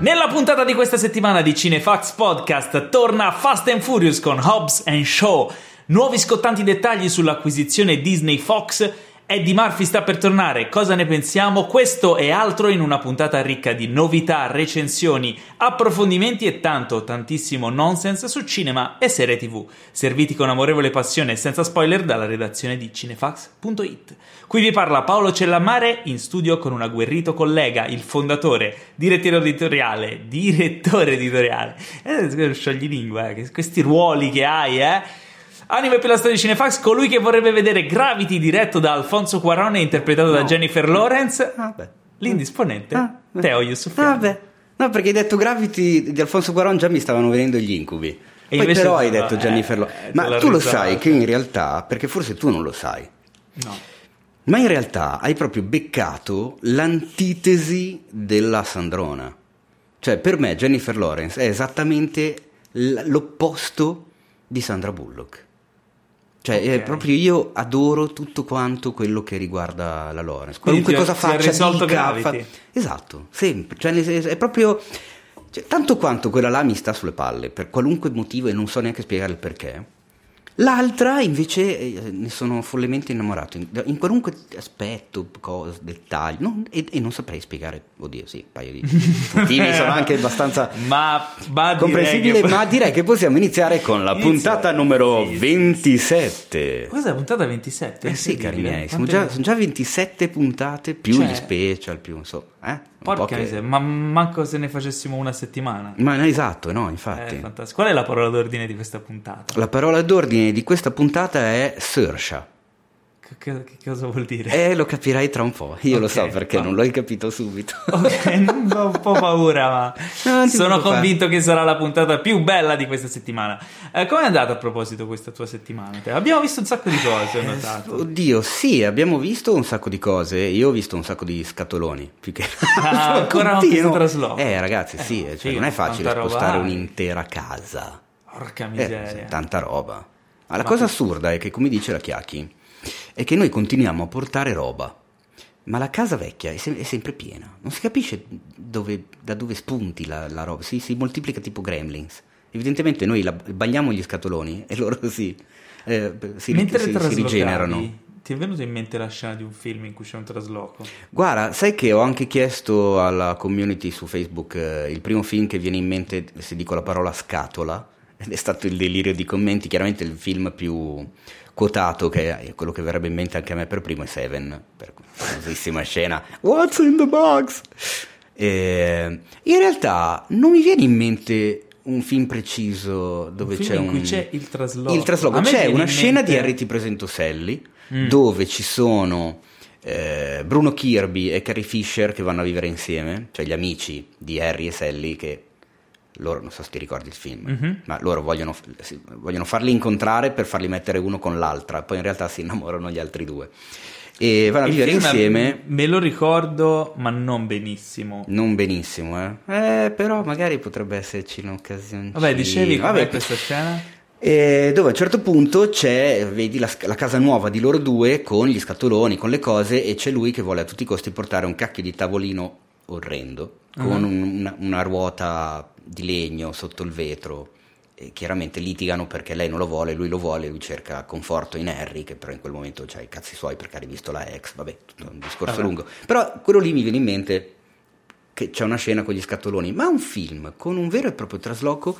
Nella puntata di questa settimana di Cinefax Podcast torna Fast and Furious con Hobbs and Shaw. Nuovi scottanti dettagli sull'acquisizione Disney Fox Eddie Murphy sta per tornare, cosa ne pensiamo? Questo e altro in una puntata ricca di novità, recensioni, approfondimenti e tanto, tantissimo nonsense su cinema e serie tv, serviti con amorevole passione e senza spoiler dalla redazione di cinefax.it. Qui vi parla Paolo Cellammare in studio con un agguerrito collega, il fondatore, direttore editoriale, direttore editoriale, eh, sciogli lingua, eh, questi ruoli che hai, eh? Anime per la storia di Cinefax, colui che vorrebbe vedere Gravity diretto da Alfonso Cuarone interpretato no. da Jennifer Lawrence. Ah, L'indisponente ah, Teo Yusuf. Ah, no, perché hai detto Gravity di Alfonso Cuarone già mi stavano venendo gli incubi. E Poi però hai detto Jennifer Lawrence. Eh, Ma tu lo sai che in realtà, perché forse tu non lo sai. No. Ma in realtà hai proprio beccato l'antitesi della Sandrona. Cioè, per me Jennifer Lawrence è esattamente l'opposto di Sandra Bullock. Cioè, okay. proprio io adoro tutto quanto quello che riguarda la Lawrence. Qualunque ti, cosa faccia, risolto dica, fa... Esatto, sempre. Cioè, è proprio... Cioè, tanto quanto quella là mi sta sulle palle, per qualunque motivo, e non so neanche spiegare il perché L'altra invece eh, ne sono follemente innamorato, in, in qualunque aspetto, cosa, dettaglio, non, e, e, non saprei spiegare, oddio sì, un paio di motivi sono anche abbastanza ma, ma comprensibili, direi ma direi che possiamo iniziare con la Inizia. puntata numero 27. Cos'è la puntata 27? Eh sì, cari miei, sono già, sono già, 27 puntate, più cioè, gli special, più insomma, eh? Porca miseria, che... ma manco se ne facessimo una settimana. Ma no, esatto, no, infatti. Eh, Qual è la parola d'ordine di questa puntata? La parola d'ordine di questa puntata è Sersha. Che, che, cosa vuol dire? Eh, lo capirai tra un po'. Io okay, lo so perché va. non l'hai capito subito. Ok, ho un po' paura, ma no, sono convinto che sarà la puntata più bella di questa settimana. Eh, Come è andata a proposito questa tua settimana? Abbiamo visto un sacco di cose, ho eh, notato. Oddio, sì, abbiamo visto un sacco di cose. Io ho visto un sacco di scatoloni. Più che ah, ancora non ti trasloco. Eh, ragazzi, sì, eh, cioè, non è facile spostare un'intera casa. Porca miseria. Eh, tanta roba. Ma la ma cosa assurda è che, come dice la Chiacchi, è che noi continuiamo a portare roba, ma la casa vecchia è, se- è sempre piena. Non si capisce dove, da dove spunti la, la roba, si, si, moltiplica tipo gremlins. Evidentemente noi la, bagliamo gli scatoloni e loro si, eh, si, Mentre si, si rigenerano. Ti è venuta in mente la scena di un film in cui c'è un trasloco? Guarda, sai che ho anche chiesto alla community su Facebook eh, il primo film che viene in mente se dico la parola scatola ed è stato il delirio di commenti, chiaramente il film più quotato, che è quello che verrebbe in mente anche a me per primo, è Seven, per famosissima scena, What's in the box? E in realtà non mi viene in mente un film preciso dove un c'è in un... c'è il trasloco. Il trasloco. C'è una scena mente... di Harry ti presento Sally, mm. dove ci sono... Eh, Bruno Kirby e Carrie Fisher che vanno a vivere insieme, cioè gli amici di Harry e Sally che loro non so se ti ricordi il film, mm-hmm. ma loro vogliono, vogliono, farli incontrare per farli mettere uno con l'altra, poi in realtà si innamorano gli altri due. E vanno a vivere insieme. Me lo ricordo, ma non benissimo. Non benissimo, eh. eh però magari potrebbe esserci un'occasione. Vabbè, dicevi Vabbè, questa scena? E dove a un certo punto c'è, vedi la, la, casa nuova di loro due con gli scatoloni, con le cose, e c'è lui che vuole a tutti i costi portare un cacchio di tavolino orrendo con uh-huh. un, una, una ruota di legno sotto il vetro e chiaramente litigano perché lei non lo vuole, lui lo vuole, lui cerca conforto in Harry che però in quel momento ha i cazzi suoi perché ha rivisto la ex, vabbè, tutto un discorso vabbè. lungo. Però quello lì mi viene in mente che c'è una scena con gli scatoloni, ma un film con un vero e proprio trasloco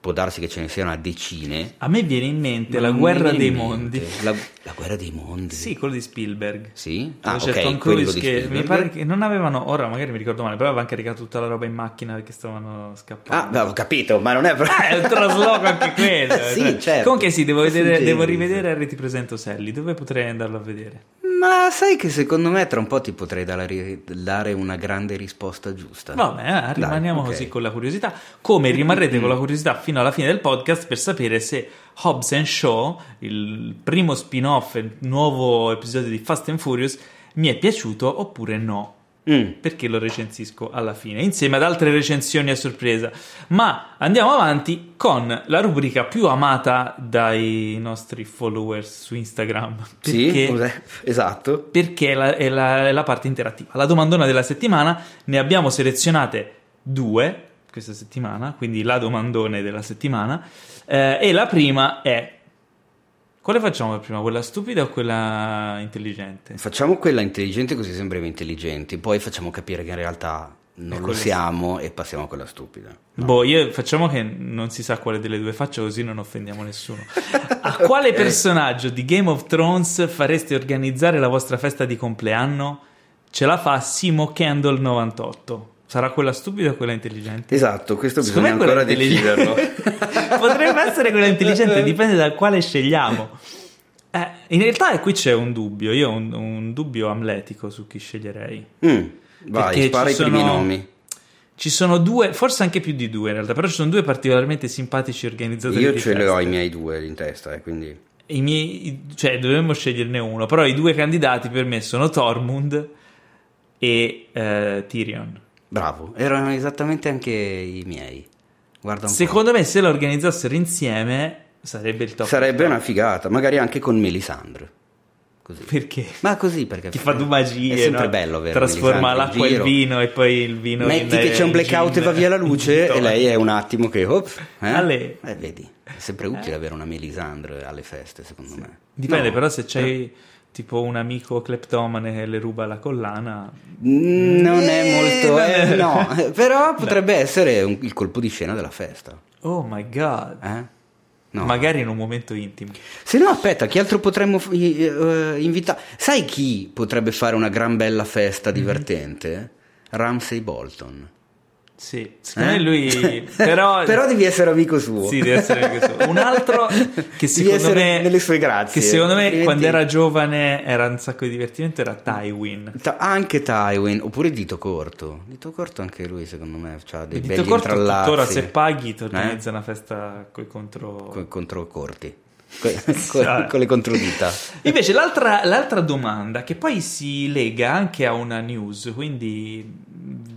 può darsi che ce ne siano a decine. A me viene in mente La guerra dei mondi. La, la, guerra dei mondi? Sì, quello di Spielberg. Sì? Ah, c'è okay, Tom Cruise che mi pare che non avevano, ora magari mi ricordo male, però avevano caricato tutta la roba in macchina perché stavano scappando. Ah, ho capito, ma non è proprio... Ah, è un trasloco anche quello. sì, cioè, certo. Comunque sì, devo, vedere, devo rivedere Harry ti presento Sally, dove potrei andarlo a vedere? Ma sai che secondo me tra un po' ti potrei dare una grande risposta giusta. Vabbè, eh, rimaniamo Dai, okay. così con la curiosità. Come rimarrete con la curiosità fino alla fine del podcast per sapere se Hobbs and Shaw, il primo spin-off, il nuovo episodio di Fast and Furious, mi è piaciuto oppure no. Mm. Perché lo recensisco alla fine, insieme ad altre recensioni a sorpresa. Ma andiamo avanti con la rubrica più amata dai nostri followers su Instagram. Perché, sì, esatto. Perché è la, è, la, è la parte interattiva. La domandona della settimana ne abbiamo selezionate due questa settimana, quindi la domandone della settimana. Eh, e la prima è: quale facciamo prima? Quella stupida o quella intelligente? Facciamo quella intelligente così sembriamo intelligenti, poi facciamo capire che in realtà non lo siamo e passiamo a quella stupida. No. Boh, io facciamo che non si sa quale delle due faccio così non offendiamo nessuno. a quale personaggio di Game of Thrones fareste organizzare la vostra festa di compleanno? Ce la fa Simo Candle 98. Sarà quella stupida o quella intelligente? Esatto, questo bisogna ancora deciderlo. Potrebbe essere quella intelligente, dipende da quale scegliamo. Eh, in realtà qui c'è un dubbio, io ho un, un dubbio amletico su chi sceglierei. Mm, vai, spara i sono, primi nomi. Ci sono due, forse anche più di due in realtà, però ci sono due particolarmente simpatici organizzatori. Io ce li ho i miei due in testa, eh, quindi... I miei, cioè dovremmo sceglierne uno, però i due candidati per me sono Tormund e uh, Tyrion. Bravo, erano esattamente anche i miei. Guarda Secondo po'. me se lo organizzassero insieme sarebbe il top. Sarebbe una figata, magari anche con Melisandre. Così. Perché? Ma così perché ti fa due magie. È sempre no? bello avere Trasforma l'acqua e il vino e poi il vino Metti in, che c'è un blackout gin, e va via la luce e lei è un attimo che op, eh? eh vedi, è sempre utile eh. avere una Melisandre alle feste, secondo sì. me. Dipende, no, però se c'hai tipo un amico cleptomane che le ruba la collana. Mm, non è molto, eh, no, però potrebbe Beh. essere un, il colpo di scena della festa. Oh my god. Eh? No. Magari in un momento intimo. Se no, aspetta, chi altro potremmo uh, invitare? Sai chi potrebbe fare una gran bella festa mhm. divertente? Mm-hmm. Ramsey Bolton. Sì, secondo eh? me lui però, però devi essere amico suo. Sì, devi essere amico suo. Un altro che secondo me nelle sue grazie. Che secondo me quando era giovane era un sacco di divertimento era Tywin. Ta- anche Tywin, oppure Dito Corto. Dito Corto anche lui secondo me ha dei Dito belli Corto tuttora se paghi ti organizza eh? una festa coi contro coi contro corti. con, con le controdita. Invece l'altra, l'altra domanda che poi si lega anche a una news, quindi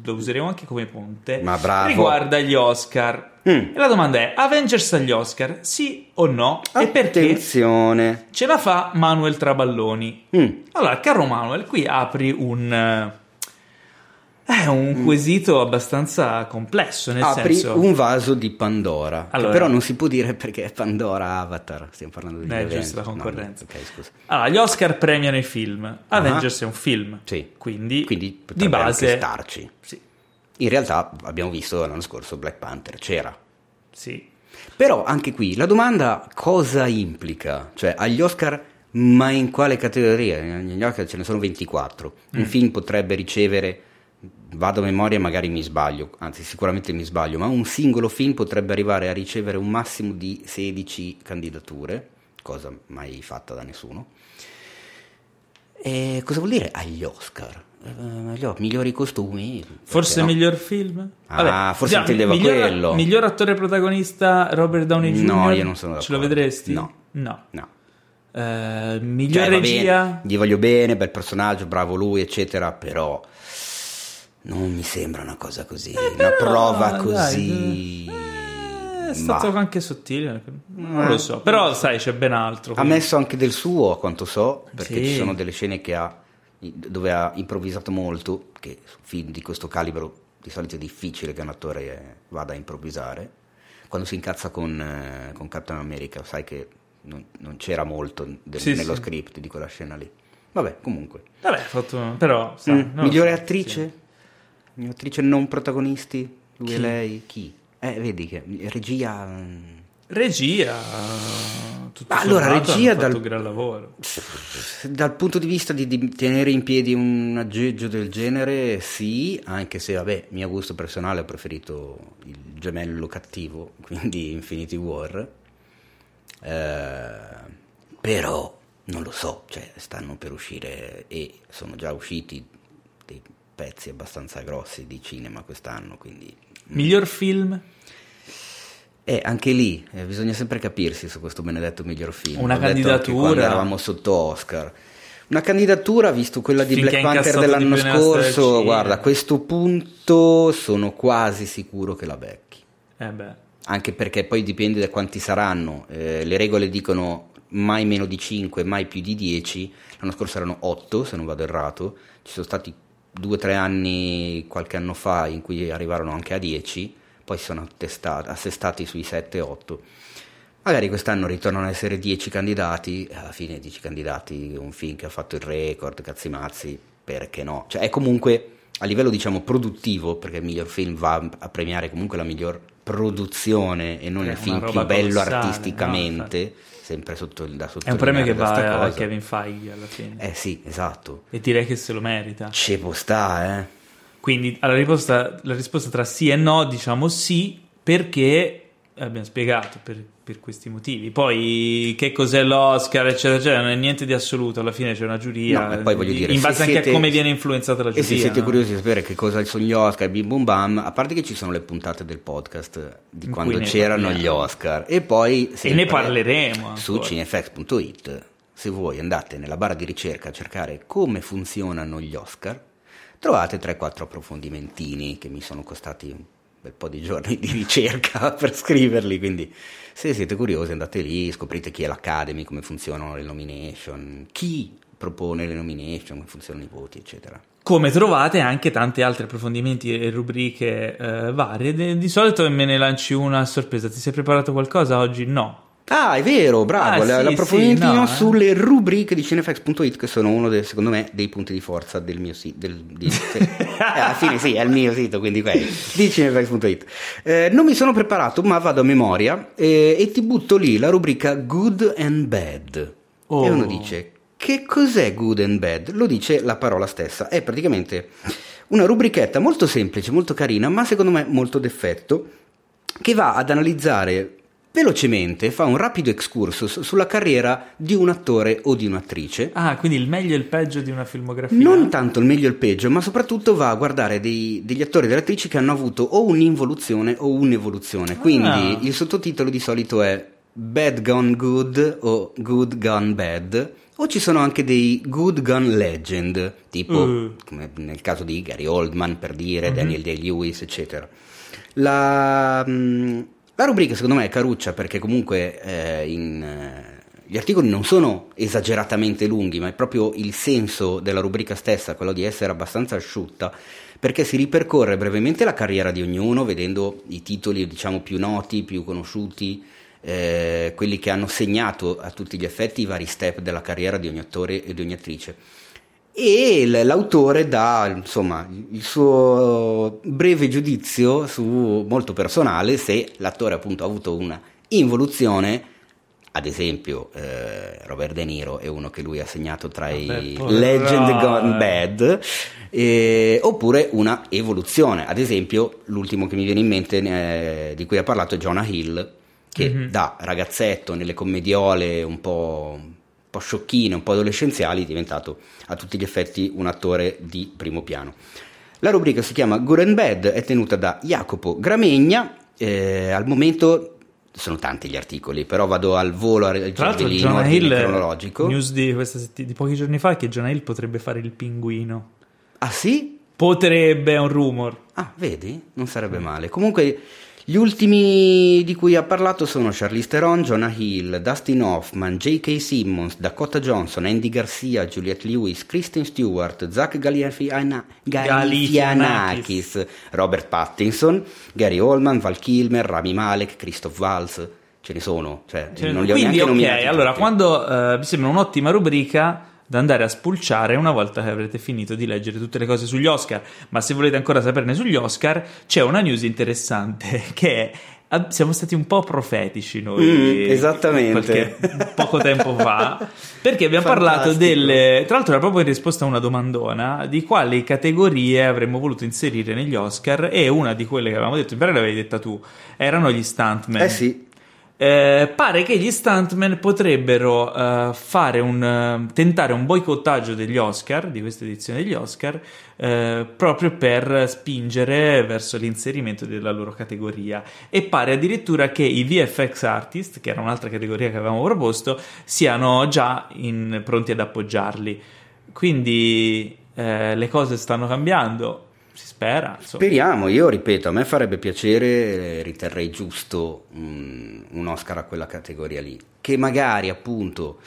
lo useremo anche come ponte, Ma bravo. riguarda gli Oscar. Mm. E la domanda è: Avengers agli Oscar, sì o no? Attenzione. E perché? Ce la fa Manuel Traballoni. Mm. Allora, caro Manuel, qui apri un. È un mm. quesito abbastanza complesso, nel Apri senso... un vaso di Pandora, allora, però non si può dire perché è Pandora Avatar, stiamo parlando di eh, eventi. giusto la concorrenza. No, okay, scusa. Allora, gli Oscar premiano i film, Avengers uh-huh. è un film, sì. quindi, quindi di base... starci. Sì. In realtà abbiamo visto l'anno scorso Black Panther, c'era. Sì. Però anche qui la domanda cosa implica? Cioè agli Oscar ma in quale categoria? Negli Oscar ce ne sono 24. Un mm. film potrebbe ricevere vado a memoria magari mi sbaglio, anzi sicuramente mi sbaglio, ma un singolo film potrebbe arrivare a ricevere un massimo di 16 candidature, cosa mai fatta da nessuno. E cosa vuol dire agli Oscar? Uh, migliori costumi forse no? miglior film ah Vabbè, forse già, intendeva miglior, quello miglior attore protagonista Robert Downey Jr. no io non sono d'accordo ce lo vedresti? no no, no. Uh, miglior cioè, regia bene, gli voglio bene bel personaggio bravo lui eccetera però non mi sembra una cosa così, eh, una prova così. Dai, eh, è stato Ma... anche sottile, non lo so, però sai c'è ben altro. Ha messo anche del suo, a quanto so, perché sì. ci sono delle scene ha, dove ha improvvisato molto, che su film di questo calibro di solito è difficile che un attore vada a improvvisare. Quando si incazza con, eh, con Captain America, sai che non, non c'era molto del, sì, nello sì. script di quella scena lì. Vabbè, comunque. Vabbè, fatto, però... Sa, mm. Migliore so, attrice? Attrice non protagonisti? Lui chi? e lei? Chi? Eh, vedi che regia. Mm. Regia. Tutto allora, regia dal, gran lavoro. dal punto di vista di, di, tenere in piedi un aggeggio del genere, sì, anche se, vabbè, mio gusto personale ho preferito il gemello cattivo, quindi Infinity War. Eh, però non lo so, cioè, stanno per uscire e sono già usciti dei pezzi abbastanza grossi di cinema quest'anno. Quindi... Miglior film? Eh, anche lì eh, bisogna sempre capirsi su questo benedetto miglior film. Una L'ho candidatura. Eravamo sotto Oscar. Una candidatura, visto quella di Finché Black Panther dell'anno scorso, guarda, a questo punto sono quasi sicuro che la becchi. Eh. Anche perché poi dipende da quanti saranno. Eh, le regole dicono mai meno di 5, mai più di 10. L'anno scorso erano 8, se non vado errato. Ci sono stati due o tre anni, qualche anno fa, in cui arrivarono anche a 10, poi sono attestati, assestati sui 7-8. Magari quest'anno ritornano ad essere 10 candidati, alla fine 10 candidati, un film che ha fatto il record, cazzi mazzi, perché no? Cioè è comunque a livello diciamo produttivo, perché il miglior film va a premiare comunque la miglior produzione e non È il film più bello colossale, no, artisticamente, sempre sotto, da È sottolineare un premio che va a. Kevin Feige alla fine. Eh sì, esatto. E direi che se lo merita. Ci può sta, eh. Quindi alla risposta, la risposta tra sì e no, diciamo sì, perché abbiamo spiegato per, per questi motivi. Poi che cos'è l'Oscar, eccetera, eccetera, non è niente di assoluto. Alla fine c'è una giuria. No, e poi voglio dire, in se base anche siete- a come viene influenzata la E giuria. se siete no? curiosi di sapere che cosa sono gli Oscar, bim bum bam, a parte che ci sono le puntate del podcast di In quando c'erano parliamo. gli Oscar e poi E sempre ne parleremo. su ancora. cinefx.it. Se voi andate nella barra di ricerca a cercare come funzionano gli Oscar, trovate 3-4 approfondimentini che mi sono costati un bel po' di giorni di ricerca per scriverli, quindi se siete curiosi andate lì, scoprite chi è l'Academy, come funzionano le nomination, chi propone le nomination, come funzionano i voti, eccetera. Come trovate anche tanti altri approfondimenti e rubriche eh, varie. Di solito me ne lanci una a sorpresa. Ti sei preparato qualcosa oggi? No. Ah, è vero, bravo, Ah, la- sì, sì, no, eh. sulle rubriche di cinefx.it che sono uno, dei- secondo me, dei punti di forza del mio sito. Del, di- sì. Eh, alla fine sì, è il mio sito, quindi quello, di cinefx.it. Eh, non mi sono preparato, ma vado a memoria eh, e ti butto lì la rubrica Good and Bad. Oh. E uno dice, che cos'è Good and Bad? Lo dice la parola stessa, è praticamente una rubrichetta molto semplice, molto carina, ma secondo me molto d'effetto, che va ad analizzare velocemente, fa un rapido excursus sulla carriera di un attore o di un'attrice. Ah, quindi il meglio e il peggio di una filmografia. Non tanto il meglio e il peggio, ma soprattutto va a guardare dei- degli attori e delle attrici che hanno avuto o un'involuzione o un'evoluzione. Quindi Ah. il sottotitolo di solito è Bad Gone Good o Good Gone Bad. O ci sono anche dei Good Gone Legend, tipo Uh. come nel caso di Gary Oldman per dire, Mhm. Daniel Day-Lewis, eccetera. La, mm, la rubrica secondo me è caruccia perché comunque eh, in, eh, gli articoli non sono esageratamente lunghi, ma è proprio il senso della rubrica stessa, quello di essere abbastanza asciutta, perché si ripercorre brevemente la carriera di ognuno, vedendo i titoli diciamo più noti, più conosciuti, eh, quelli che hanno segnato a tutti gli effetti i vari step della carriera di ogni attore e di ogni attrice e l'autore dà insomma il suo breve giudizio su molto personale se l'attore appunto ha avuto una involuzione ad esempio eh, Robert De Niro è uno che lui ha segnato tra i Legend eh. Gone Bad eh, oppure una evoluzione ad esempio l'ultimo che mi viene in mente eh, di cui ha parlato è Jonah Hill che Mhm. da ragazzetto nelle commediole un po', po' sciocchine, un po' adolescenziali, è diventato a tutti gli effetti un attore di primo piano. La rubrica si chiama Good and Bad, è tenuta da Jacopo Gramegna, eh, al momento sono tanti gli articoli, però vado al volo a Tra l'altro, in ordine Hill, cronologico. news di, setti- di pochi giorni fa, che Jonah Hill potrebbe fare il pinguino. Ah sì? Potrebbe, è un rumor. Ah, vedi? Non sarebbe male. Comunque, gli ultimi di cui ha parlato sono Charlize Theron, Jonah Hill, Dustin Hoffman, J.K. Simmons, Dakota Johnson, Andy Garcia, Juliette Lewis, Kristen Stewart, Zach Galifiana- Galifianakis, Robert Pattinson, Gary Oldman, Val Kilmer, Rami Malek, Christoph Waltz. Ce ne sono, cioè, Cioè, non li ho quindi, neanche ok, nominati allora, tutti. quando eh, mi sembra un'ottima rubrica da andare a spulciare una volta che avrete finito di leggere tutte le cose sugli Oscar. Ma se volete ancora saperne sugli Oscar, c'è una news interessante che è. Siamo stati un po' profetici noi Mm, esattamente. qualche- poco tempo fa perché abbiamo parlato Fantastico. delle tra l'altro era proprio in risposta a una domandona di quali categorie avremmo voluto inserire negli Oscar e una di quelle che avevamo detto in realtà l'avevi detta tu erano gli stuntman Eh sì, eh, pare che gli stuntman potrebbero eh, un, eh, tentare un boicottaggio degli Oscar, di questa edizione degli Oscar, eh, proprio per spingere verso l'inserimento della loro categoria. E pare addirittura che i VFX artist, che era un'altra categoria che avevamo proposto, siano già in- pronti ad appoggiarli. Quindi eh, le cose stanno cambiando, si spera. insomma. Speriamo, io ripeto, a me farebbe piacere, eh, riterrei giusto mm, un Oscar a quella categoria lì, che magari appunto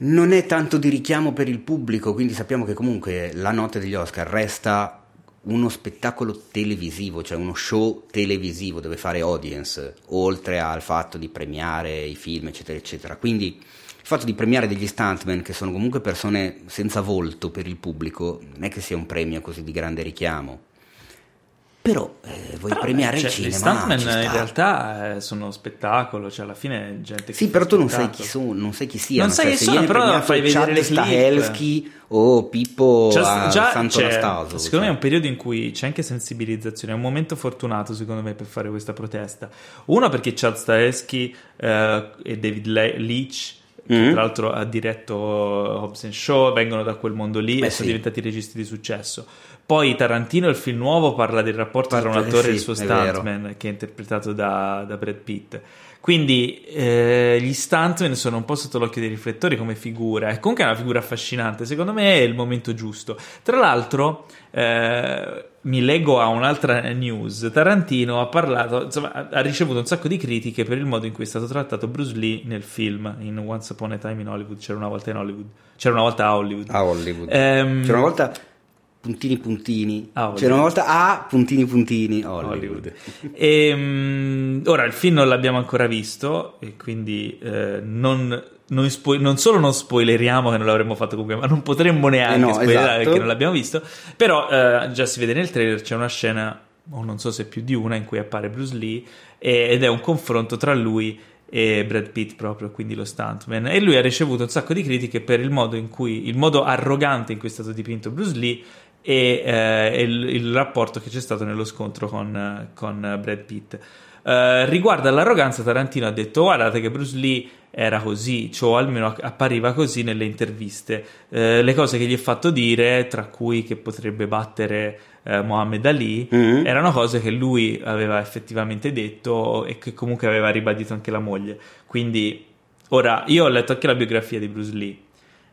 non è tanto di richiamo per il pubblico, quindi sappiamo che comunque la notte degli Oscar resta uno spettacolo televisivo, cioè uno show televisivo, deve fare audience, oltre al fatto di premiare i film, eccetera, eccetera. Quindi fatto di premiare degli stuntmen, che sono comunque persone senza volto per il pubblico, non è che sia un premio così di grande richiamo. Però eh, vuoi Però, premiare cioè, il cinema? Gli stuntman in realtà eh, sono spettacolo, cioè alla fine è gente che Sì, però tu non sai chi sono, non sai chi siano. Non sai cioè, chi sono, però fai vedere le. Stahelski o Pippo Cioè, a già, Santo cioè, Anastaso. secondo me è cioè. un periodo in cui c'è anche sensibilizzazione, è un momento fortunato secondo me per fare questa protesta. Uno perché Chad Stahelski eh, e David Le- Leach, che Mm. tra l'altro ha diretto Hobbs Shaw, vengono da quel mondo lì Beh, e sono sì. diventati registi di successo. Poi Tarantino, il film nuovo, parla del rapporto tra un attore e il sì, suo è vero. stuntman, che è interpretato da, da Brad Pitt. Quindi eh, gli stuntman sono un po' sotto l'occhio dei riflettori come figura, e comunque è una figura affascinante. Secondo me è il momento giusto. Tra l'altro, eh, mi leggo a un'altra news. Tarantino ha parlato, insomma, ha- ricevuto un sacco di critiche per il modo in cui è stato trattato Bruce Lee nel film in Once Upon a Time in Hollywood. C'era una volta in Hollywood, c'era una volta a Hollywood. A Hollywood. Ehm, C'era una volta puntini puntini. A Hollywood. C'era una volta a puntini puntini Hollywood. Hollywood. Ehm, ora il film non l'abbiamo ancora visto e quindi eh, non, non spo- non solo non spoileriamo che non l'avremmo fatto comunque, ma non potremmo neanche Eh no, spoilerare esatto. perché non l'abbiamo visto. Però eh, già si vede nel trailer c'è una scena, o non so se più di una, in cui appare Bruce Lee e- ed è un confronto tra lui e Brad Pitt proprio, quindi lo stuntman. E lui ha ricevuto un sacco di critiche per il modo in cui, il modo arrogante in cui è stato dipinto Bruce Lee e eh, il, il rapporto che c'è stato nello scontro con, con Brad Pitt. Eh, riguardo all'arroganza, Tarantino ha detto: Guardate che Bruce Lee era così, cioè almeno appariva così nelle interviste. Eh, le cose che gli è fatto dire, tra cui che potrebbe battere eh, Muhammad Ali, Mhm. erano cose che lui aveva effettivamente detto e che comunque aveva ribadito anche la moglie. Quindi, ora io ho letto anche la biografia di Bruce Lee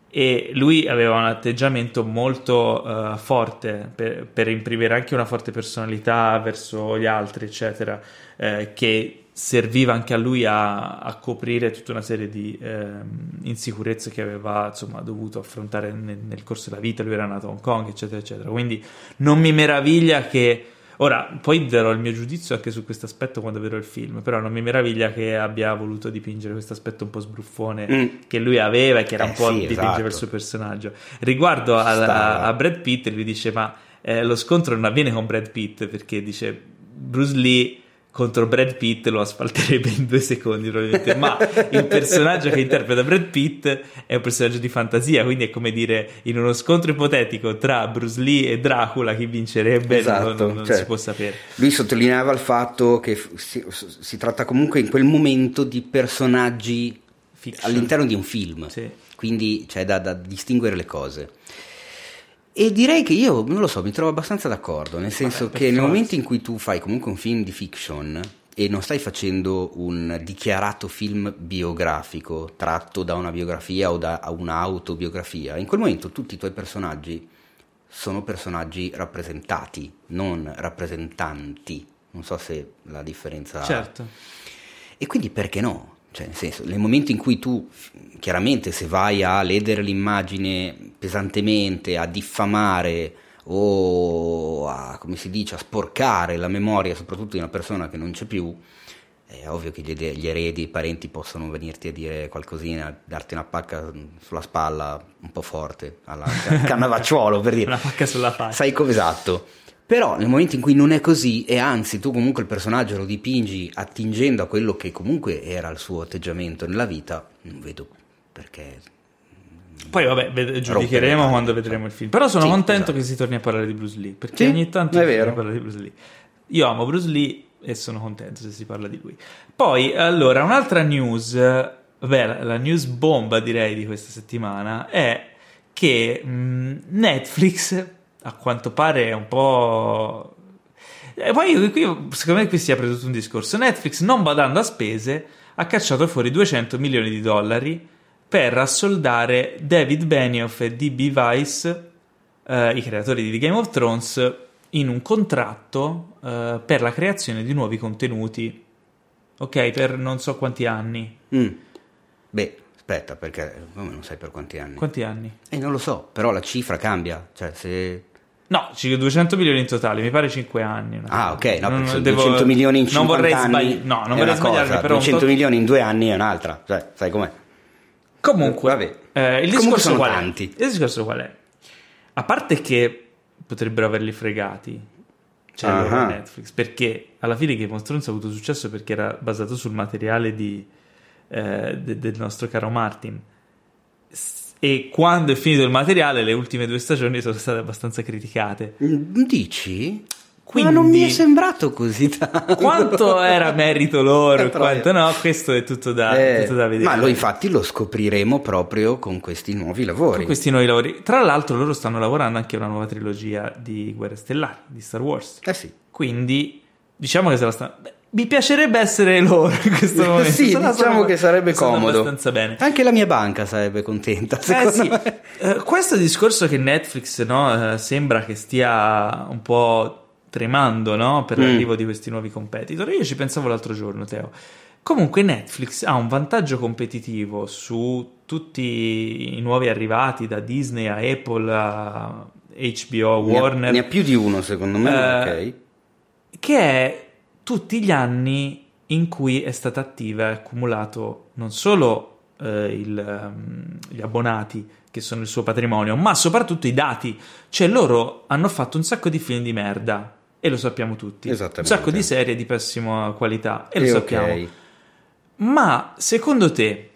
e lui aveva un atteggiamento molto eh, forte per, per imprimere anche una forte personalità verso gli altri, eccetera, eh, che serviva anche a lui a, a coprire tutta una serie di ehm, insicurezze che aveva insomma, dovuto affrontare nel, nel corso della vita. Lui era nato a Hong Kong, eccetera, eccetera. Quindi non mi meraviglia che. Ora, poi darò il mio giudizio anche su questo aspetto quando vedrò il film, però non mi meraviglia che abbia voluto dipingere questo aspetto un po' sbruffone Mm. che lui aveva e che era Eh un po' sì, dipingeva esatto. il suo personaggio. Riguardo Ci al- sta. a Brad Pitt, lui dice: Ma eh, lo scontro non avviene con Brad Pitt perché dice Bruce Lee contro Brad Pitt lo asfalterebbe in due secondi probabilmente ma il personaggio che interpreta Brad Pitt è un personaggio di fantasia quindi è come dire in uno scontro ipotetico tra BruceLee e Dracula chi vincerebbe Esatto, non, non- cioè, si può sapere Lui sottolineava il fatto che si, si tratta comunque in quel momento di personaggi Fiction. all'interno di un film, Sì. quindi c'è da, da distinguere le cose. E direi che io, non lo so, mi trovo abbastanza d'accordo, nel senso per che nel forza. momento in cui tu fai comunque un film di fiction e non stai facendo un dichiarato film biografico tratto da una biografia o da un'autobiografia, in quel momento tutti i tuoi personaggi sono personaggi rappresentati, non rappresentanti. Non so se la differenza... certo E quindi perché no? Cioè, nel senso, nel momento in cui tu, chiaramente, se vai a ledere l'immagine pesantemente, a diffamare o a, come si dice, a sporcare la memoria, soprattutto di una persona che non c'è più, è ovvio che gli, eredi, i parenti possono venirti a dire qualcosina, darti una pacca sulla spalla un po' forte, alla cannavacciuolo, per dire. una pacca sulla faccia Sai come esatto. Però nel momento in cui non è così, e anzi tu comunque il personaggio lo dipingi attingendo a quello che comunque era il suo atteggiamento nella vita, non vedo perché. Poi vabbè, ved- giudicheremo quando vedremo il film. Però sono Sì, contento esatto. che si torni a parlare di Bruce Lee, perché Sì, ogni tanto è si vero. torna a parlare di Bruce Lee. Io amo Bruce Lee e sono contento se si parla di lui. Poi, allora, un'altra news, eh, vabbè, la, la news bomba direi di questa settimana è che mh, Netflix, a quanto pare è un po'... E poi io- qui, secondo me qui si apre tutto un discorso. Netflix, non badando a spese, ha cacciato fuori 200 milioni di dollari per assoldare David Benioff e D.B. Weiss, eh, i creatori di Game of Thrones, in un contratto eh, per la creazione di nuovi contenuti. Ok, per non so quanti anni. Mm. Beh, Aspetta, perché come non sai per quanti anni? Quanti anni? Eh, non lo so, però la cifra cambia. Cioè, se... No, ci- 200 milioni in totale, mi pare 5 anni. Ah, ok, no, Non- perché devo- 200 milioni in non 50 vorrei anni sbagli- No, non vorrei sbagliarmi, cosa, però un 200 tot- milioni in due anni è un'altra. Cioè, sai com'è? Comunque, eh, il Comunque discorso sono qual. Il discorso qual è? A parte che potrebbero averli fregati, cioè loro Netflix, perché alla fine Game of Thrones ha avuto successo perché era basato sul materiale di, eh, de- del nostro caro Martin. S- E quando è finito il materiale, le ultime due stagioni sono state abbastanza criticate. Dici? Quindi- Ma non mi è sembrato così tanto. Quanto era merito loro e quanto no, questo è tutto da, Eh, tutto da vedere. ma lo, infatti lo scopriremo proprio con questi nuovi lavori. Con questi nuovi lavori. Tra l'altro, loro stanno lavorando anche a una nuova trilogia di Guerre Stellari, di Star Wars. Eh sì. Quindi, diciamo che se la stanno. beh, mi piacerebbe essere loro in questo momento. Sì, Se la diciamo stanno- che sarebbe comodo. abbastanza bene. Anche la mia banca sarebbe contenta, Eh, sì. me. Eh, questo discorso che Netflix no, eh, sembra che stia un po' tremando no, per Mm. l'arrivo di questi nuovi competitor. Io ci pensavo l'altro giorno, Teo. Comunque Netflix ha un vantaggio competitivo su tutti i nuovi arrivati da Disney a Apple a HBO, Ne ha- Warner, Ne ha più di uno, secondo me. Eh, ok. che è tutti gli anni in cui è stata attiva e accumulato non solo eh, il, ehm, gli abbonati che sono il suo patrimonio, ma soprattutto i dati. Cioè loro hanno fatto un sacco di film di merda e lo sappiamo tutti. Un sacco di serie di pessima qualità e lo Eh, sappiamo. ok. Ma secondo te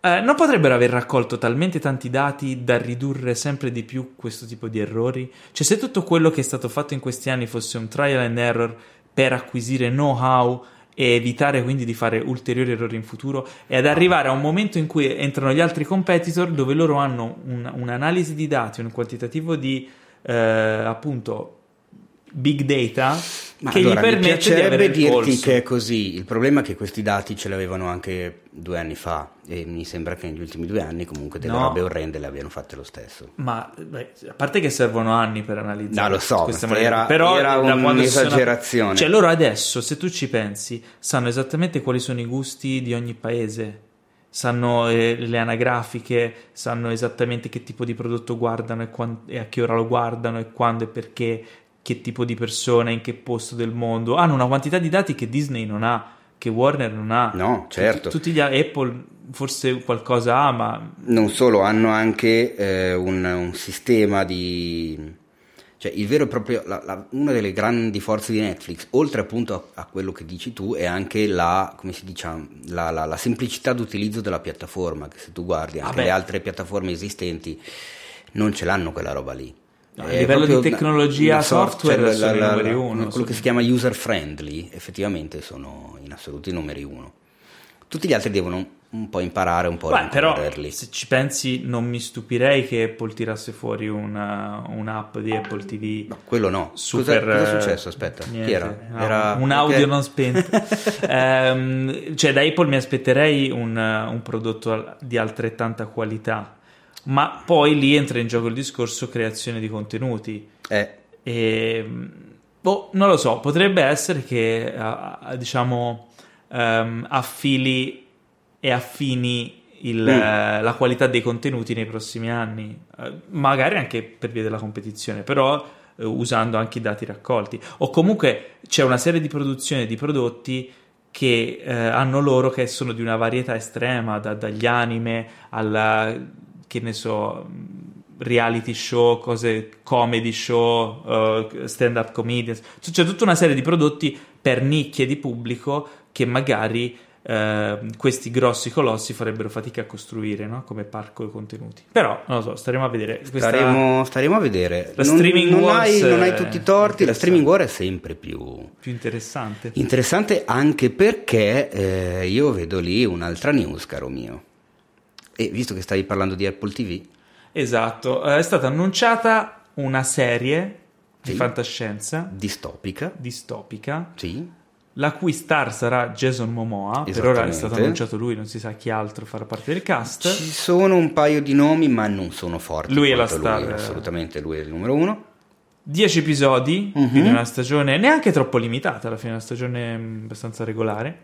eh, non potrebbero aver raccolto talmente tanti dati da ridurre sempre di più questo tipo di errori? Cioè, se tutto quello che è stato fatto in questi anni fosse un trial and error per acquisire know-how e evitare quindi di fare ulteriori errori in futuro e ad arrivare a un momento in cui entrano gli altri competitor dove loro hanno un- un'analisi di dati, un quantitativo di eh, appunto big data Ma che allora, gli permette di avere dirti polso. che è così. Il problema è che questi dati ce li avevano anche due anni fa e mi sembra che negli ultimi due anni comunque delle No. robe orrende le abbiano fatte lo stesso. Ma beh, a parte che servono anni per analizzare No, lo so, era- però era si sono- un'esagerazione. Cioè loro adesso, se tu ci pensi, sanno esattamente quali sono i gusti di ogni paese. Sanno eh, le anagrafiche, sanno esattamente che tipo di prodotto guardano e, quan- e a che ora lo guardano e quando e perché, che tipo di persona, in che posto del mondo. Hanno una quantità di dati che Disney non ha, che Warner non ha. No, certo. Tutti gli Apple forse qualcosa ha, ma Non solo, hanno anche eh, un, un sistema di... Cioè, il vero e proprio, la- la- una delle grandi forze di Netflix, oltre appunto a, a quello che dici tu, è anche la, come si dice, la, la- semplicità d'utilizzo della piattaforma, che se tu guardi anche Vabbè. le altre piattaforme esistenti non ce l'hanno quella roba lì. No, a È livello di tecnologia sorta- software sono i numeri uno, Quello che si chiama user friendly, effettivamente sono in assoluto i numeri uno. Tutti gli altri devono un po' imparare, un po' Beh, però se ci pensi non mi stupirei che Apple tirasse fuori una- un'app di Apple TV No, quello no. super cosa, cosa è eh, successo? Aspetta, niente, chi era? Era- un audio ok. non spento Ehm, cioè da Apple mi aspetterei un, un prodotto di altrettanta qualità ma poi lì entra in gioco il discorso creazione di contenuti Eh, e, boh, non lo so, potrebbe essere che diciamo ehm, affili e affini il, Mm. la qualità dei contenuti nei prossimi anni, eh, magari anche per via della competizione, però eh, usando anche i dati raccolti. O comunque c'è una serie di produzioni di prodotti che eh, hanno loro che sono di una varietà estrema, da- dagli anime alla, che ne so, reality show, cose comedy show, eh, stand-up comedians, c'è tutta una serie di prodotti per nicchie di pubblico che magari eh, questi grossi colossi farebbero fatica a costruire no? come parco di contenuti. Però non lo so, staremo a vedere. Questa- staremo, staremo a vedere. La non, streaming non hai, non hai tutti i torti, la streaming war è sempre più più interessante. interessante anche perché eh, io vedo lì un'altra news, caro mio. E visto che stavi parlando di Apple TV, Esatto, eh, è stata annunciata una serie di Sì. fantascienza distopica, distopica sì, la cui star sarà Jason Momoa. Per ora è stato annunciato lui, non si sa chi altro farà parte del cast. Ci sono un paio di nomi, ma non sono forti. Lui è la star, lui, assolutamente, lui è il numero uno. 10 episodi, Mhm. quindi una stagione neanche troppo limitata, alla fine una stagione mh, abbastanza regolare.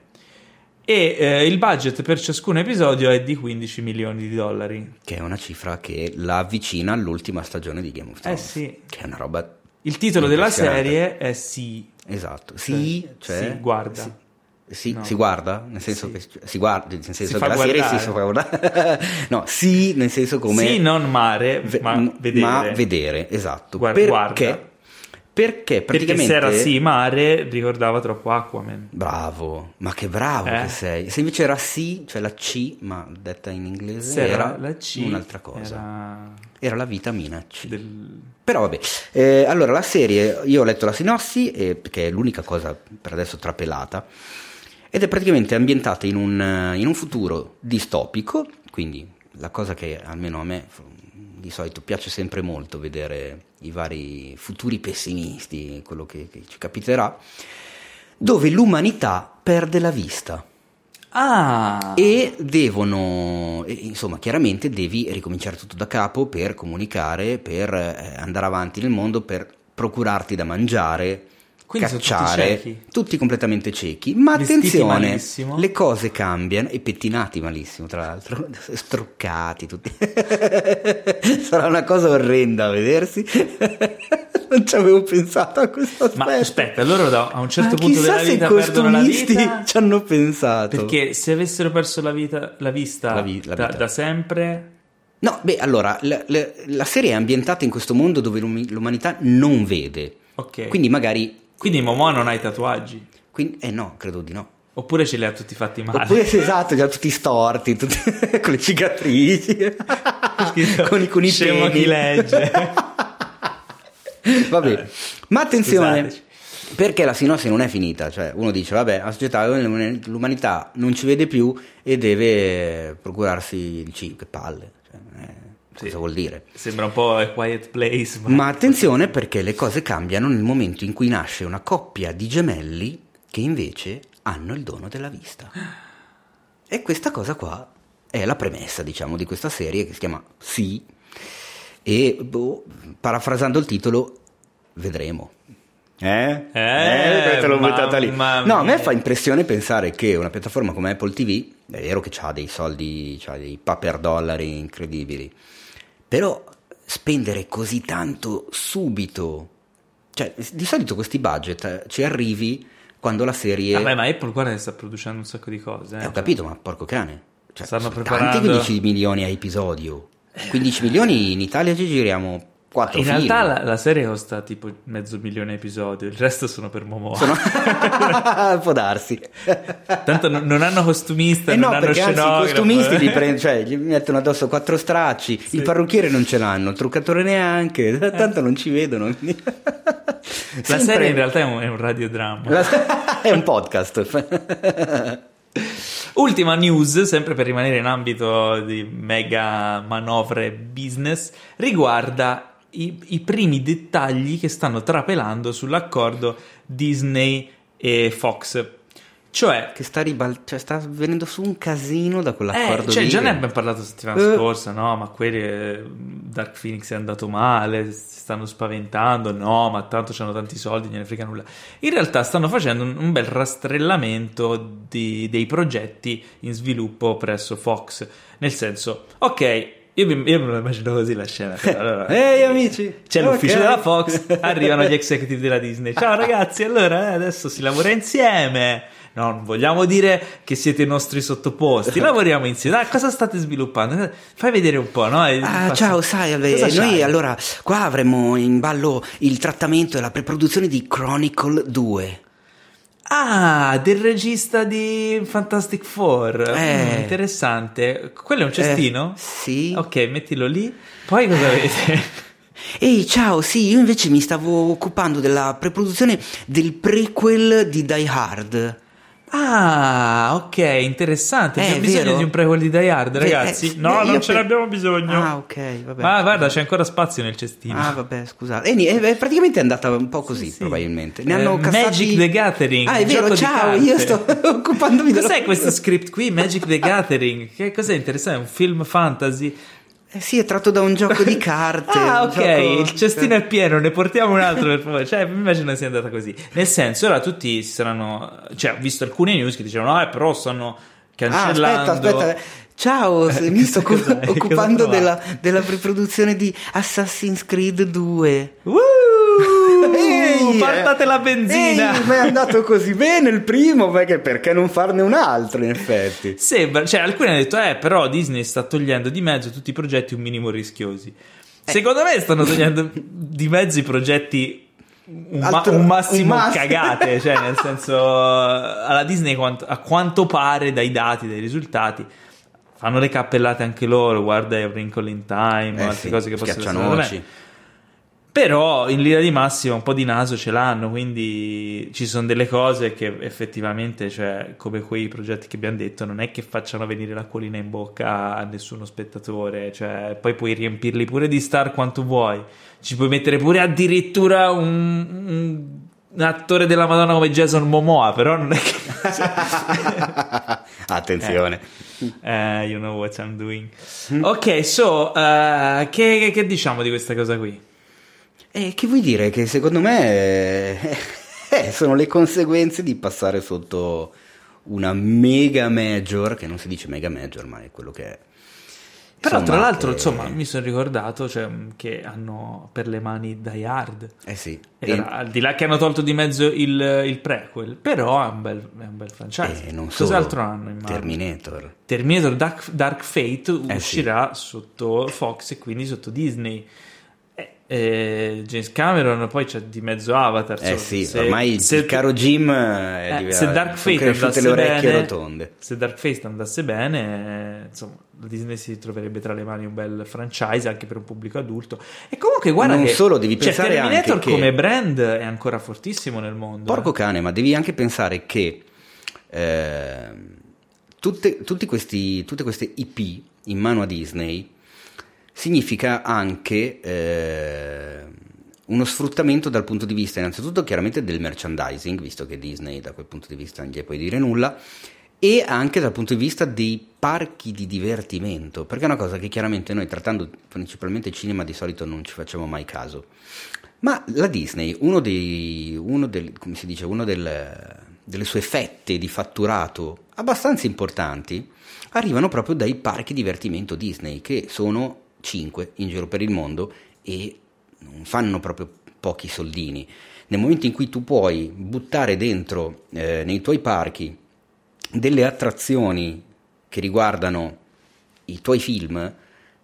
E eh, il budget per ciascun episodio è di 15 milioni di dollari. Che è una cifra che la avvicina all'ultima stagione di Game of Thrones. Eh sì. Che è una roba... Il titolo della serie è Sì. Esatto. Sì, cioè... Sì, guarda. Sì. Sì, No. si guarda, nel senso Sì. che cioè, si guarda, nel senso Si che la serie guardare. si fa guardare. no, sì, nel senso come Sì, non mare, ma vedere. ma vedere, esatto. Guar- perché, guarda. Perché praticamente Perché se era sì mare ricordava troppo Aquaman. Bravo, ma che bravo Eh. che sei. Se invece era sì, cioè la C, ma detta in inglese Se era, la C un'altra cosa. Era... Era la vitamina C. del... Però vabbè, Eh, allora la serie, io ho letto la sinossi, eh, perché è l'unica cosa per adesso trapelata, ed è praticamente ambientata in un, in un futuro distopico, quindi la cosa che almeno a me di solito piace sempre molto vedere i vari futuri pessimisti, quello che, che ci capiterà, dove l'umanità perde la vista. Ah! E devono, insomma, chiaramente devi ricominciare tutto da capo per comunicare, per eh, andare avanti nel mondo, per procurarti da mangiare, Quindi sono tutti cacciare, ciechi? tutti completamente ciechi. Ma Vestiti attenzione, malissimo. le cose cambiano e pettinati malissimo, tra l'altro, struccati tutti. Sarà una cosa orrenda a vedersi. non ci avevo pensato a questo aspetto. Ma aspetta, loro da, a un certo Ma punto della vita perdono la vita ci hanno pensato. perché se avessero perso la, vita, la vista, La vi- la da, da sempre No, beh, allora, la, la- la serie è ambientata in questo mondo dove l'um- l'umanità non vede. ok Quindi magari... quindi Momoa non ha i tatuaggi quindi- eh no, credo di no. oppure ce li ha tutti fatti male Oppure esatto, già tutti storti, tutti- con le cicatrici, con, i- con i Scemo peni. chi legge Vabbè, ma attenzione, scusateci. perché la sinossi non è finita, cioè uno dice, vabbè, la società, l'umanità non ci vede più e deve procurarsi il cibo, che palle, cioè, eh, Sì. cosa vuol dire? sembra un po' a quiet place ma, Ma attenzione perché le cose cambiano nel momento in cui nasce una coppia di gemelli che invece hanno il dono della vista. E questa cosa qua è la premessa, diciamo, di questa serie che si chiama Sì. E boh, parafrasando il titolo, vedremo. Eh? Eh, te l'ho buttata lì. No, a me fa impressione pensare che una piattaforma come Apple TV, è vero che ha dei soldi, ha dei paper dollari incredibili, però spendere così tanto subito, cioè di solito questi budget eh, ci arrivi quando la serie... Vabbè, ma Apple guarda che sta producendo un sacco di cose eh. Eh, ho capito, ma porco cane. Cioè, Stanno preparando- Tanti 15 milioni a episodio. 15 milioni in Italia ci giriamo 4 in film. realtà la, la serie costa tipo mezzo milione a episodio il resto sono per Momoa Sono... Può darsi. tanto non, non hanno costumista Eh non no, hanno perché anzi i scenografo costumisti li, prendono, cioè, gli mettono addosso quattro stracci, il parrucchiere non ce l'hanno, il truccatore neanche, tanto non ci vedono. la Sempre- serie in realtà è un, è un radiodramma La- è un podcast. Ultima news, sempre per rimanere in ambito di mega manovre business, riguarda i, i primi dettagli che stanno trapelando sull'accordo Disney e Fox. Cioè, che sta, ribal- cioè, sta venendo su un casino da eh, quell'accordo cioè lì. già ne abbiamo parlato settimana Eh. scorsa, no? Ma quelli eh, Dark Phoenix è andato male, si stanno spaventando, no, ma tanto c'hanno tanti soldi, non ne frega nulla. In realtà stanno facendo un, un bel rastrellamento di- dei progetti in sviluppo presso Fox. Nel senso, ok, io, mi- io me lo immagino così la scena. però, allora- Ehi amici! c'è l'ufficio Ok. della Fox, arrivano gli executive della Disney. Ciao ragazzi, allora eh, adesso si lavora insieme. No, non vogliamo dire che siete i nostri sottoposti, lavoriamo insieme. Ah, cosa state sviluppando? Fai vedere un po', no? Ah, ciao, sai, noi c'hai? allora qua avremo in ballo il trattamento e la preproduzione di Chronicle 2. Ah, del regista di Fantastic Four. Eh. Mm, interessante. Quello è un cestino? Eh, sì. Ok, mettilo lì. Poi cosa avete? Ehi, ciao, sì, io invece mi stavo occupando della preproduzione del prequel di Die Hard. Ah, ok, interessante. Eh, Abbiamo è bisogno vero? di un prequel di Die Hard, Beh, ragazzi. eh, no, eh, non ce pe- l'abbiamo bisogno. Ah, ok, vabbè. Ma guarda, c'è ancora spazio nel cestino. Ah, vabbè, scusate. E ni- eh, praticamente è andata un po' così, Sì, sì. probabilmente. Ne Eh, hanno cassati... Magic the Gathering. Ah, è vero, ciao, io sto occupandomi della... Cos'è questo script qui? Magic the Gathering. Che cos'è interessante? È un film fantasy. Eh sì, è tratto da un gioco di carte. ah, ok, gioco- il cestino è pieno, ne portiamo un altro per favore. Cioè, immagino sia andata così. Nel senso, ora tutti si saranno. Cioè, ho visto alcune news che dicevano, eh, però stanno Ah, cancellando. aspetta, aspetta. Ciao, Eh, mi sto occupando della, della preproduzione di Assassin's Creed 2. Woo! Ehi, partate eh. la benzina! Ehi, ma è andato così bene il primo, perché, perché non farne un altro in effetti? Sembra, cioè, alcuni hanno detto, eh, però Disney sta togliendo di mezzo tutti i progetti un minimo rischiosi. Eh. Secondo me stanno togliendo di mezzo i progetti un, ma- Altro- un massimo un cagate, cioè nel senso alla Disney quanto- a quanto pare dai dati, dai risultati fanno le cappellate anche loro, guarda Wrinkle in Time, Eh altre sì, cose che possono essere. Però in linea di massima un po' di naso ce l'hanno, quindi ci sono delle cose che effettivamente, cioè, come quei progetti che abbiamo detto, non è che facciano venire l'acquolina in bocca a nessuno spettatore, cioè, poi puoi riempirli pure di star quanto vuoi, ci puoi mettere pure addirittura un, un- un attore della Madonna come Jason Momoa, però non è che... Attenzione. Eh, you know what I'm doing. Ok, so, eh, che, che diciamo di questa cosa qui? E che vuoi dire? Che secondo me eh, eh, sono le conseguenze di passare sotto una mega major, che non si dice mega major, ma è quello che è. Però Insomma, tra l'altro, che- insomma, mi sono ricordato cioè, che hanno per le mani Die Hard. Eh sì. Era- al di là che hanno tolto di mezzo il, il prequel, però è un bel, è un bel franchise. E Eh, non. Cos'altro hanno in mano? Terminator. Terminator Dark, Dark Fate Eh, uscirà sotto Fox e quindi sotto Disney. Eh, eh, James Cameron poi c'è di mezzo Avatar. Eh sì, se- ormai se- il caro Jim è eh, diventato- se Dark Fate andasse le orecchie bene, rotonde. se Dark Fate andasse bene, eh, insomma, la Disney si troverebbe tra le mani un bel franchise anche per un pubblico adulto. E comunque, guarda Non che solo, devi cioè, pensare Terminator anche che- come brand è ancora fortissimo nel mondo. Porco eh. cane, ma devi anche pensare che ehm, tutte, tutti questi- tutte queste IP in mano a Disney significa anche ehm, uno sfruttamento dal punto di vista innanzitutto chiaramente del merchandising, visto che Disney da quel punto di vista non gli puoi dire nulla, e anche dal punto di vista dei parchi di divertimento, perché è una cosa che chiaramente noi trattando principalmente cinema di solito non ci facciamo mai caso. Ma la Disney, uno dei, uno del, dice, uno del- delle sue fette di fatturato abbastanza importanti arrivano proprio dai parchi divertimento Disney, che sono 5 in giro per il mondo e non fanno proprio pochi soldini. Nel momento in cui tu puoi buttare dentro eh, nei tuoi parchi delle attrazioni che riguardano i tuoi film,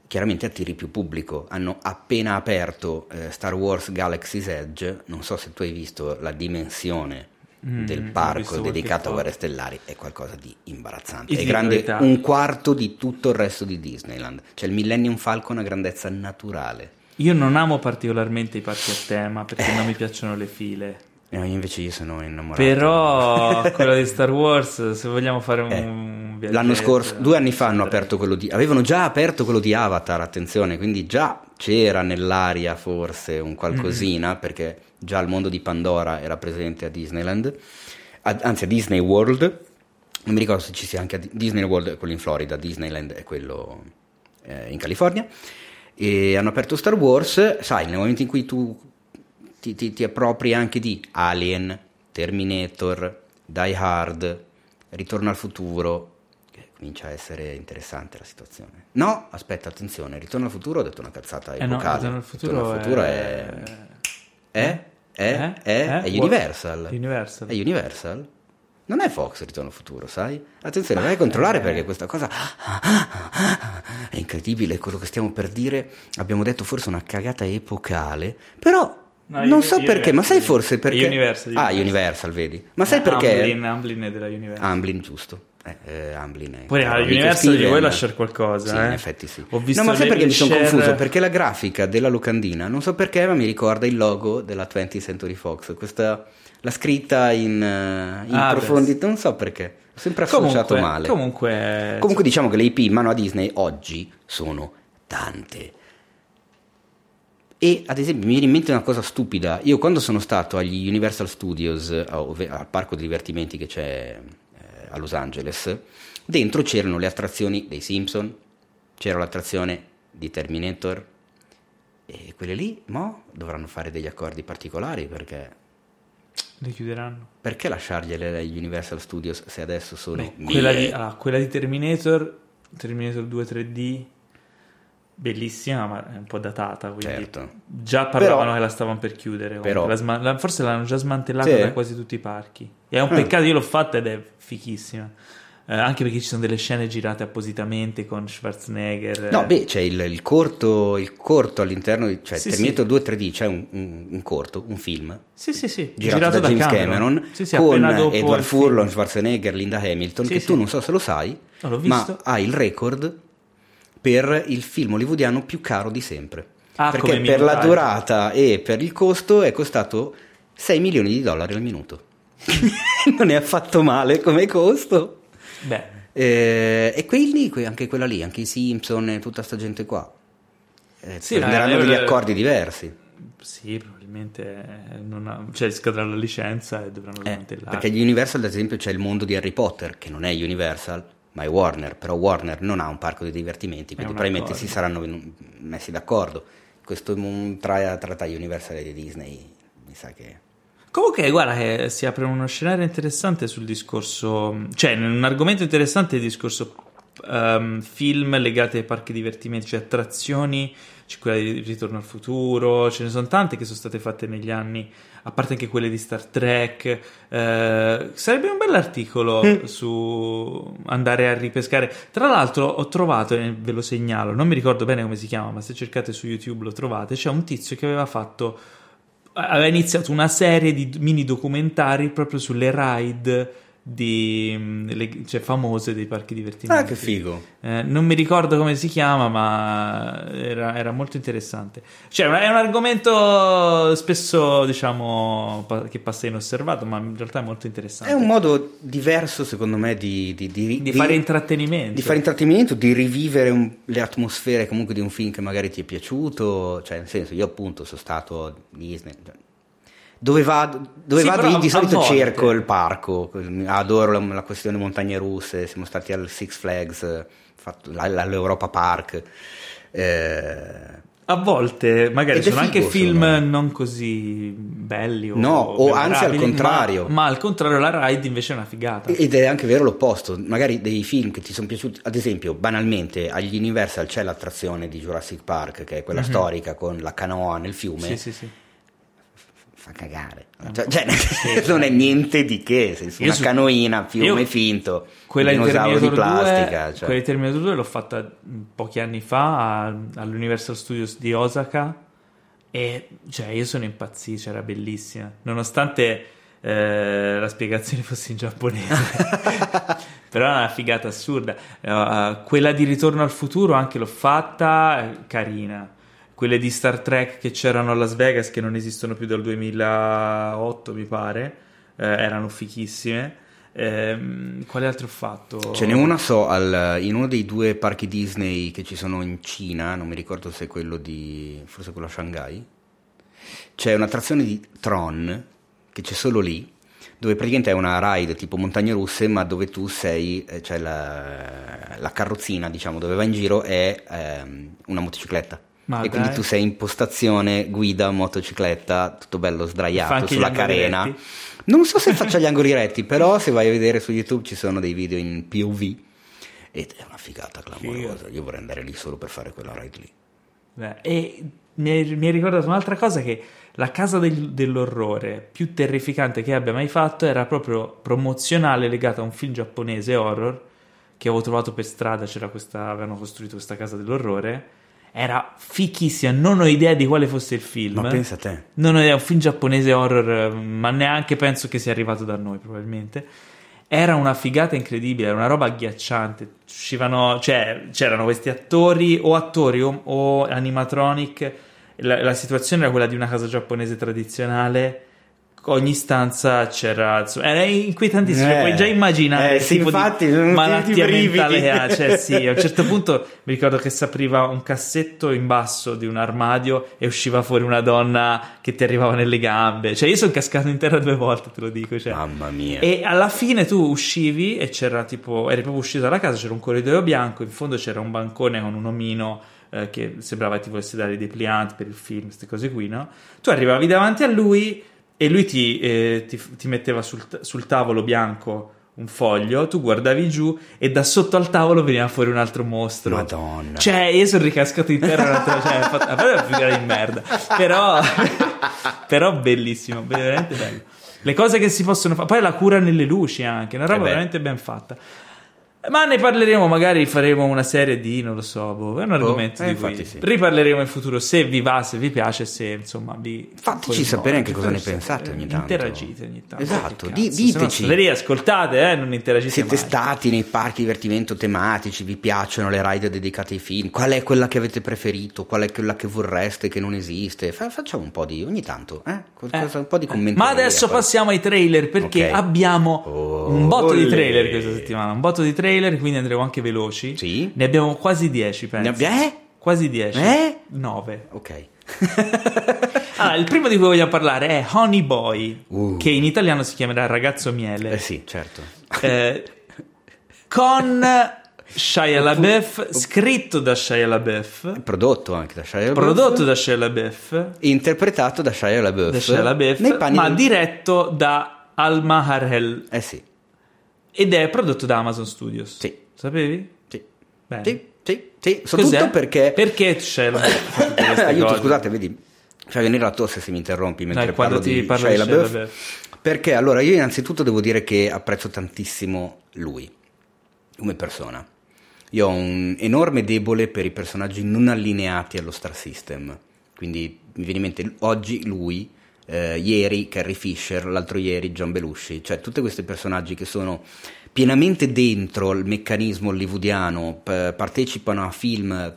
chiaramente attiri più pubblico. Hanno appena aperto eh, Star Wars Galaxy's Edge, non so se tu hai visto la dimensione Mm, del visto parco dedicato a. Guerre Stellari, è qualcosa di imbarazzante. E È grande un quarto di tutto il resto di Disneyland. Cioè il Millennium Falcon ha grandezza naturale. Io non amo particolarmente i parchi a tema perché non mi piacciono le file. E invece io sono innamorato. Però quello di Star Wars, se vogliamo fare un, Eh, un viaggetto, L'anno scorso, due anni fa hanno aperto quello di. Avevano già aperto quello di Avatar, attenzione, quindi già c'era nell'aria forse un qualcosina, Mm. perché già il mondo di Pandora era presente a Disneyland, a- anzi a Disney World. Non mi ricordo se ci sia anche a Di- Disney World, è quello in Florida, Disneyland è quello eh, in California. E hanno aperto Star Wars, sai, nel momento in cui tu ti, ti- ti appropri anche di Alien, Terminator, Die Hard, Ritorno al futuro, che comincia a essere interessante la situazione. No, aspetta, attenzione, Ritorno al futuro ho detto una cazzata Eh no, epocale. Ritorno al futuro, Ritorno al futuro è... è... È? È? Eh? È? È Eh? Universal. Universal. È Universal? Non è Fox Ritorno futuro, sai? Attenzione, vai a controllare Eh. perché questa cosa è incredibile, quello che stiamo per dire. Abbiamo detto forse una cagata epocale, però No, non Uni- so perché, ma sai forse perché... Universal, Ah, Universal. Vedi. Ma sai Eh, perché... Amblin, Amblin è della Universal. Amblin, giusto. Eh, eh, Amblin. Poi gli Steven. vuoi lasciare qualcosa, Sì, eh? in effetti sì. Ho visto no, ma sai perché mi sono confuso? Perché la grafica della locandina, non so perché, ma mi ricorda il logo della 20th Century Fox. Questa, la scritta in, eh, in Ah, profondità, non so perché. Ho sempre associato Comunque, male. comunque, Comunque diciamo che le IP in mano a Disney oggi sono tante. E ad esempio mi viene in mente una cosa stupida. Io quando sono stato agli Universal Studios, al parco di divertimenti che c'è a Los Angeles, dentro c'erano le attrazioni dei Simpson, c'era l'attrazione di Terminator e quelle lì mo dovranno fare degli accordi particolari perché Le chiuderanno. perché lasciargliele agli Universal Studios se adesso sono Beh, quella, di, allora, quella di Terminator, Terminator 2 3D, bellissima, ma è un po' datata. Quindi Certo. Già parlavano Però- che la stavano per chiudere. però- La sma- la- forse l'hanno già smantellata Sì. da quasi tutti i parchi. È un Ah. peccato, io l'ho fatta ed è fichissima. Eh, anche perché ci sono delle scene girate appositamente con Schwarzenegger. No, beh, c'è il, il corto, il corto all'interno, di- cioè Sì, Terminator 2 3D, c'è un, un- un corto, un film Sì, sì, sì. girato, da James Cameron, Sì, sì, con Edward. Furlong, Schwarzenegger, Linda Hamilton, Sì, che sì. tu non so se lo sai, No, ma ha il record per il film hollywoodiano più caro di sempre. Ah, Perché per la durata e per il costo è costato 6 milioni di dollari al minuto. non è affatto male come costo. Beh, Eh, e quelli, que- anche quella lì, anche i Simpson e tutta sta gente qua. Eh, Sì, prenderanno ma- degli eh, accordi diversi. sì, probabilmente eh, non ha- cioè, scadrà la licenza e dovranno Eh, perché gli Universal, ad esempio, c'è il mondo di Harry Potter, che non è Universal, ma è Warner. Però Warner non ha un parco di divertimenti, quindi probabilmente accordo. si saranno messi d'accordo. Questo tra, tra tra Universal e Disney, mi sa che. Comunque, guarda che si apre uno scenario interessante sul discorso, cioè un argomento interessante il discorso ehm, film legati ai parchi divertimenti, cioè attrazioni, c'è quella di Ritorno al futuro, ce ne sono tante che sono state fatte negli anni, a parte anche quelle di Star Trek. eh, sarebbe un bell'articolo su andare a ripescare. Tra l'altro ho trovato, ve lo segnalo, non mi ricordo bene come si chiama, ma se cercate su YouTube lo trovate, c'è un tizio che aveva fatto aveva iniziato una serie di mini documentari proprio sulle ride di, mh, le- cioè, famose dei parchi divertimenti. Ah, che figo! Eh, non mi ricordo come si chiama, ma era, era molto interessante. Cioè, è un argomento spesso, diciamo, che passa inosservato, ma in realtà è molto interessante. È un modo diverso, secondo me, di, di, di- di fare intrattenimento. di fare intrattenimento, di rivivere un- le atmosfere comunque di un film che magari ti è piaciuto. Cioè, nel senso, io appunto sono stato a Disney. Dove vado, dove Sì, vado io di solito volte- cerco il parco, adoro la, la questione montagne russe, siamo stati al Six Flags, fatto, all'Europa Park. eh, A volte magari sono anche figo, film secondo me. non così belli o, No, o anzi al contrario. Ma, ma al contrario la ride invece è una figata. Ed è anche vero l'opposto, magari dei film che ti sono piaciuti, ad esempio, banalmente agli Universal c'è l'attrazione di Jurassic Park, che è quella Mhm. storica con la canoa nel fiume, Sì, sì, sì. Fa cagare. un Cioè, cioè, Sì, non è niente di che, nel senso, Io una su- canoina, fiume io- finto, Quella di dinosauro Terminator di 2, plastica. cioè. quella di Terminator 2 l'ho fatta mm, pochi anni fa a- all'Universal Studios di Osaka e cioè io sono impazzito, cioè, era bellissima, nonostante eh, la spiegazione fosse in giapponese. Però è una figata assurda. Eh, quella di Ritorno al futuro anche l'ho fatta, carina. Quelle di Star Trek che c'erano a Las Vegas, che non esistono più dal 2008, mi pare, eh, erano fichissime. Ehm, quale altro ho fatto? Ce n'è una, so, al- in uno dei due parchi Disney che ci sono in Cina, non mi ricordo se è quello di, forse quello a Shanghai, c'è un'attrazione di Tron, che c'è solo lì, dove praticamente è una ride tipo montagne russe, ma dove tu sei, eh, cioè la, la carrozzina, diciamo, dove va in giro è ehm, una motocicletta. Ma e quindi dai. tu sei in postazione, guida, motocicletta, tutto bello sdraiato sulla carena. retti? Non so se faccia gli angoli retti, però se vai a vedere su YouTube ci sono dei video in POV ed è una figata clamorosa. Io vorrei andare lì solo per fare quella ride lì. Beh, e mi hai ricordato un'altra cosa che la casa del- dell'orrore più terrificante che abbia mai fatto era proprio promozionale legata a un film giapponese horror che avevo trovato per strada, c'era questa, avevano costruito questa casa dell'orrore. Era fichissima, non ho idea di quale fosse il film. Ma pensa a te. Non ho idea, è un film giapponese horror, ma neanche penso che sia arrivato da noi, probabilmente. Era una figata incredibile, era una roba agghiacciante. Uscivano, cioè, c'erano questi attori, o attori o, o animatronic. La, la situazione era quella di una casa giapponese tradizionale. Ogni stanza c'era, insomma, era inquietantissimo. Eh, puoi già immaginare eh, sì, infatti, malattia mentale che ha. Cioè, sì, a un certo punto mi ricordo che si apriva un cassetto in basso di un armadio e usciva fuori una donna che ti arrivava nelle gambe. Cioè, io sono cascato in terra due volte, te lo dico. Cioè. Mamma mia. E alla fine tu uscivi e c'era tipo, eri proprio uscito dalla casa, c'era un corridoio bianco, in fondo c'era un bancone con un omino eh, che sembrava ti volesse dare dei pliant per il film, queste cose qui, no? Tu arrivavi davanti a lui e lui ti, eh, ti, ti metteva sul, sul tavolo bianco un foglio, tu guardavi giù e da sotto al tavolo veniva fuori un altro mostro. Madonna. Cioè, io sono ricascato in terra, un altro, cioè, fatto, a una figura di merda. Però, però bellissimo, veramente bello. Le cose che si possono fare, poi la cura nelle luci anche, una roba Eh veramente ben fatta. Ma ne parleremo, magari faremo una serie di, non lo so, boh, è un argomento eh, di cui sì. riparleremo in futuro se vi va, se vi piace, se insomma vi... Fateci sapere anche cosa ne pensate ogni tanto. Interagite ogni tanto. Esatto, di- diteci. state lì, ascoltate, eh, non interagite Siete mai. stati nei parchi divertimento tematici, vi piacciono le ride dedicate ai film? Qual è quella che avete preferito? Qual è quella che vorreste che non esiste? Fa- facciamo un po' di ogni tanto, eh? Qualcosa- Eh, un po' di eh. commenti. Ma adesso passiamo ai trailer perché Ok. abbiamo Oh, un botto di olè. trailer questa settimana. Un botto di trailer, quindi andremo anche veloci. Sì. Ne abbiamo quasi 10, penso. Ne abbia- eh? Quasi 10. Eh? 9. Ok. Allora, il primo di cui vogliamo parlare è Honey Boy, Uh. che in italiano si chiamerà Ragazzo Miele. Eh sì, certo. Eh, con Shia LaBeouf, scritto da Shia LaBeouf, Prodotto anche da Shia LaBeouf. prodotto da Shia LaBeouf, Interpretato da Shia LaBeouf. da Shia LaBeouf Nei panni ma del- diretto da Alma Harhel Eh sì, ed è prodotto da Amazon Studios. Sì. Sapevi? sì. Bene. Sì, sì, sì. Soprattutto Cos'è? perché... Perché tutte queste Aiuto, cose? scusate, vedi, fa venire la tosse se mi interrompi mentre Dai, parlo ti di parlo Shia. LaBeouf. Perché allora io innanzitutto devo dire che apprezzo tantissimo lui come persona. Io ho un enorme debole per i personaggi non allineati allo star system. Quindi mi viene in mente oggi lui, eh, ieri Carrie Fisher, l'altro ieri John Belushi, cioè tutti questi personaggi che sono pienamente dentro il meccanismo hollywoodiano, p- partecipano a film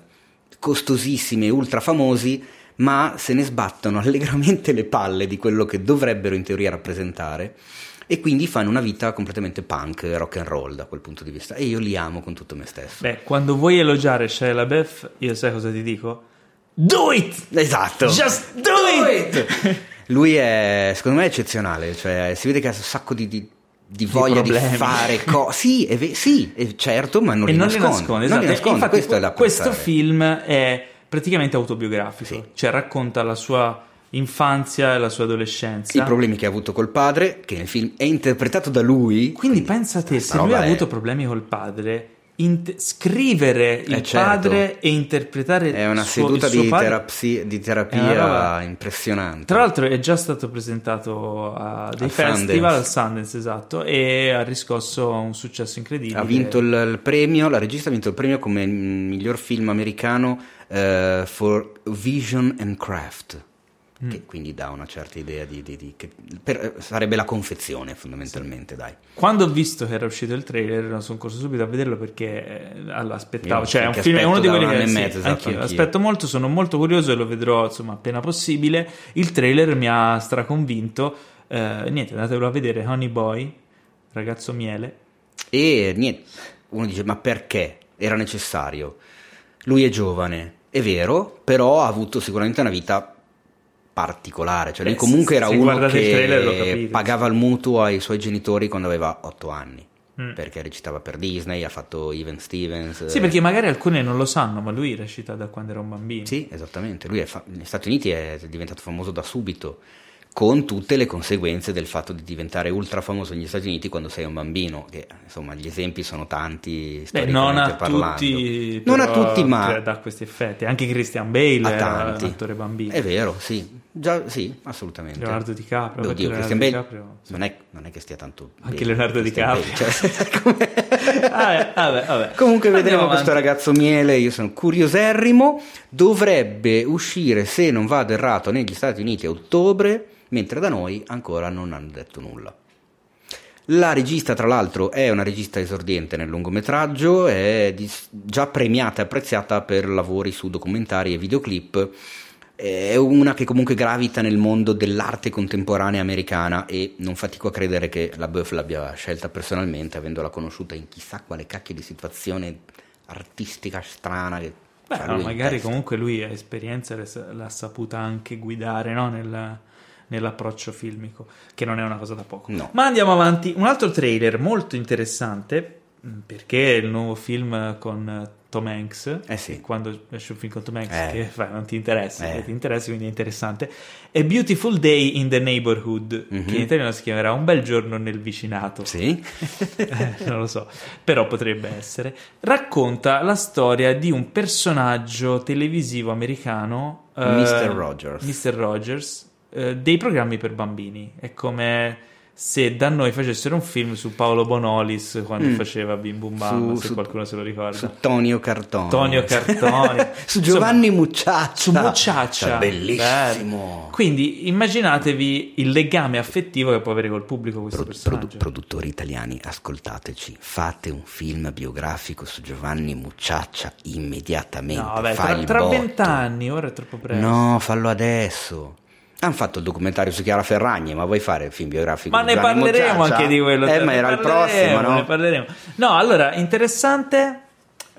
costosissimi e ultra famosi, ma se ne sbattono allegramente le palle di quello che dovrebbero in teoria rappresentare e quindi fanno una vita completamente punk, rock and roll da quel punto di vista e io li amo con tutto me stesso. Beh, quando vuoi elogiare Shia LaBeouf, io sai cosa ti dico? Do it! Esatto. Just do it! Lui è, secondo me, eccezionale, cioè si vede che ha un sacco di, di- di voglia di problemi. fare cose. Sì, è sì, è certo, ma non e li non nasconde. li nasconde, Non esatto. li nasconde, Infatti, questo è da questo film è praticamente autobiografico, Sì. cioè racconta la sua infanzia e la sua adolescenza. I problemi che ha avuto col padre, che nel film è interpretato da lui. Quindi pensa a te, se lui ha avuto problemi col padre, int- scrivere il Eh, certo. padre e interpretare È una suo- seduta di, padre- terapsi- di terapia impressionante. Tra l'altro è già stato presentato a dei Al festival, Sundance. al Sundance esatto, e ha riscosso un successo incredibile. ha vinto il, il premio, la regista ha vinto il premio come miglior film americano eh, for Vision and Craft. Mm. Che quindi dà una certa idea di, di- di- che per- sarebbe la confezione fondamentalmente, dai. Quando ho visto che era uscito il trailer, sono corso subito a vederlo perché eh, allora, aspettavo. Io cioè, è un film, è uno di quelli che sì, e mezzo, esatto, anch'io. anch'io. aspetto molto, sono molto curioso e lo vedrò insomma appena possibile. Il trailer mi ha straconvinto. Eh, niente, andatevelo a vedere. Honey Boy, ragazzo miele. E niente, uno dice ma perché era necessario? Lui è giovane, è vero, però ha avuto sicuramente una vita particolare, cioè lui Eh, comunque era uno che pagava il mutuo ai suoi genitori quando aveva 8 anni. Mm. Perché recitava per Disney, ha fatto Even Stevens. Sì, eh, perché magari alcuni non lo sanno, ma lui recita da quando era un bambino. Sì, esattamente. Lui è fa- negli Stati Uniti è diventato famoso da subito, con tutte le conseguenze del fatto di diventare ultra famoso negli Stati Uniti quando sei un bambino. Che insomma, gli esempi sono tanti. Beh, non a parlando. tutti, Non a tutti, ma dà questi effetti. Anche Christian Bale a era un attore bambino. È vero, sì. Già, sì, assolutamente. Leonardo DiCaprio. Oddio, Leonardo Christian Bale DiCaprio, sì. non, è, non è che stia tanto. Anche bene, Leonardo Christian DiCaprio. Bale, cioè, come- Vabbè, vabbè. Comunque vedremo questo ragazzo miele, io sono curioserrimo, dovrebbe uscire se non vado errato negli Stati Uniti a ottobre, mentre da noi ancora non hanno detto nulla. La regista, tra l'altro, è una regista esordiente nel lungometraggio, è già premiata e apprezzata per lavori su documentari e videoclip. È una che comunque gravita nel mondo dell'arte contemporanea americana e non fatico a credere che la Buff l'abbia scelta personalmente, avendola conosciuta in chissà quale cacchio di situazione artistica strana. Che Beh, no, magari comunque lui ha esperienza e l'ha- saputa anche guidare no? Nel- nell'approccio filmico, che non è una cosa da poco. No. Ma andiamo avanti. Un altro trailer molto interessante Mm, perché il nuovo film con Tom Hanks, Eh sì. quando esce un film con Tom Hanks Eh. che fai, non ti interessa, Eh. ti interessa, quindi è interessante. E Beautiful Day in the Neighborhood, Mhm. che in italiano si chiamerà Un bel giorno nel vicinato. Sì? Eh, non lo so, però potrebbe essere. Racconta la storia di un personaggio televisivo americano, eh, Mr. Rogers. Mr. Rogers, eh, dei programmi per bambini. È come se da noi facessero un film su Paolo Bonolis quando Mm. faceva Bim Bum Bam, Su- se su- qualcuno se lo ricorda. Su Tonio Cartoni. Tonio Cartoni. Su Giovanni Mucciaccia. su Mucciaccia. Cioè, bellissimo. Bello. Quindi immaginatevi il legame affettivo che può avere col pubblico questo Pro- personaggio. produ- produttori italiani, ascoltateci, fate un film biografico su Giovanni Mucciaccia immediatamente. no, vabbè, fai tra, vent'anni, ora è troppo presto. No, fallo adesso. Hanno fatto il documentario su Chiara Ferragni, ma vuoi fare il film biografico? Ma ne parleremo Mucciaccia? anche di quello. Eh, ma era il prossimo, no? Ne parleremo. No, allora, interessante.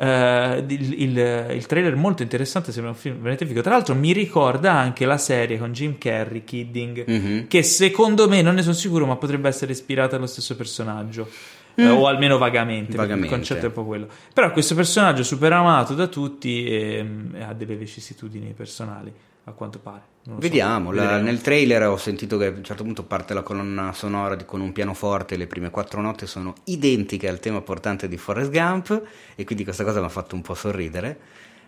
eh, il, il- il trailer molto interessante, sembra un film figo. Tra l'altro, mi ricorda anche la serie con Jim Carrey, Kidding, Mhm. che secondo me non ne sono sicuro, ma potrebbe essere ispirata allo stesso personaggio. eh, o almeno vagamente, Vagamente. il concetto è un po' quello. Però questo personaggio super amato da tutti e, e ha delle vicissitudini personali, a quanto pare. Lo so, Vediamo, la- nel trailer ho sentito che a un certo punto parte la colonna sonora di- con un pianoforte, le prime quattro note sono identiche al tema portante di Forrest Gump e quindi questa cosa mi ha fatto un po' sorridere.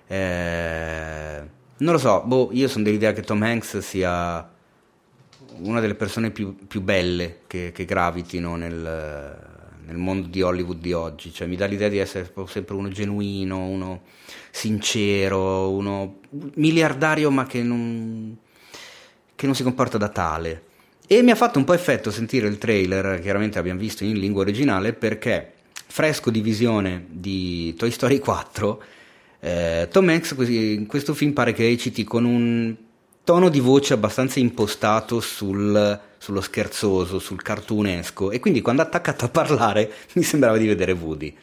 Eh, non lo so, boh, io sono dell'idea che Tom Hanks sia una delle persone più, più belle che, che gravitino nel, nel mondo di Hollywood di oggi, cioè mi dà l'idea di essere sempre uno genuino, uno sincero, uno miliardario ma che non, che non si comporta da tale. E mi ha fatto un po' effetto sentire il trailer, chiaramente l'abbiamo visto in lingua originale, perché fresco di visione di Toy Story 4, eh, Tom Hanks in questo film pare che reciti con un tono di voce abbastanza impostato sul- sullo scherzoso, sul cartunesco, e quindi quando ha attaccato a parlare mi sembrava di vedere Woody.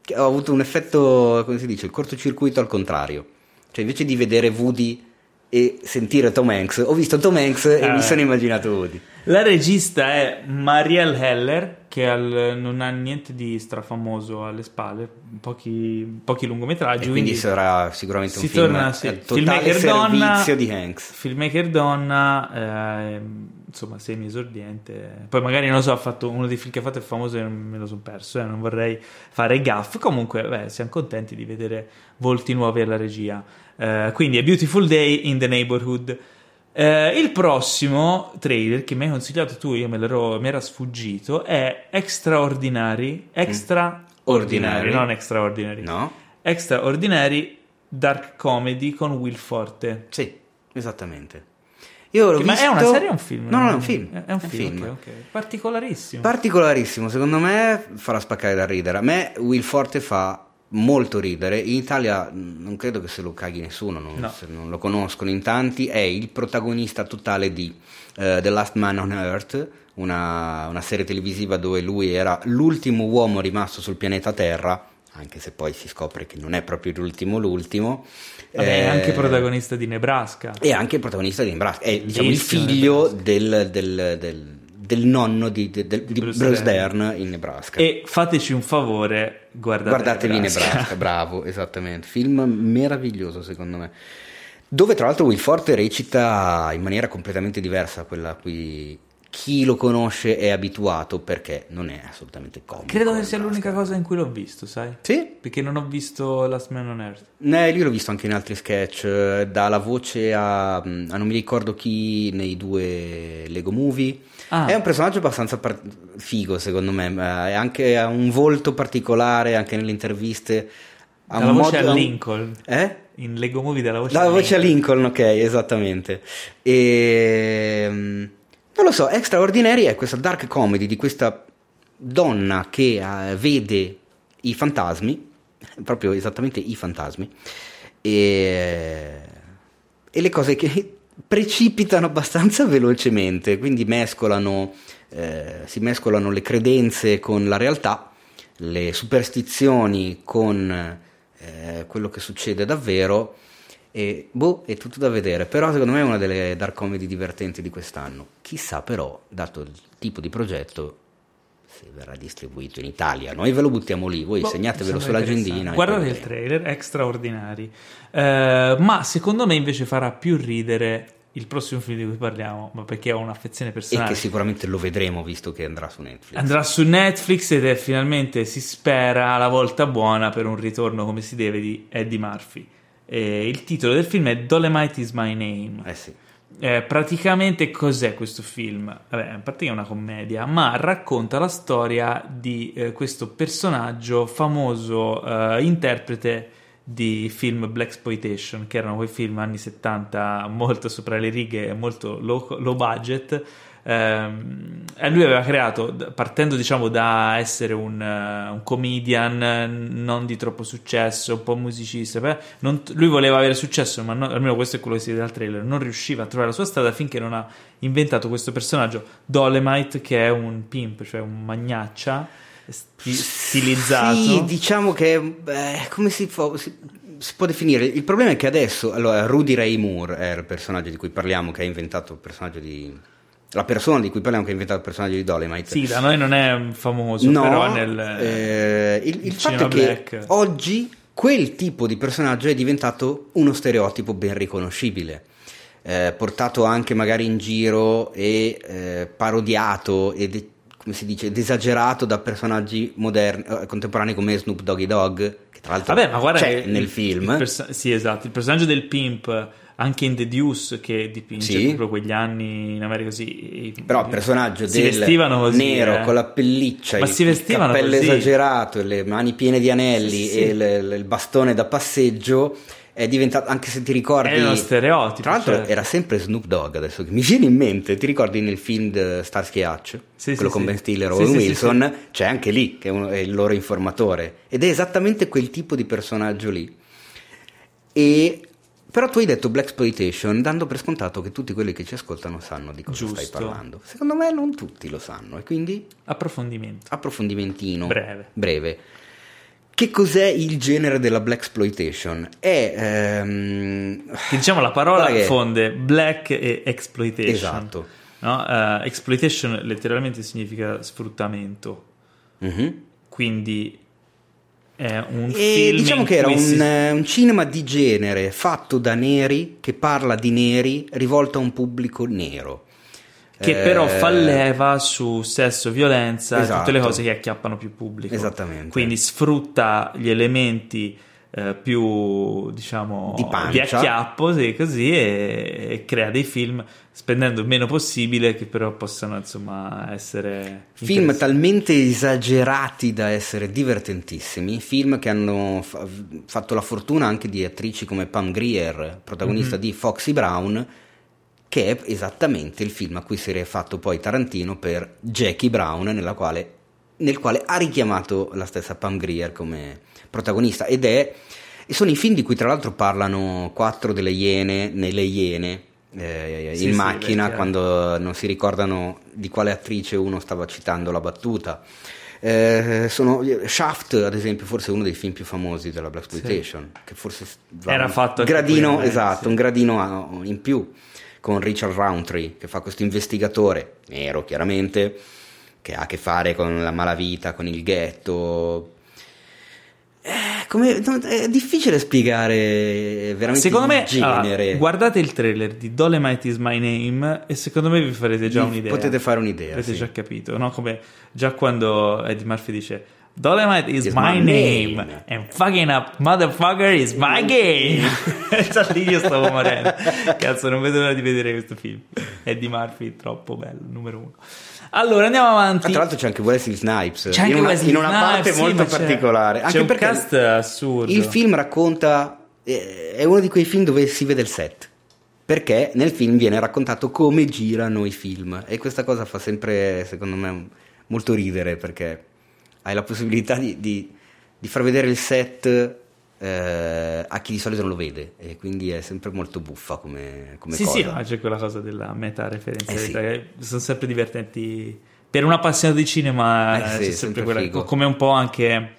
Che ho avuto un effetto, come si dice, il cortocircuito al contrario. Cioè invece di vedere Woody e sentire Tom Hanks, ho visto Tom Hanks e Eh. mi sono immaginato Woody. La regista è Marielle Heller, che al- non ha niente di strafamoso alle spalle, pochi, pochi lungometraggi. E quindi sarà sicuramente un si film torna sì, filmmaker servizio donna, di Hanks. filmmaker donna, eh, insomma semi esordiente. Poi magari non lo so, ha fatto uno dei film che ha fatto è famoso e me lo sono perso, eh, non vorrei fare gaff. Comunque, beh, siamo contenti di vedere volti nuovi alla regia. Eh, quindi è Beautiful Day in the Neighborhood. Eh, il prossimo trailer che mi hai consigliato tu, io me l'ero, mi era sfuggito, è Extraordinary, Extraordinary, Ordinary. non Extraordinary, No? Extraordinary Dark Comedy con Will Forte. Sì, esattamente. Io l'ho Ma è visto... una serie o un film? No, no, è un film. È, è un film, ok, ok. Particolarissimo. Particolarissimo, secondo me farà spaccare da ridere. A me Will Forte fa molto ridere. In Italia mh, non credo che se lo caghi nessuno, non, No. non lo conoscono in tanti. È il protagonista totale di eh, The Last Man on Earth, una, una serie televisiva dove lui era l'ultimo uomo rimasto sul pianeta Terra. Anche se poi si scopre che non è proprio l'ultimo, l'ultimo. Vabbè, è Eh, anche protagonista di Nebraska. e anche protagonista di Nebraska, è diciamo, il figlio del, del- del- del nonno di, di- del- di Bruce Bruce, Dern. Dern in Nebraska. E fateci un favore, guardate Guardatevi Nebraska. bravo, esattamente. Film meraviglioso secondo me. Dove tra l'altro Will Forte recita in maniera completamente diversa da quella a cui chi lo conosce è abituato perché non è assolutamente comico. Credo che sia Nebraska. l'unica cosa in cui l'ho visto, sai? Sì, Perché non ho visto Last Man on Earth. Eh, io l'ho visto anche in altri sketch, eh, dalla voce a, mm, a non mi ricordo chi nei due Lego Movie. Ah. È un personaggio abbastanza par- figo, secondo me. ha anche ha un volto particolare, anche nelle interviste. Ha Dalla un voce modo- a Lincoln. Eh? In Lego Movie dalla voce La a voce a Lincoln, ok, esattamente. E, mm, non lo so, Extraordinary è questa dark comedy di questa donna che eh, vede i fantasmi, proprio esattamente i fantasmi, e, e le cose che precipitano abbastanza velocemente, quindi mescolano, eh, si mescolano le credenze con la realtà, le superstizioni con eh, quello che succede davvero. E boh, è tutto da vedere. Però secondo me è una delle dark comedy divertenti di quest'anno. Chissà però, dato il tipo di progetto, se verrà distribuito in Italia. Noi ve lo buttiamo lì, voi Boh, segnatevelo sull'agendina. e Guardate il trailer, extraordinari. Eh, ma secondo me invece farà più ridere il prossimo film di cui parliamo, ma perché ho un'affezione E personale. che sicuramente lo vedremo visto che andrà su Netflix. Andrà su Netflix ed è finalmente, si spera, la volta buona per un ritorno come si deve di Eddie Murphy. E il titolo del film è Dolemite is my name. Eh sì. Eh, praticamente cos'è questo film? Vabbè, a parte che è una commedia, ma racconta la storia di eh, questo personaggio famoso eh, interprete di film Black Exploitation, che erano quei film anni 70 molto sopra le righe, molto low, low budget. Ehm, lui aveva creato, partendo diciamo da essere un, eh, un comedian eh, non di troppo successo, un po' musicista, beh, non- lui voleva avere successo, ma no- almeno questo è quello che si vede dal trailer, non riusciva a trovare la sua strada finché non ha inventato questo personaggio Dolemite, che è un pimp, cioè un magnaccia sti- stilizzato. Sì, diciamo che beh, come si può, si, si può definire? Il problema è che adesso, allora, Rudy Ray Moore è il personaggio di cui parliamo, che ha inventato il personaggio di. La persona di cui parliamo che ha inventato il personaggio di Dolemite. Sì, da noi non è famoso, No, però nel, eh, il, il fatto è che black. oggi quel tipo di personaggio è diventato uno stereotipo ben riconoscibile, eh, portato anche magari in giro e eh, parodiato e come si dice, esagerato da personaggi moderni, eh, contemporanei come Snoop Doggy Dogg, che tra l'altro Vabbè, ma guarda c'è che nel il- film. il perso- sì, esatto. Il personaggio del pimp, anche in The Deuce, che dipinge Sì. proprio quegli anni in America così. Però il personaggio si del vestivano così, nero eh. con la pelliccia, Ma il, si vestivano il cappello così. esagerato, le mani piene di anelli Sì, e il, il bastone da passeggio è diventato, anche se ti ricordi... È uno stereotipo, Tra l'altro certo. era sempre Snoop Dogg, adesso che mi viene in mente, ti ricordi nel film Starsky Hutch? Sì, quello sì, con sì. Ben Stiller sì, Wilson, c'è anche lì, che è, uno- è il loro informatore. Ed è esattamente quel tipo di personaggio lì. E... Però tu hai detto Black Exploitation dando per scontato che tutti quelli che ci ascoltano sanno di cosa stai Giusto. parlando. Secondo me non tutti lo sanno e quindi Approfondimento. approfondimentino Breve. breve. Che cos'è il genere della Black Exploitation? È ehm, diciamo la parola che- fonde black e exploitation. Esatto. No? Eh, exploitation letteralmente significa sfruttamento. Mhm. Quindi è un E diciamo che era un, si- eh, un cinema di genere fatto da neri che parla di neri rivolto a un pubblico nero. che Eh, però fa leva su sesso, violenza e tutte le Esatto. cose che acchiappano più pubblico. Esattamente. Quindi sfrutta gli elementi eh, più diciamo Di pancia. acchiappo sì, così e, e crea dei film spendendo il meno possibile che però possano insomma essere Film talmente esagerati da essere divertentissimi, film che hanno fa- fatto la fortuna anche di attrici come Pam Grier, protagonista Mhm. di Foxy Brown, che è esattamente il film a cui si è fatto poi Tarantino per Jackie Brown, nella quale- nel quale ha richiamato la stessa Pam Grier come protagonista ed è e sono i film di cui tra l'altro parlano quattro delle iene nelle iene eh, Sì, in sì, macchina quando non si ricordano di quale attrice uno stava citando la battuta. Eh, sono, Shaft, ad esempio, forse è uno dei film più famosi della Black Exploitation, che forse Era un fatto gradino, quello, eh, esatto, sì. un gradino in più con Richard Roundtree che fa questo investigatore nero, chiaramente, che ha a che fare con la malavita, con il ghetto. Eh, come- è difficile spiegare veramente Secondo me, genere. allora, guardate il trailer di Dolemite is my name e secondo me vi farete già Vi un'idea. potete fare un'idea, Avete sì. già capito, no? Come già quando Eddie Murphy dice Dolemite is, Is my, my name. name. and fucking up motherfucker is my game. già lì io stavo morendo. Cazzo, non vedo l'ora di vedere questo film. Eddie Murphy, troppo bello, numero uno. Allora, andiamo avanti. Ah, tra l'altro c'è anche Wesley Snipes C'è anche in una, Wesley in una Snipes, parte sì, molto c'è- particolare. c'è Anche un perché cast assurdo. il film racconta, eh, è uno di quei film dove si vede il set. Perché nel film viene raccontato come girano i film. E questa cosa fa sempre, secondo me, molto ridere perché hai la possibilità di, di- di far vedere il set eh, a chi di solito non lo vede. E quindi è sempre molto buffa come, come sì, cosa. sì, ma c'è quella cosa della meta referenzialità Eh che sono sempre divertenti. Per un appassionato di cinema Eh eh, sì, c'è sempre sempre quella, figo. come un po' anche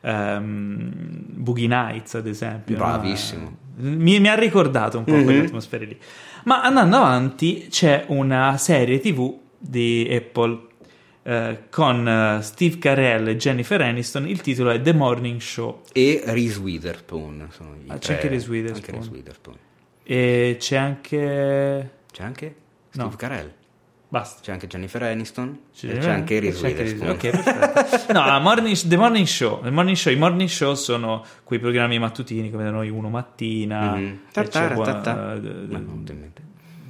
ehm, Boogie Nights, ad esempio. no? Bravissimo. Mi, mi ha ricordato un po' Mhm. quelle atmosfere lì. Ma andando avanti, c'è una serie TV di Apple eh, con eh, Steve Carell e Jennifer Aniston. Il titolo è The Morning Show. E Reese Witherspoon. Ah, c'è anche Reese Witherspoon. Anche Reese Witherspoon. E c'è anche. C'è anche No. Steve Carell. Basta. C'è anche Jennifer Aniston. C'è, e c'è anche Reese Witherspoon. Ok, perfetto. No, morning- The Morning Show. The Morning Show. I morning show sono quei programmi mattutini come da noi uno mattina. C'è qua- tattà. eh, Ma non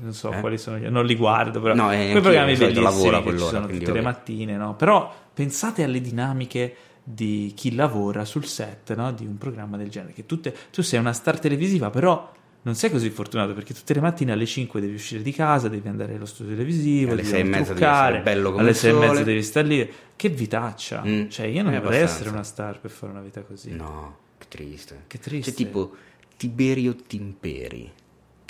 non so Eh? quali sono, non li guardo, però No, quei programmi bellissimi lavoro che ci sono tutte le mattine, no? Però pensate alle dinamiche di chi lavora sul set, no? Di un programma del genere, che tutte, tu sei una star televisiva, però non sei così fortunato perché tutte le mattine alle 5 devi uscire di casa, devi andare allo studio televisivo, Alle devi sei e mezza devi truccare, essere bello come alle il 6 e mezza devi stare lì. Che vitaccia! Mm, Cioè, io non abbastanza. essere una star per fare una vita così. No, che triste. Che triste. C'è tipo Tiberio Timperi.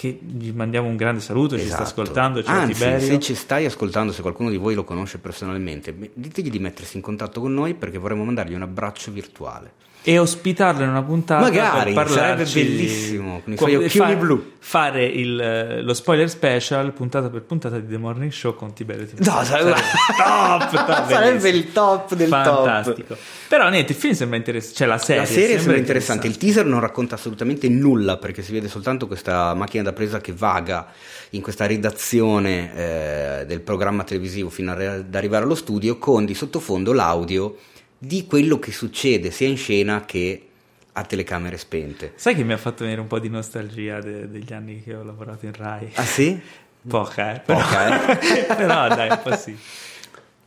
Che gli mandiamo un grande saluto, ci sta Esatto. ascoltando, ciao Anzi, Tiberio. se ci stai ascoltando, se qualcuno di voi lo conosce personalmente, ditegli di mettersi in contatto con noi perché vorremmo mandargli un abbraccio virtuale. E ospitarlo in una puntata Magari, per sarebbe bellissimo, con i suoi occhioni blu. fare il, eh, lo spoiler special puntata per puntata di The Morning Show con Tiberio. No, sarebbe, top, top, sarebbe il top del fantastico però niente il film sembra interessante cioè la serie, top. La serie sembra sembra interessante. Il teaser non racconta assolutamente nulla perché si vede soltanto questa macchina da presa che vaga in questa redazione eh, del programma televisivo fino ad arrivare allo studio con di sottofondo l'audio di quello che succede sia in scena che a telecamere spente. sai che mi ha fatto venire un po' di nostalgia de- degli anni che ho lavorato in Rai Ah sì? poca eh però, Poca, però dai un po' sì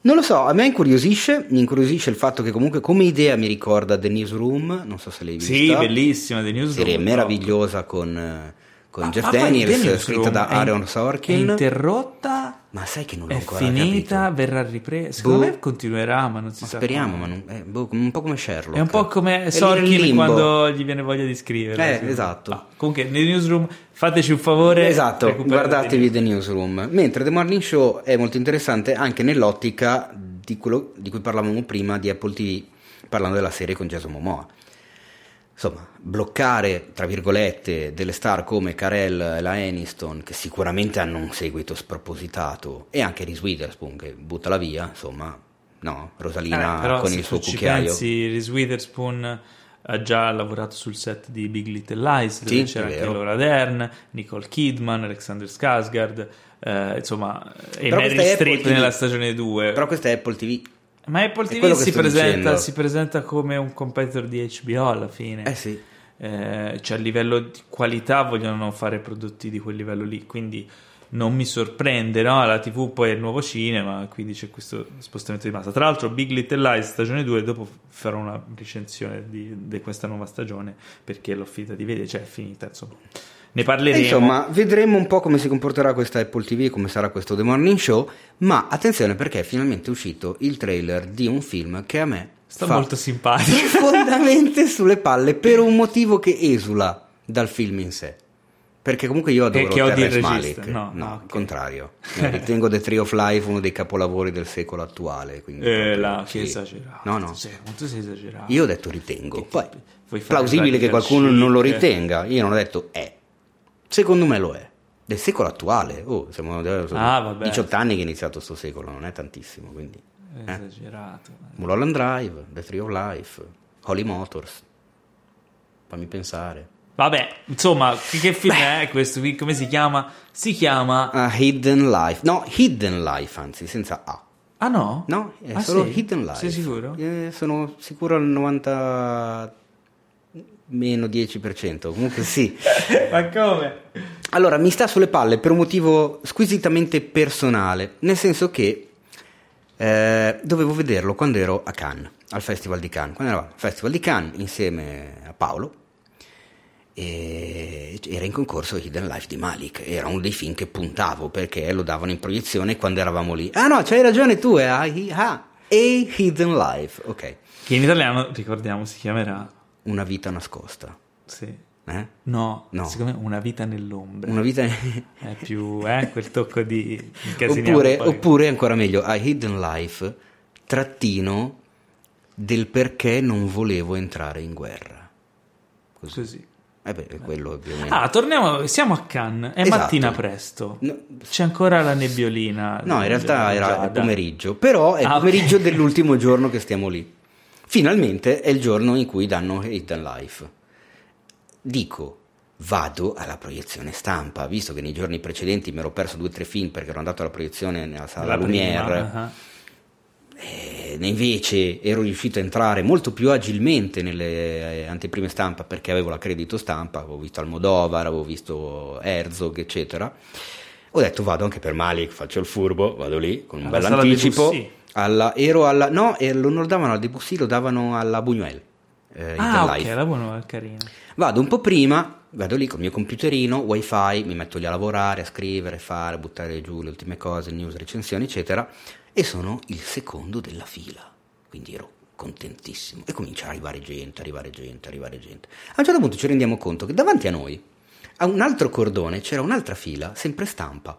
Non lo so, a me incuriosisce, mi incuriosisce il fatto che comunque come idea mi ricorda The Newsroom, non so se l'hai vista. sì bellissima The News Serie meravigliosa con, eh, con Jeff The Daniels, Newsroom scritta da è- Aaron è Sorkin. interrotta ma sai che non l'ho è ancora finita, capito. verrà ripresa. Secondo Boh. me continuerà, ma non si Ma sa. speriamo, quando. ma non, eh, boh, un po' come Sherlock. È un po' come È Sorkin quando gli viene voglia di scrivere. Eh, esatto. Ah, comunque, nel newsroom fateci un favore. Esatto, guardatevi The The Newsroom. Mentre The Morning Show è molto interessante anche nell'ottica di quello di cui parlavamo prima di Apple TV, parlando della serie con Jason Momoa. Insomma, bloccare, tra virgolette, delle star come Carell e la Aniston, che sicuramente hanno un seguito spropositato, e anche Reese Witherspoon, che buttala via, insomma, no, Rosalina Eh, però con il suo cucchiaio. pensi, Reese Witherspoon ha già lavorato sul set di Big Little Lies, dove Sì, c'era anche. Laura Dern, Nicole Kidman, Alexander Skarsgård, eh, insomma, e Però Mary TV. nella stagione 2. Però questa è Apple TV. Ma Apple TV si presenta, si presenta come un competitor di HBO alla fine. Eh sì. Eh, cioè a livello di qualità vogliono fare prodotti di quel livello lì, quindi non mi sorprende, no? La TV poi è il nuovo cinema, quindi c'è questo spostamento di massa. Tra l'altro Big Little Lies stagione 2, dopo farò una recensione di, di questa nuova stagione perché l'ho finita di vedere, cioè è finita, insomma. Ne E parleremo. Insomma, vedremo un po' come si comporterà questa Apple TV, come sarà questo The Morning Show, ma attenzione perché è finalmente uscito il trailer di un film che a me Sta molto simpatico. profondamente sulle palle per un motivo che esula dal film in sé. Perché comunque io adoro Che- Terrence. Malick. No, No, no, al ok. contrario. Eh, ritengo The Tree of Life uno dei capolavori del secolo attuale. quindi Eh, là, sì. esagerato. No, no. Sei, quanto sei esagerato. Io ho detto ritengo. Che- Poi, plausibile che qualcuno non lo ritenga. Io non ho detto è. Secondo me lo è. Del secolo attuale. Oh, siamo Ah, vabbè. 18 anni che è iniziato sto secolo, non è tantissimo. Quindi. È esagerato. Mulholland Drive, The Tree of Life, Holy Motors. Fammi pensare. Vabbè, insomma, che, film è questo? Come si chiama? Si chiama... Ah, Hidden Life. No, Hidden Life, anzi, senza A. Ah no? No, è Ah, solo sì? Hidden Life. Sei sicuro? Eh, sono sicuro al 90 meno 10%. Comunque sì. Ma come? Allora, mi sta sulle palle per un motivo squisitamente personale, nel senso che eh, dovevo vederlo quando ero a Cannes, al Festival di Cannes. Quando eravamo al Festival di Cannes insieme a Paolo e era in concorso Hidden Life di Malik. Era uno dei film che puntavo perché lo davano in proiezione quando eravamo lì. Ah no, c'hai ragione tu, è ah, ah, A Hidden Life. Ok, Che in italiano, ricordiamo, si chiamerà... una vita nascosta. Sì. Eh? No, No. secondo me una vita nell'ombra. Una vita... È più, eh, quel tocco di... Oppure, oppure, ancora meglio, a Hidden Life, trattino del perché non volevo entrare in guerra. Così. Così. Eh beh, è quello più. Ah, torniamo, siamo a Cannes, è Esatto. mattina presto. No, C'è ancora la nebbiolina. No, in realtà era pomeriggio, però è il Ah, pomeriggio dell'ultimo giorno che stiamo lì. Finalmente è il giorno in cui danno Hidden Life. Dico, vado alla proiezione stampa, visto che nei giorni precedenti mi ero perso due o tre film perché ero andato alla proiezione nella sala La prima, Lumière. ah. E invece ero riuscito a entrare molto più agilmente nelle eh, anteprime stampa perché avevo la credito stampa, avevo visto Almodovar, avevo visto Herzog, eccetera. Ho detto vado anche per Malik, faccio il furbo, vado lì con un bel anticipo. Debussy. Alla, ero alla, no, lo non davano al Debussy, lo davano alla Buñuel. eh, Ah, ok, la è carina. Vado un po' prima, vado lì col mio computerino, wifi, mi metto lì a lavorare, a scrivere, fare, buttare giù le ultime cose, news, recensioni, eccetera, e sono il secondo della fila. Quindi ero contentissimo. E comincia a arrivare gente, arrivare gente, arrivare gente. A un certo punto ci rendiamo conto che davanti a noi, a un altro cordone, c'era un'altra fila, sempre stampa.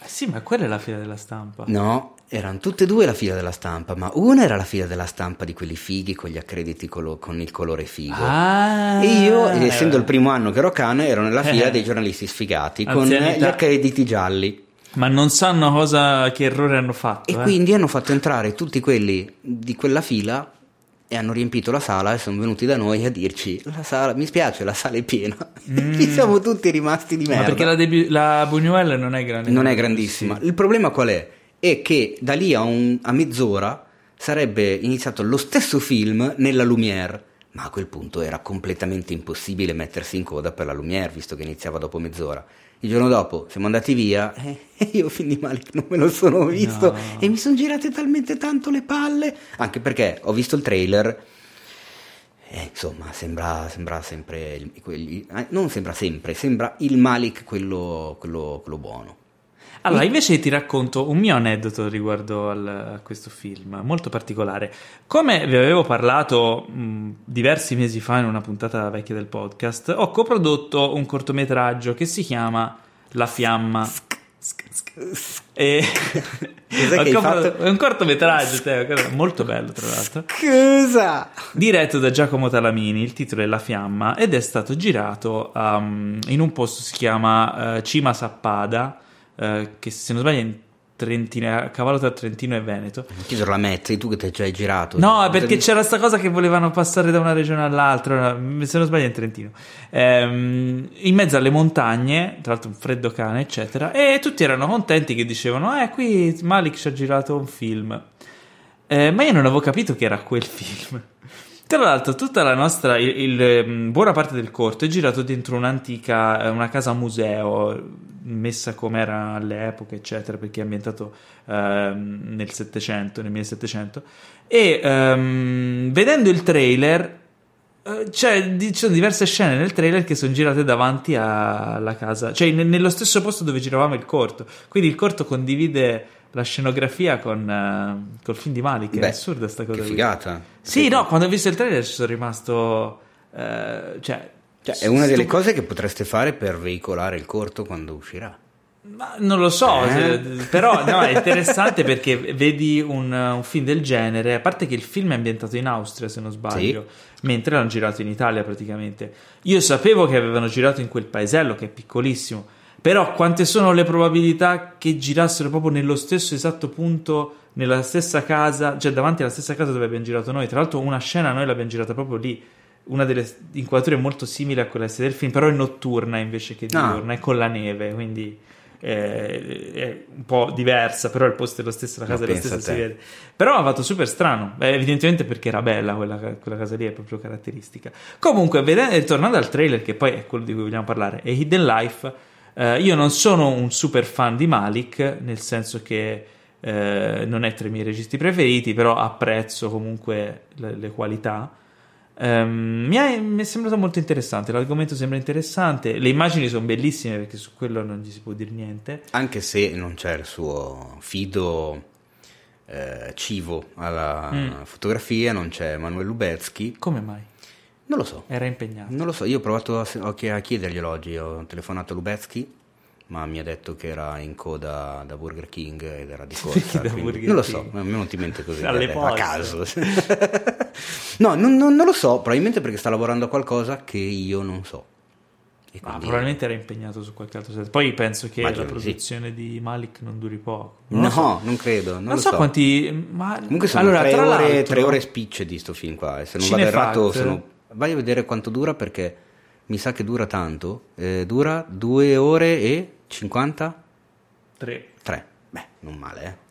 Eh sì, ma quella è la fila della stampa. No, erano tutte e due la fila della stampa, ma una era la fila della stampa di quelli fighi con gli accrediti colo- con il colore figo. Ah, E io, essendo il primo anno che ero a Cannes, ero nella fila Eh. dei giornalisti sfigati con Anzianità. gli accrediti gialli. Ma non sanno cosa, che errore hanno fatto. E eh. quindi hanno fatto entrare tutti quelli di quella fila e hanno riempito la sala e sono venuti da noi a dirci: la sala, Mi spiace, la sala è piena. Ci siamo tutti rimasti di Mm. Ma merda. perché la, debu- la Buñuel non è grande. non è grandissima. Il problema qual è? È che da lì a, un- a mezz'ora sarebbe iniziato lo stesso film nella Lumière. Ma a quel punto era completamente impossibile mettersi in coda per la Lumière, visto che iniziava dopo mezz'ora. Il giorno dopo siamo andati via e io fin di male non me lo sono visto No. e mi sono girate talmente tanto le palle, anche perché ho visto il trailer e insomma sembra, sembra sempre, il- quelli- eh, non sembra sempre, sembra il Malik quello, quello- quello buono. Allora, invece ti racconto un mio aneddoto riguardo al- a questo film, molto particolare. Come vi avevo parlato mh, diversi mesi fa in una puntata vecchia del podcast, ho coprodotto un cortometraggio che si chiama La Fiamma. E fatto? È un cortometraggio, te, molto bello tra l'altro. Cosa? Diretto da Giacomo Talamini, il titolo è La Fiamma ed è stato girato um, in un posto che si chiama eh, Cima Sappada, eh, che se non sbaglio è in Trentino, è a cavallo tra Trentino e Veneto. Chiedere la metti, tu che ti hai girato. No, perché c'era sta cosa che volevano passare da una regione all'altra, se non sbaglio è in Trentino. Ehm, in mezzo alle montagne, tra l'altro un freddo cane, eccetera, e tutti erano contenti che dicevano, eh, qui Malik ci ha girato un film. Eh, ma io non avevo capito che era quel film. Tra l'altro, tutta la nostra, il, il, ehm, buona parte del corto è girato dentro un'antica, eh, una casa museo, messa come era all'epoca, eccetera, perché è ambientato ehm, nel 700, nel 1700. E ehm, vedendo il trailer, eh, c'è, di- ci sono diverse scene nel trailer che sono girate davanti alla casa, cioè ne- nello stesso posto dove giravamo il corto. Quindi il corto condivide la scenografia con eh, col film di Malik. È Beh, assurda sta cosa. Che qui. figata. Sì, no, quando ho visto il trailer ci sono rimasto. eh, cioè, Cioè, è una delle cose che potreste fare per veicolare il corto quando uscirà. Ma non lo so, Eh? però no, è interessante perché vedi un, un film del genere, a parte che il film è ambientato in Austria se non sbaglio, mentre l'hanno girato in Italia praticamente. Io sapevo che avevano girato in quel paesello che è piccolissimo, però quante sono le probabilità che girassero proprio nello stesso esatto punto, nella stessa casa, cioè davanti alla stessa casa dove abbiamo girato noi. Tra l'altro una scena noi l'abbiamo girata proprio lì. Una delle inquadrature molto simili a quella del film, però è notturna invece che Ah. diurna, è con la neve, quindi eh, è un po' diversa, però il posto è lo stesso, la casa è la stessa, si vede. Però ha fatto super strano, eh, evidentemente perché era bella quella, quella casa lì, è proprio caratteristica. Comunque, vedendo, tornando al trailer, che poi è quello di cui vogliamo parlare, è Hidden Life, eh, io non sono un super fan di Malik, nel senso che eh, non è tra i miei registi preferiti, però apprezzo comunque le, le qualità. Ehm, mi, è, mi è sembrato molto interessante, l'argomento sembra interessante, le immagini sono bellissime perché su quello non gli si può dire niente. Anche se non c'è il suo fido eh, civo alla Mm. fotografia, non c'è Emanuele Lubezki. Come mai? Non lo so. Era impegnato. Non lo so, io ho provato a, a chiederglielo oggi, ho telefonato a Lubezki ma mi ha detto che era in coda da Burger King ed era di corsa. Non lo so, a me non ti mente così, eh, a caso. no, non, non- non lo so, probabilmente perché sta lavorando a qualcosa che io non so. Ma probabilmente era impegnato su qualche altro set. Poi penso che Immagino la di sì. produzione di Malik non duri poco. No, lo so. non credo. Non, Non so, so quanti. Ma Comunque sono allora, tre, ore, tre ore spicce di sto film qua. E se non vado errato, sono... vai a vedere quanto dura perché mi sa che dura tanto. Eh, dura due ore e 53. Tre. Beh, non male, eh.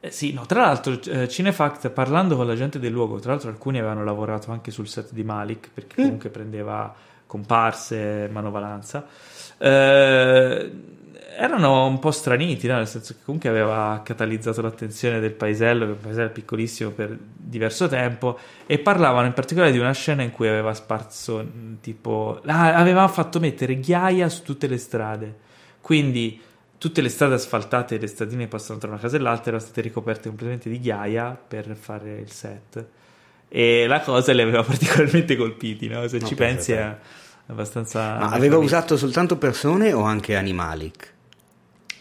Eh, sì, no, tra l'altro, eh, Cinefact parlando con la gente del luogo, tra l'altro alcuni avevano lavorato anche sul set di Malik perché Mm. comunque prendeva comparse, manovalanza. Eh, erano un po' straniti, no? nel senso che comunque aveva catalizzato l'attenzione del paesello, che è un paesello piccolissimo per diverso tempo, e parlavano in particolare di una scena in cui aveva sparso tipo, ah, aveva fatto mettere ghiaia su tutte le strade, quindi tutte le strade asfaltate e le stradine che passano tra una casa e l'altra erano state ricoperte completamente di ghiaia per fare il set. E la cosa li aveva particolarmente colpiti, no? Se No, ci pensi è abbastanza... Ma aveva usato soltanto persone o anche animalic?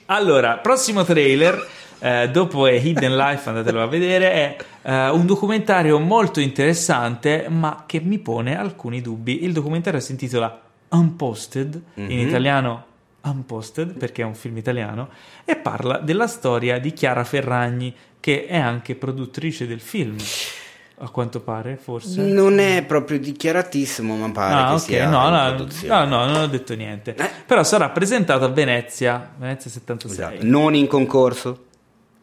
Allora, prossimo trailer, eh, dopo è Hidden Life, andatelo a vedere, è eh, un documentario molto interessante, ma che mi pone alcuni dubbi. Il documentario si intitola Unposted, in Mhm. italiano Unposted, perché è un film italiano, e parla della storia di Chiara Ferragni, che è anche produttrice del film, a quanto pare, forse. Non è proprio dichiaratissimo, ma pare Ah, che ok, sia no, no, no, non ho detto niente. Eh. Però sarà presentato a Venezia, Venezia 76. Esatto. Non in concorso?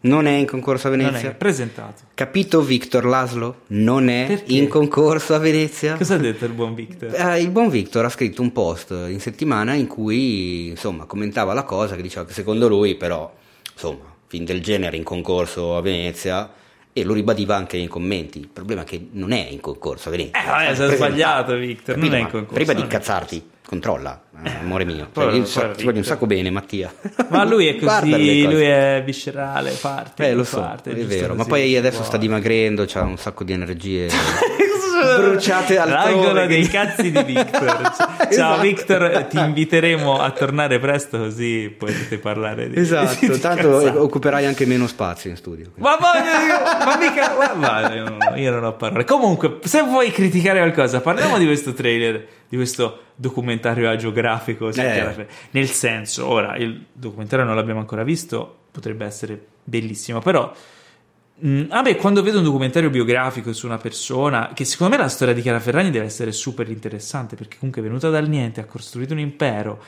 Non è in concorso a Non Venezia? è presentato. Capito Victor Laslo? Non è Perché? in concorso a Venezia? Cosa ha detto il buon Victor? Eh, il buon Victor ha scritto un post in settimana in cui insomma commentava la cosa che diceva che secondo lui però insomma film del genere in concorso a Venezia e lo ribadiva anche nei commenti il problema è che non è in concorso a Venezia Eh, vabbè, si è presentato. sbagliato, Victor, non Capito? è in concorso, prima di non incazzarti controlla eh, amore mio. Cioè, io so- ti voglio un sacco bene Mattia. Ma lui è così, lui è viscerale, parte. eh lo so parte, è giusto vero ma così, poi adesso buono. sta dimagrendo ha un sacco di energie bruciate altrove L'angolo dei cazzi di Victor. Ciao Esatto. Victor, ti inviteremo a tornare presto così potete parlare di esatto di tanto cazzate. occuperai anche meno spazio in studio Ma, ma, ma mica, ma, ma, io, non, ho parole. Comunque, se vuoi criticare qualcosa, parliamo di questo trailer, di questo documentario agiografico. su Eh. Nel senso, ora il documentario non l'abbiamo ancora visto, potrebbe essere bellissimo, però. Mh, a me quando vedo un documentario biografico su una persona, che secondo me la storia di Chiara Ferragni deve essere super interessante perché comunque è venuta dal niente, ha costruito un impero,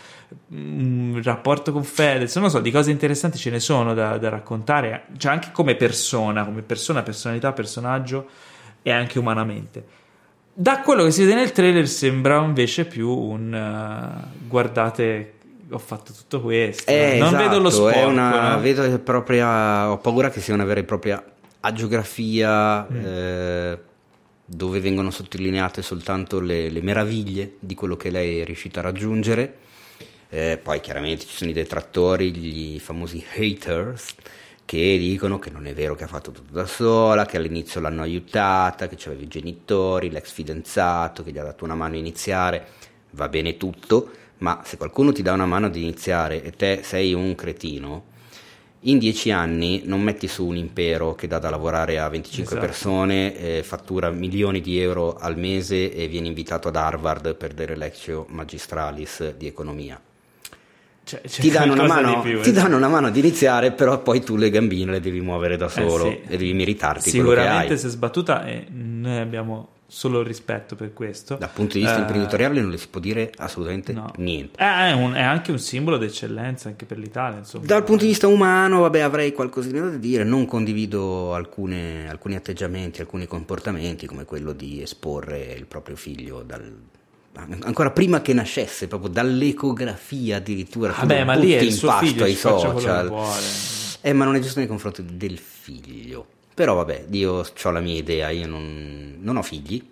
un rapporto con Fedez, non lo so, di cose interessanti ce ne sono da, da raccontare, cioè anche come persona, come persona, personalità, personaggio e anche umanamente. Da quello che si vede nel trailer sembra invece più un uh, guardate, ho fatto tutto questo, Eh, non esatto, vedo lo è una, no? vedo propria, ho paura che sia una vera e propria agiografia Mm. eh, dove vengono sottolineate soltanto le, le meraviglie di quello che lei è riuscita a raggiungere. Eh, poi chiaramente ci sono i detrattori, gli famosi haters che dicono che non è vero che ha fatto tutto da sola, che all'inizio l'hanno aiutata, che c'aveva i genitori, l'ex fidanzato che gli ha dato una mano a iniziare. Va bene tutto, ma se qualcuno ti dà una mano ad iniziare e te sei un cretino, in dieci anni non metti su un impero che dà da lavorare a 25 Esatto. persone, eh, fattura milioni di euro al mese e viene invitato ad Harvard per delle lectio magistralis di economia. Cioè, c'è Ti danno, una mano, di più, ti eh. danno una mano ad iniziare, però poi tu le gambine le devi muovere da solo sì. e devi meritarti Sicuramente si è sbattuta e noi abbiamo solo il rispetto per questo. Dal punto di vista Eh, imprenditoriale non le si può dire assolutamente no. niente. Eh, È, un- è anche un simbolo d'eccellenza anche per l'Italia. Insomma. Dal punto di vista umano, vabbè, avrei qualcosina da dire, non condivido alcune- alcuni atteggiamenti, alcuni comportamenti, come quello di esporre il proprio figlio dal- ancora prima che nascesse, proprio dall'ecografia addirittura, tu Vabbè, lo ma lì è il suo figlio, ai social. vuole. Eh, ma non è giusto nei confronti del figlio. Però vabbè, io ho la mia idea, io non, non ho figli,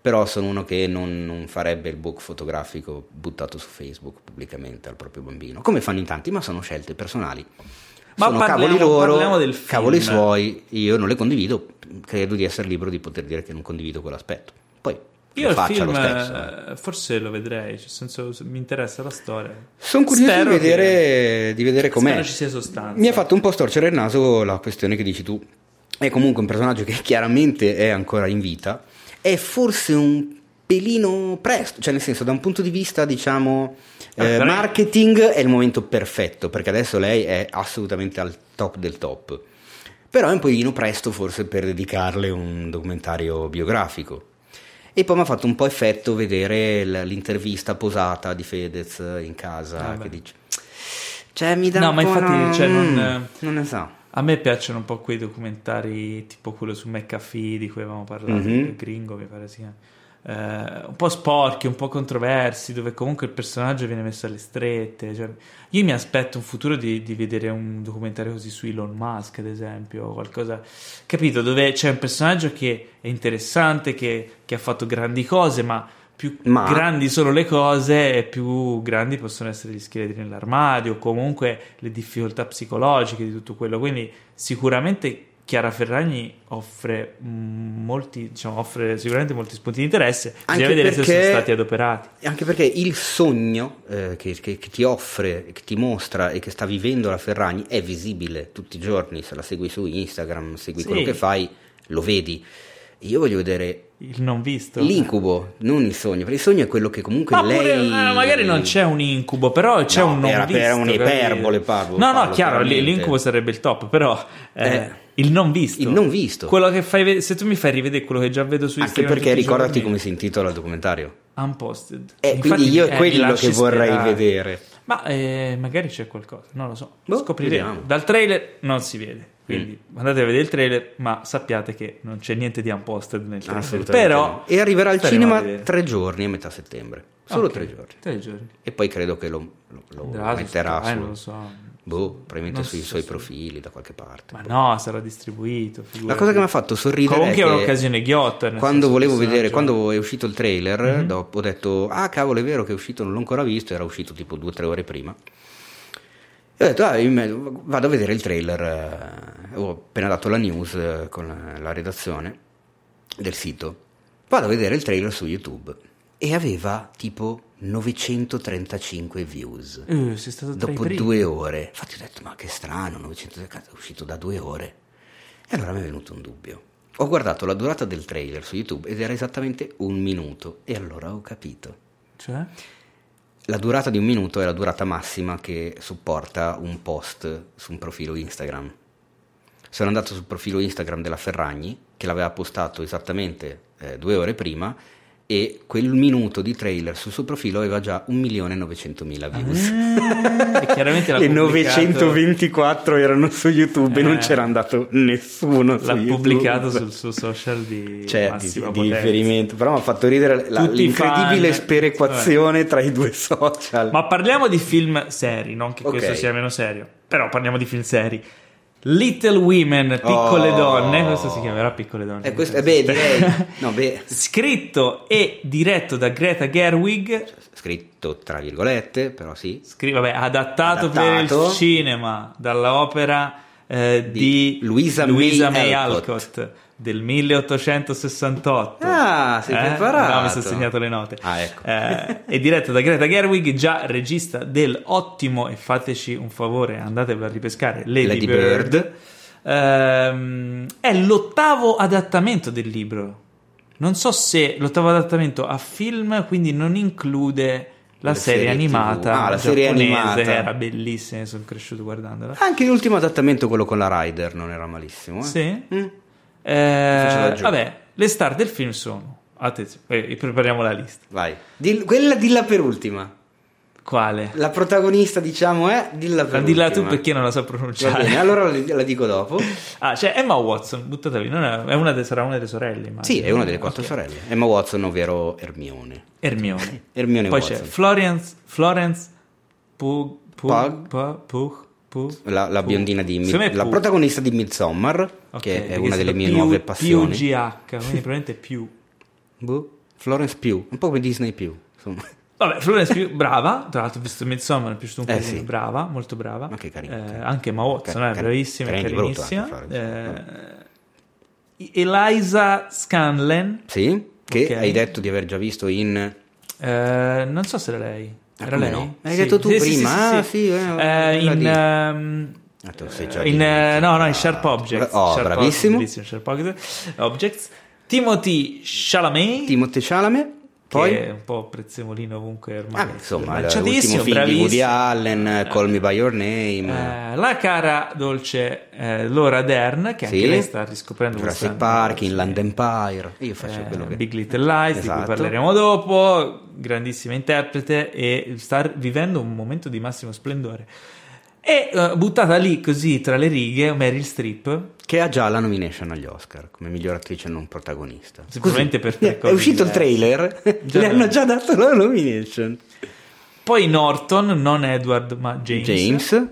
però sono uno che non, non farebbe il book fotografico buttato su Facebook pubblicamente al proprio bambino, come fanno in tanti, ma sono scelte personali. Ma sono parliamo- cavoli loro, cavoli suoi, io non le condivido, credo di essere libero di poter dire che non condivido quell'aspetto. Poi Io lo film lo stesso. eh, forse lo vedrei, cioè, senso mi interessa la storia. Sono curioso di Spero vedere, che- di vedere com'è. spero ci sia sostanza. Mi ha fatto un po' storcere il naso la questione che dici tu. È comunque un personaggio che chiaramente è ancora in vita. È forse un pelino presto, cioè nel senso da un punto di vista diciamo Ah, eh, marketing è il momento perfetto perché adesso lei è assolutamente al top del top. Però è un pelino presto forse per dedicarle un documentario biografico. E poi mi ha fatto un po' effetto vedere l'intervista posata di Fedez in casa Ah, beh. che dice cioè mi dà No, ma infatti, una- cioè, non- non ne so. A me piacciono un po' quei documentari tipo quello su McAfee di cui avevamo parlato, Mhm. il gringo mi pare sia. Eh, un po' sporchi, un po' controversi, dove comunque il personaggio viene messo alle strette. Cioè, io mi aspetto un futuro di, di vedere un documentario così su Elon Musk, ad esempio, o qualcosa, capito? Dove c'è un personaggio che è interessante, che, che ha fatto grandi cose, ma più Ma- grandi sono le cose più grandi possono essere gli scheletri nell'armadio o comunque le difficoltà psicologiche di tutto quello. Quindi sicuramente Chiara Ferragni offre molti, diciamo, offre sicuramente molti spunti di interesse. Bisogna Anche vedere se perché- sono stati adoperati. Anche perché il sogno eh, che, che- che ti offre, che ti mostra e che sta vivendo la Ferragni è visibile tutti i giorni. Se la segui su Instagram, segui Sì. quello che fai, lo vedi. Io voglio vedere Il non visto. l'incubo, non il sogno. Perché il sogno è quello che comunque Ma pure, lei. eh, magari non c'è un incubo, però c'è No, un non era visto. un'iperbole, capito? Pablo, No, no, Paolo, chiaro, chiaramente. l'incubo sarebbe il top, però eh, Eh, il non visto. il non visto. Quello che fai se tu mi fai rivedere quello che già vedo su Anche Instagram perché tutti i ricordati come si intitola il documentario. Unposted. E Infatti, quindi io eh, è quello che vorrei sperare. vedere. Ma eh, magari c'è qualcosa, non lo so. Boh, Scopriremo. vediamo. Dal trailer non si vede. Quindi Mm. andate a vedere il trailer, ma sappiate che non c'è niente di unposted nel trailer. Però. E arriverà al cinema tre giorni a metà settembre. Solo Ok, tre giorni. Tre giorni. E poi credo che lo, lo- lo metterà su. non so. Boh, probabilmente Non sui so suoi se- profili da qualche parte. Ma no, sarà distribuito. La figurati. cosa che mi ha fatto sorridere Comunque è è un'occasione ghiotta. quando volevo vedere, quando è uscito il trailer, Mhm. dopo ho detto, ah cavolo è vero che è uscito, non l'ho ancora visto, era uscito tipo due o tre ore prima. Ho detto, ah, vado a vedere il trailer, eh, ho appena dato la news eh, con la, redazione del sito, vado a vedere il trailer su YouTube e aveva tipo 935 views i dopo due ore. Infatti ho detto, ma che strano, 900 cazzo, è uscito da due ore. E allora mi è venuto un dubbio. Ho guardato la durata del trailer su YouTube ed era esattamente un minuto. E allora ho capito. Cioè? La durata di un minuto è la durata massima che supporta un post su un profilo Instagram. Sono andato sul profilo Instagram della Ferragni, che l'aveva postato esattamente eh, due ore prima, e quel minuto di trailer sul suo profilo aveva già 1.900.000 views. Eh, e chiaramente l'ha Le pubblicato- 924 erano su YouTube e non Eh. c'era andato nessuno su L'ha YouTube. pubblicato sul suo social di Cioè, di, massima di riferimento, però mi ha fatto ridere la- l'incredibile fan. sperequazione tra i due social. Ma parliamo di film seri, non che Ok. questo sia meno serio, però parliamo di film seri. Little Women, piccole Oh. donne, questo si chiamerà Piccole donne. Eh, questo- eh, beh, direi. No, beh, Scritto e diretto da Greta Gerwig, scritto tra virgolette, però sì. scri- vabbè, adattato, Adattato. per il cinema dall'opera eh, di, Di Louisa May Alcott. Alcott. Del 1868. Ah, sei Eh? preparato. No, mi sono segnato le note. Ah, ecco. Eh, è diretto da Greta Gerwig, già regista del ottimo, e fateci un favore, andatevelo a ripescare, Lady, Lady Bird. Bird. Ehm, è l'ottavo adattamento del libro. Non so se l'ottavo adattamento a film, quindi non include la serie serie animata. Ah, la serie giapponese, animata. era bellissima, sono cresciuto guardandola. Anche l'ultimo adattamento, quello con la Rider, non era malissimo. eh. Sì. Mm. Eh, vabbè, le star del film sono. Attenzione, eh, prepariamo la lista. Vai. Dill- quella dilla per ultima. Quale? La protagonista, diciamo, è dilla per La dilla tu ultima. perché non la so pronunciare. bene, allora la, dico dopo. Ah, c'è Emma Watson, buttata lì. È, è una de- sarà una delle sorelle. immagino. Sì, è una delle quattro Ok. sorelle. Emma Watson, ovvero Hermione. Hermione. Hermione Poi Watson. c'è Florence, Florence Pug. Pug, Pug, Pug, La, la biondina di me la protagonista di Midsommar, Ok, che è una delle mie più- nuove passioni. Più GH, quindi probabilmente più. Boh, Florence Pugh, un po' come Disney Pugh, insomma. Vabbè, Florence più brava, tra l'altro ho visto Midsommar, mi è piaciuto un Eh, casino, sì. brava, molto brava. Ma che carina. Eh, anche Emma Watson, Car- è car- bravissima, carina carinissima. anche. Eh, Eliza Scanlen, Sì? che Ok. hai detto di aver già visto in... Eh, non so se era lei. Era lei? no? Hai detto tu prima? Ah, sì, eh, Eh, in, ehm, Ah, sei già in, eh, no, no, in. Sharp Objects. Oh, Sharp bravissimo. Objects, Sharp Objects. Timothy Chalamet. Timothée Chalamet, poi... che è un po' prezzemolino ovunque ormai. Ah, insomma, l'ultimo film di bravissimo. Woody Allen, Call Me By Your Name, Eh, la cara dolce eh, Laura Dern, che Sì. anche lei sta riscoprendo Jurassic quest'anno, Park. Inland Empire. Io faccio Eh, quello che... Big Little Lies, di Esatto. cui parleremo dopo. Grandissima interprete e sta vivendo un momento di massimo splendore. E eh, buttata lì così tra le righe Meryl Streep, Che ha già la nomination agli Oscar come miglior attrice non protagonista. Sicuramente per tre È uscito il trailer, Già- le hanno già dato la nomination. poi Norton, non Edward ma James, James,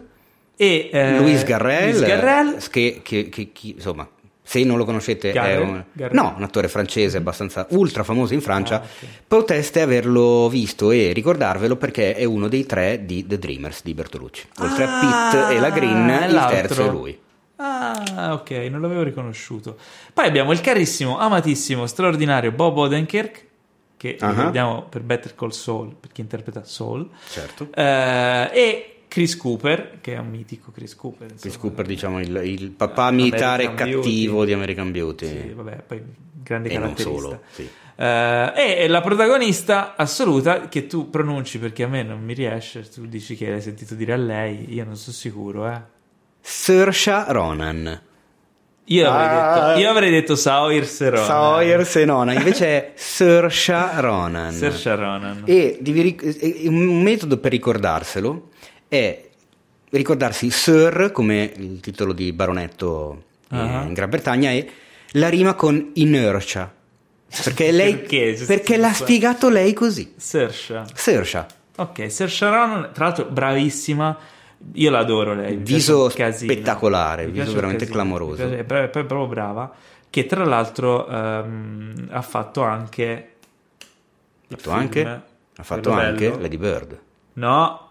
e eh, Louis Garrel, Louis Garrel, eh, che, che- che- chi- insomma, se non lo conoscete Garrel? è un, no, un attore francese abbastanza ultra famoso in Francia. Ah, ok. Potreste averlo visto e ricordarvelo perché è uno dei tre di The Dreamers di Bertolucci. Oltre a Ah, Pitt e la Green, il l'altro. terzo è lui. Ah, ok, non l'avevo riconosciuto. Poi abbiamo il carissimo, amatissimo, straordinario Bob Odenkirk, che Ah. ricordiamo per Better Call Saul, per chi interpreta Saul, Certo. eh, e Chris Cooper, che è un mitico Chris Cooper. insomma. Chris Cooper, diciamo, il, il papà militare American cattivo Beauty. di American Beauty. Sì, vabbè, poi grande E non caratterista. solo, sì. Eh, e la protagonista assoluta che tu pronunci perché a me non mi riesce, tu dici che l'hai sentito dire a lei, io non sono sicuro, eh. Saoirse Ronan. Io avrei, Ah. detto, io avrei detto Saoirse Ronan. Saoirse Ronan, invece è Saoirse Ronan. Saoirse Ronan. E devi ric- e- un metodo per ricordarselo è ricordarsi Sir come il titolo di baronetto eh, Ah. in Gran Bretagna e la rima con inertia. Perché, lei, Perché? Perché l'ha spiegato lei così. Saoirse. Saoirse. Ok, Saoirse Ronan, tra l'altro bravissima. Io l'adoro lei. mi Viso spettacolare, Mi viso veramente clamoroso. È proprio brava. Che tra l'altro ehm, ha fatto anche. Ha fatto anche, ha fatto anche. Lady Bird. No,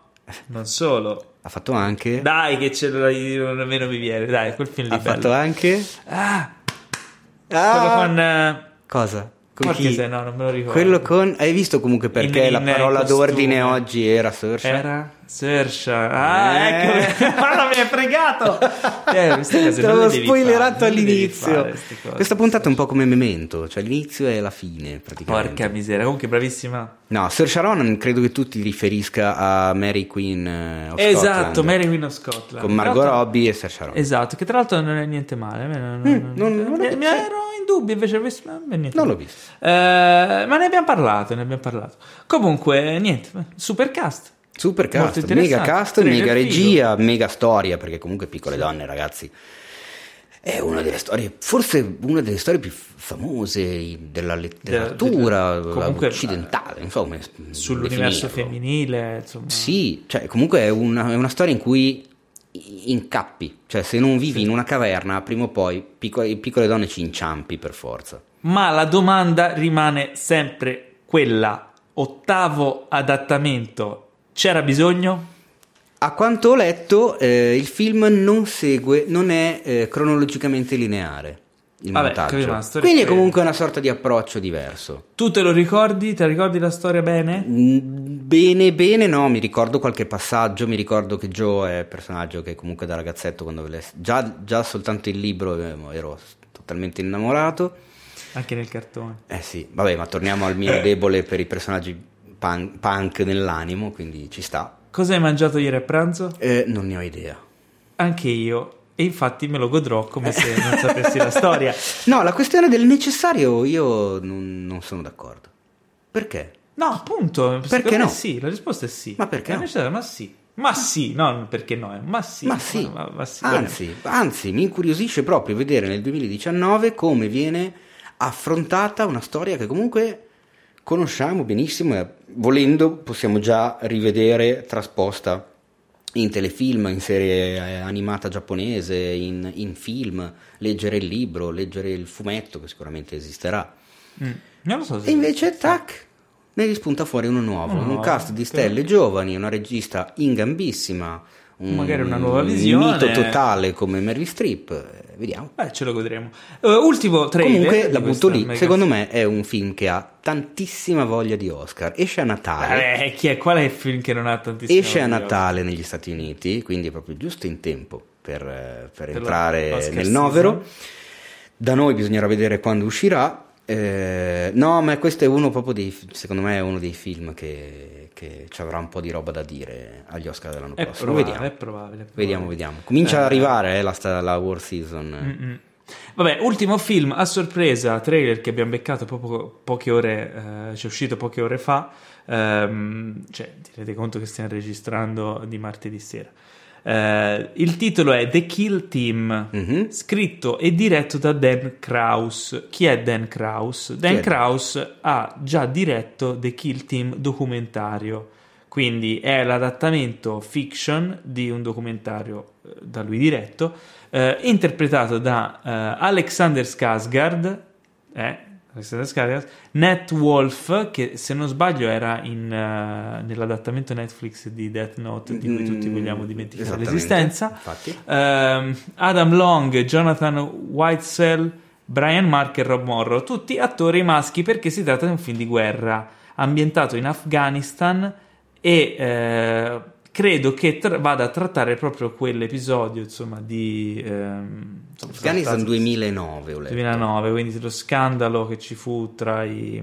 non solo. Ha fatto anche. Dai, che ce l'hai, nemmeno mi viene. Dai, quel film lì ha bello. fatto anche. Ah, Ah, quello con. eh, Cosa? Con chi? se no, non me lo ricordo. Quello con. Hai visto comunque perché In- la in parola d'ordine oggi era Saoirse? Era Saoirse. Ah, Eh. ecco. Ma mi hai fregato. Eh, Te non l'avevo devi spoilerato fare, non all'inizio. fare. Questa puntata è un po' come Memento, cioè l'inizio e la fine praticamente. Porca miseria, comunque bravissima. No, Saoirse Ronan credo che tu ti riferisca a Mary Queen eh, of esatto, Scotland, Mary Queen of Scotland. con Margot Robbie e Saoirse Ronan. Esatto, che tra l'altro non è niente male. non- Mm, non- non- non mi, l'ho mi ero in dubbio invece. niente. Non l'ho visto. Eh, ma ne abbiamo parlato, ne abbiamo parlato. Comunque, niente, super cast. Super cast, mega cast, mega regia, mega storia, perché comunque Piccole Donne, ragazzi, è una delle storie, forse una delle storie più famose della letteratura della- comunque, occidentale, insomma. Sull'universo definirlo. femminile, insomma. Sì, cioè comunque è una, è una storia in cui incappi, cioè se non vivi in una caverna, prima o poi piccole, piccole donne ci inciampi per forza. Ma la domanda rimane sempre quella: ottavo adattamento, c'era bisogno? A quanto ho letto, eh, il film non segue, non è eh, cronologicamente lineare. Il Vabbè, montaggio. Quindi è comunque una sorta di approccio diverso. Tu te lo ricordi? Te ricordi la storia bene? Mm, Bene, bene, no, mi ricordo qualche passaggio, mi ricordo che Joe è un personaggio che comunque da ragazzetto, quando le- già, già soltanto il libro eh, ero totalmente innamorato. Anche nel cartone. Eh sì, vabbè, ma torniamo al mio debole per i personaggi punk, punk nell'animo, quindi ci sta. Cosa hai mangiato ieri a pranzo? Eh, non ne ho idea. Anche io. E infatti me lo godrò come se non sapessi la storia. No, la questione del necessario io non, non sono d'accordo. Perché? No, appunto. Perché no? Sì, la risposta è sì. Ma perché È no? Ma sì. Ma sì, no, perché no? eh, Ma sì. ma sì, Ma, ma sì. anzi, anzi, mi incuriosisce proprio vedere nel 2019 come viene affrontata una storia che comunque conosciamo benissimo e volendo possiamo già rivedere trasposta in telefilm, in serie eh, animata giapponese, in, in film, leggere il libro, leggere il fumetto che sicuramente esisterà. Mm, so. E invece, tac, ne rispunta fuori uno nuovo, Uno un cast di che- stelle giovani, una regista in gambissima, un, Magari una nuova visione. mito totale come Mary Streep, eh, vediamo. Beh, ce lo godremo. Uh, ultimo trailer. Comunque la butto lì, secondo me è un film che ha tantissima voglia di Oscar, esce a Natale. Eh, chi è? Qual è il film che non ha tantissimo Esce a? Natale negli Stati Uniti, quindi è proprio giusto in tempo per, eh, per Per entrare nel season. novero. Da noi bisognerà vedere quando uscirà. Eh, no, ma questo è uno proprio dei, secondo me è uno dei film che, che ci avrà un po' di roba da dire agli Oscar dell'anno È prossimo. probabile, Vediamo. è probabile, è probabile. Vediamo, vediamo. Comincia Eh. ad arrivare eh, la, la war season. Mm-mm. Vabbè, ultimo film a sorpresa, trailer che abbiamo beccato poco- poche ore, eh, ci è uscito poche ore fa. Ehm, cioè, ti rendete conto che stiamo registrando di martedì sera. Eh, il titolo è The Kill Team, Mhm. scritto e diretto da Dan Kraus. Chi è Dan Kraus? Dan è? Kraus ha già diretto The Kill Team documentario, quindi è l'adattamento fiction di un documentario eh, da lui diretto, eh, interpretato da eh, Alexander Skarsgård, eh, Alexander Skarsgård, Nat Wolf, che se non sbaglio era in, eh, nell'adattamento Netflix di Death Note, di cui tutti Mm, vogliamo dimenticare l'esistenza. Ehm, Adam Long, Jonathan Whitesell, Brian Mark e Rob Morrow, tutti attori maschi perché si tratta di un film di guerra ambientato in Afghanistan e eh, credo che tra- vada a trattare proprio quell'episodio insomma di ehm, insomma, Afghanistan trattato- 2009, ho letto. 2009, quindi lo scandalo che ci fu tra i,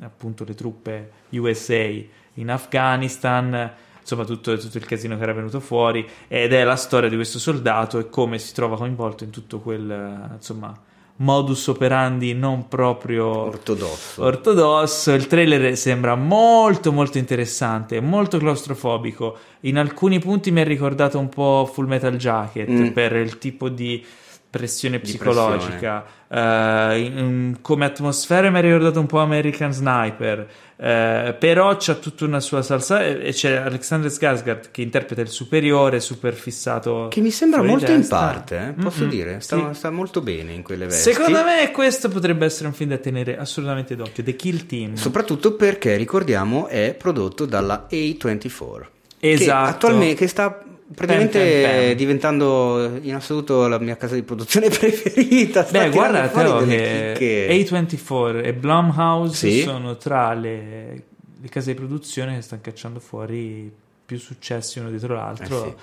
appunto le truppe USA in Afghanistan, insomma tutto, tutto il casino che era venuto fuori ed è la storia di questo soldato e come si trova coinvolto in tutto quel insomma modus operandi non proprio Ortodosso. ortodosso. Il trailer sembra molto molto interessante, molto claustrofobico. In alcuni punti mi ha ricordato un po' Full Metal Jacket Mm. per il tipo di pressione psicologica. Eh, in- come atmosfera mi ha ricordato un po' American Sniper. eh, però c'ha tutta una sua salsa e e c'è Alexander Skarsgård che interpreta il superiore super fissato Che mi sembra molto in parte, eh, posso Mm-mm, dire. sì. Sta, sta molto bene in quelle vesti. Secondo me questo potrebbe essere un film da tenere assolutamente d'occhio. The Kill Team. Soprattutto perché, ricordiamo, è prodotto dalla A24. Esatto. Che attualmente che sta praticamente Pam, pam, pam. diventando in assoluto la mia casa di produzione preferita. Beh, guarda chicche. A24 e Blumhouse Sì. sono tra le, le case di produzione che stanno cacciando fuori più successi uno dietro l'altro. Eh sì.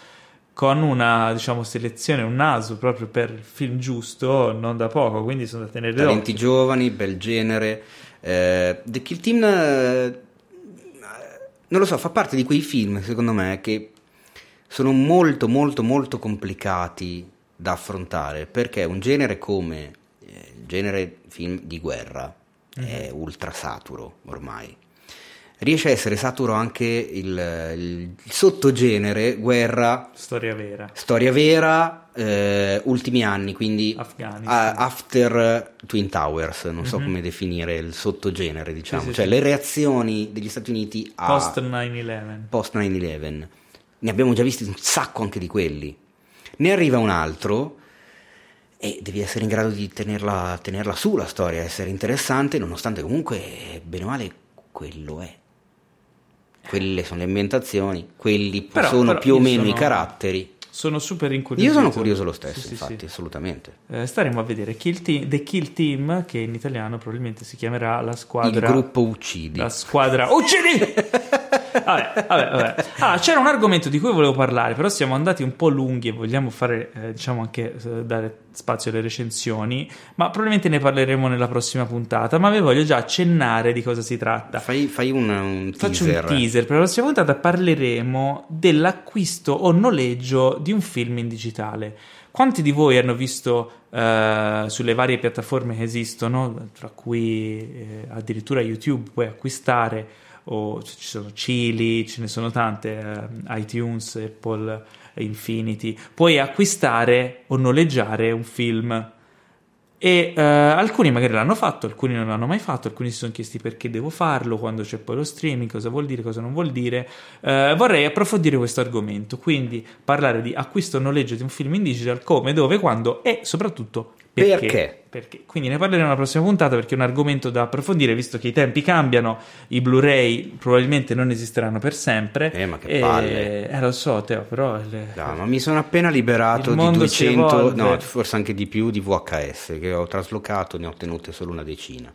Con una diciamo selezione, un naso proprio per il film giusto, non da poco, quindi sono da tenere Talenti d'occhio. giovani, bel genere. Eh, The Kill Team, eh, non lo so, fa parte di quei film, secondo me, che sono molto, molto, molto complicati da affrontare, perché un genere come eh, il genere film di guerra è ultra saturo ormai. Riesce a essere saturo anche il, il sottogenere guerra Storia vera. Storia vera, eh, ultimi anni, quindi a- after Twin Towers, non so Mhm. come definire il sottogenere, diciamo, Sì, sì, cioè sì. le reazioni degli Stati Uniti a Post 9-11. post 9-11. Ne abbiamo già visti un sacco anche di quelli. Ne arriva un altro e devi essere in grado di tenerla, tenerla su la storia, essere interessante, nonostante comunque, bene o male, quello è. Quelle sono le ambientazioni, quelli Però- sono però più o meno i sono- caratteri. Sono super incuriosito. Io sono curioso lo stesso, sì, infatti, sì. assolutamente. Eh, staremo a vedere Kill Team- The Kill Team, che in italiano probabilmente si chiamerà la squadra. Il gruppo uccidi. La squadra. Uccidi! vabbè, vabbè, vabbè. Ah, c'era un argomento di cui volevo parlare, però siamo andati un po' lunghi e vogliamo fare, eh, diciamo, anche eh, dare spazio alle recensioni. Ma probabilmente ne parleremo nella prossima puntata. Ma vi voglio già accennare di cosa si tratta. Fai, fai un, un Faccio teaser. un teaser. Per la prossima puntata parleremo dell'acquisto o noleggio di un film in digitale. Quanti di voi hanno visto eh, sulle varie piattaforme che esistono, tra cui eh, addirittura YouTube, puoi acquistare, o ci sono Chili, ce ne sono tante, eh, iTunes, Apple, Infinity, puoi acquistare o noleggiare un film e eh, alcuni magari l'hanno fatto, alcuni non l'hanno mai fatto, alcuni si sono chiesti perché devo farlo, quando c'è poi lo streaming, cosa vuol dire, cosa non vuol dire. Eh, vorrei approfondire questo argomento, quindi parlare di acquisto o noleggio di un film in digital, come, dove, quando e soprattutto Perché? Perché? Quindi ne parleremo nella prossima puntata perché è un argomento da approfondire, visto che i tempi cambiano, i Blu-ray probabilmente non esisteranno per sempre. Eh, ma che e- palle. Eh, lo so, Teo, però... le- No, ma mi sono appena liberato di mondo si 200, evolve. no, forse anche di più di VHS che ho traslocato, ne ho tenute solo una decina.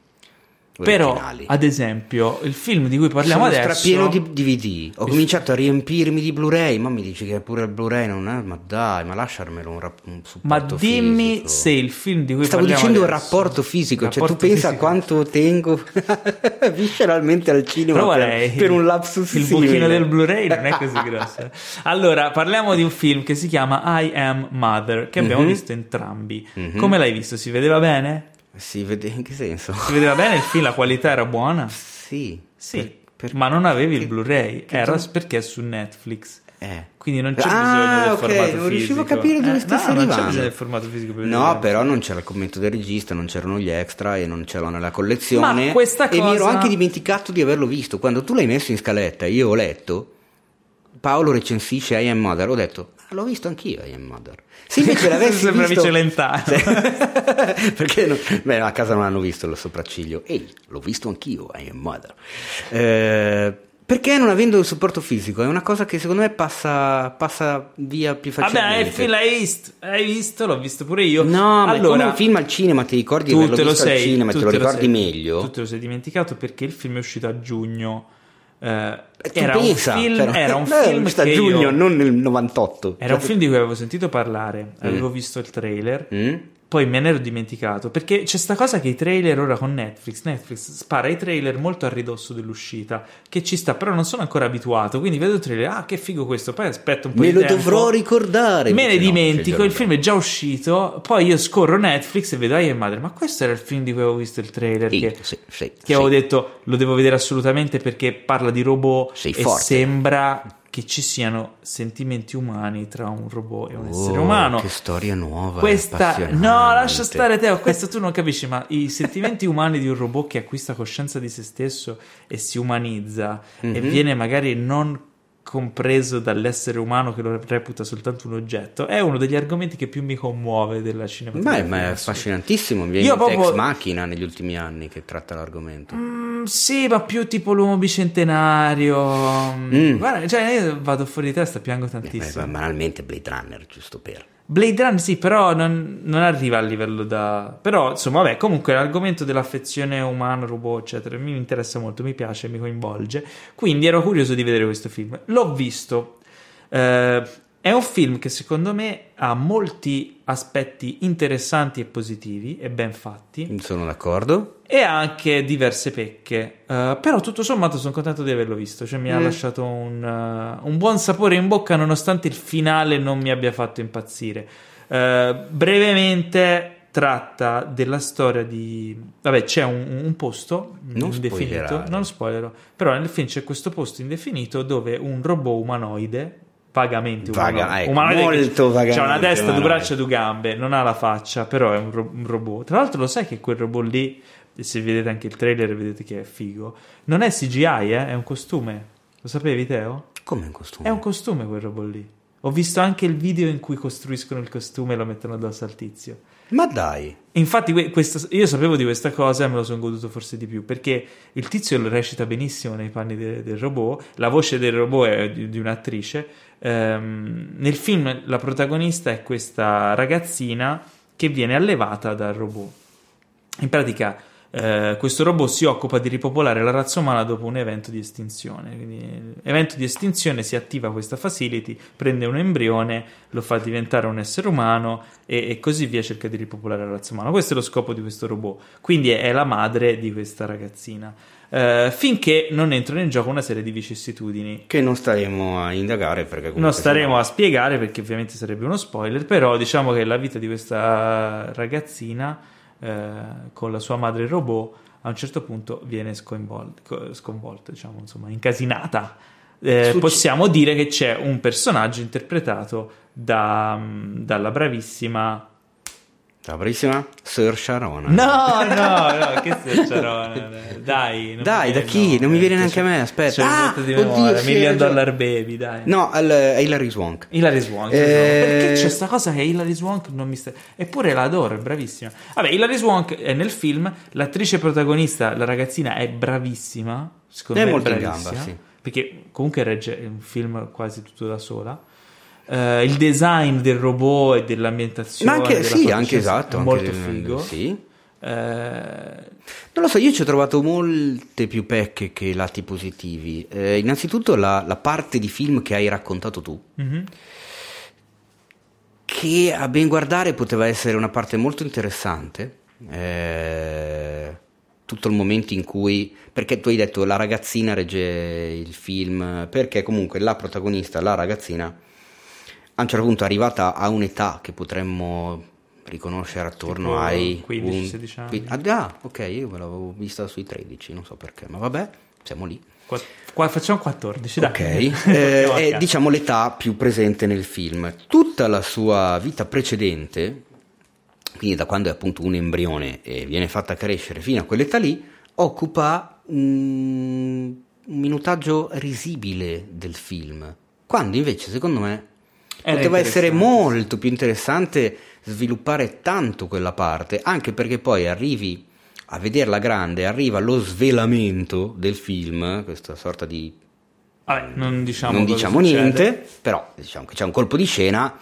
Però, originali. ad esempio, il film di cui parliamo Sono adesso... strapieno di DVD. Ho cominciato a riempirmi di Blu-ray. Ma mi dici che pure il Blu-ray non è. Ma dai, ma lasciarmelo un, rap- un Ma dimmi fisico. se il film di cui Stavo parliamo dicendo un adesso- rapporto fisico, cioè tu Rapporto pensa a fisico. quanto tengo visceralmente al cinema Prova per, lei. per un lapsus Il simile. buchino del Blu-ray non è così grosso. Allora, parliamo di un film che si chiama I Am Mother, che abbiamo Mhm. visto entrambi. Come l'hai visto? Si vedeva bene? Si vede in che senso? Si vedeva bene il film? La qualità era buona? Sì. Sì, Per- per- ma non avevi il che- Blu-ray, era tu- perché è su Netflix. Eh. Quindi non c'è Ah, bisogno del ok, formato non riuscivo a capire dove Eh, stessi no, non c'è arrivando. bisogno del formato fisico per No, però non c'era il commento del regista, non c'erano gli extra e non c'erano nella collezione. Ma questa E mi ero cosa- anche dimenticato di averlo visto. Quando tu l'hai messo in scaletta io ho letto, Paolo recensisce I Am Mother, ho detto, "Ah, l'ho visto anch'io I Am Mother. Se invece l'avessi Sembra visto... Celentano. Sì. Perché no? Beh, a casa non hanno visto il sopracciglio. Ehi, l'ho visto anch'io, I Am Mother. Eh, perché non avendo il supporto fisico è una cosa che secondo me passa, passa via più facilmente. Vabbè, film l'hai visto, hai visto, l'ho visto pure io. No, ma allora, come un film al cinema ti ricordi di tu te lo visto al sei, cinema te lo ricordi sei- meglio? Tu te lo sei dimenticato perché il film è uscito a giugno. Eh, Eh, era, pensa, un film, però. era un Beh, film sta a che giugno, io- non nel 98. era un film di cui avevo sentito parlare, avevo visto il trailer, Mm? Poi me ne ero dimenticato perché c'è sta cosa che i trailer ora con Netflix, Netflix spara i trailer molto a ridosso dell'uscita, che ci sta, però non sono ancora abituato, quindi vedo il trailer, ah che figo questo, poi aspetto un po' Me di lo tempo. dovrò ricordare. Me ne no, dimentico, il film è già uscito, poi io scorro Netflix e vedo I Am Mother, ma questo era il film di cui avevo visto il trailer Sì, che, sì, sì, che avevo detto lo devo vedere assolutamente perché parla di robot Sei e forte. sembra che ci siano sentimenti umani tra un robot e un essere Oh, umano. Che storia nuova. Questa, no, lascia stare Teo, questo tu non capisci, ma i sentimenti umani di un robot che acquista coscienza di se stesso e si umanizza e Mhm. viene magari non compreso dall'essere umano che lo reputa soltanto un oggetto, è uno degli argomenti che più mi commuove della Ma cinematografia. è, ma è affascinantissimo. Mi viene Io proprio- Ex Machina negli ultimi anni che tratta l'argomento. Mm, sì, ma più tipo l'uomo bicentenario. Mm. Guarda, cioè io vado fuori di testa, piango Eh, tantissimo. beh, banalmente Blade Runner, giusto per. Blade Runner sì, però non, non arriva a livello da... Però, insomma, vabbè, comunque l'argomento dell'affezione umano-robot, eccetera, mi interessa molto, mi piace, mi coinvolge. Quindi ero curioso di vedere questo film. L'ho visto. Eh, è un film che secondo me ha molti aspetti interessanti e positivi e ben fatti Sono d'accordo. E ha anche diverse pecche. Eh, però tutto sommato sono contento di averlo visto, cioè mi ha Mm. lasciato un, eh, un buon sapore in bocca nonostante il finale non mi abbia fatto impazzire. Eh, brevemente tratta della storia di... Vabbè, c'è un, un posto Non indefinito, spoilerare. non spoilerò, però nel film c'è questo posto indefinito dove un robot umanoide vagamente Vaga- umanoide, ecco, umanoide che molto vagamente c'ha una testa, due umanoide. braccia e due gambe, non ha la faccia, però è un, ro- un robot. Tra l'altro lo sai che quel robot lì, se vedete anche il trailer vedete che è figo, non è CGI, eh, è un costume. Lo sapevi Teo? Come un costume? È un costume quel robot lì. Ho visto anche il video in cui costruiscono il costume e lo mettono addosso al tizio. Ma dai. Infatti, que- questa- io sapevo di questa cosa e me lo sono goduto forse di più perché il tizio lo recita benissimo nei panni de- del robot. La voce del robot è di, di un'attrice. Ehm, nel film, la protagonista è questa ragazzina che viene allevata dal robot. In pratica, eh, questo robot si occupa di ripopolare la razza umana dopo un evento di estinzione. Quindi, evento di estinzione si attiva questa facility, prende un embrione, lo fa diventare un essere umano e, e così via cerca di ripopolare la razza umana. Questo è lo scopo di questo robot. Quindi è, è la madre di questa ragazzina. Eh, finché non entrano in gioco una serie di vicissitudini Che non staremo a indagare perché non staremo a spiegare perché ovviamente sarebbe uno spoiler, però diciamo che la vita di questa ragazzina eh, con la sua madre robot a un certo punto viene sconvolta, co- sconvolta diciamo, insomma, incasinata. Eh, possiamo dire che c'è un personaggio interpretato da- dalla bravissima La bravissima Sir Sharona. No, no, no, che Sir Sharona? Dai, Dai, da chi? Non mi viene neanche a me, aspetta. C'è Ah, voto di oddio, memoria, Million. Dollar Baby, dai. No, al, è Hilary Swank. Hilary Swank. Eh, Perché c'è sta cosa che Hilary Swank non mi sta... Eppure la adoro, è bravissima. Vabbè, Hilary Swank è nel film, l'attrice protagonista, la ragazzina, è bravissima. Secondo È me molto è in bravissima. gamba, sì. Perché comunque regge un film quasi tutto da sola. Eh, il design del robot e dell'ambientazione Ma anche, sì, anche esatto. è anche molto del- figo Sì. Eh, Non lo so, io ci ho trovato molte più pecche che lati positivi. Eh, innanzitutto la, la parte di film che hai raccontato tu, mhm. che a ben guardare poteva essere una parte molto interessante. Eh, tutto il momento in cui, perché tu hai detto la ragazzina regge il film, perché comunque la protagonista, la ragazzina, a un certo punto è arrivata a un'età che potremmo riconoscere attorno Tipo ai 15-16 anni. Ah, già, ok, io me l'avevo vista sui 13, non so perché, ma vabbè, siamo lì. Qua, qua facciamo 14, dai. Ok, eh, è diciamo l'età più presente nel film. Tutta la sua vita precedente, quindi da quando è appunto un embrione e viene fatta crescere fino a quell'età lì, occupa un, un minutaggio risibile del film. Quando invece, secondo me, Era poteva essere molto più interessante sviluppare tanto quella parte, anche perché poi arrivi a vederla grande, arriva lo svelamento del film, questa sorta di Vabbè, non diciamo, non diciamo niente, però diciamo che c'è un colpo di scena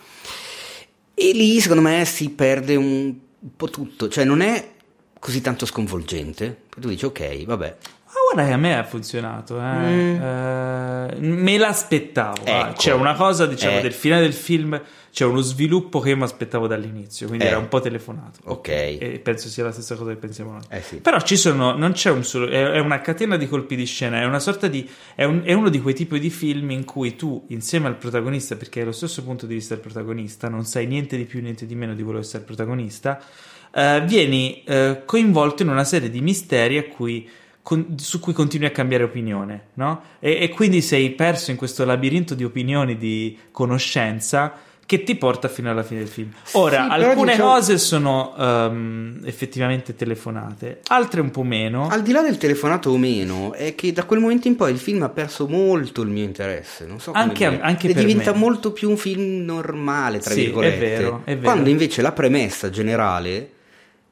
e lì secondo me si perde un po' tutto, cioè non è così tanto sconvolgente, tu dici ok, vabbè, guarda che a me ha funzionato. eh. Eh, me l'aspettavo. ah. Mm. Ecco. C'è una cosa, diciamo, Eh. del finale del film. C'è uno sviluppo che io mi aspettavo dall'inizio. Quindi Eh. era un po' telefonato. Ok. E penso sia la stessa cosa che pensiamo noi. Eh sì. Però ci sono, non c'è un solo, è, è una catena di colpi di scena, è una sorta di, è, un- è uno di quei tipi di film in cui tu, insieme al protagonista, perché è lo stesso punto di vista del protagonista, non sai niente di più, niente di meno di quello che sia il protagonista, vieni coinvolto in una serie di misteri a cui, con- su cui continui a cambiare opinione, no? E, e quindi sei perso in questo labirinto di opinioni, di conoscenza che ti porta fino alla fine del film. Ora, Sì, alcune diciamo- cose sono ehm, effettivamente telefonate, altre un po' meno. Al di là del telefonato o meno, è che da quel momento in poi il film ha perso molto il mio interesse. Non so Anche a- anche e diventa me. molto più un film normale, tra Sì, è virgolette. vero, è vero. Quando invece la premessa generale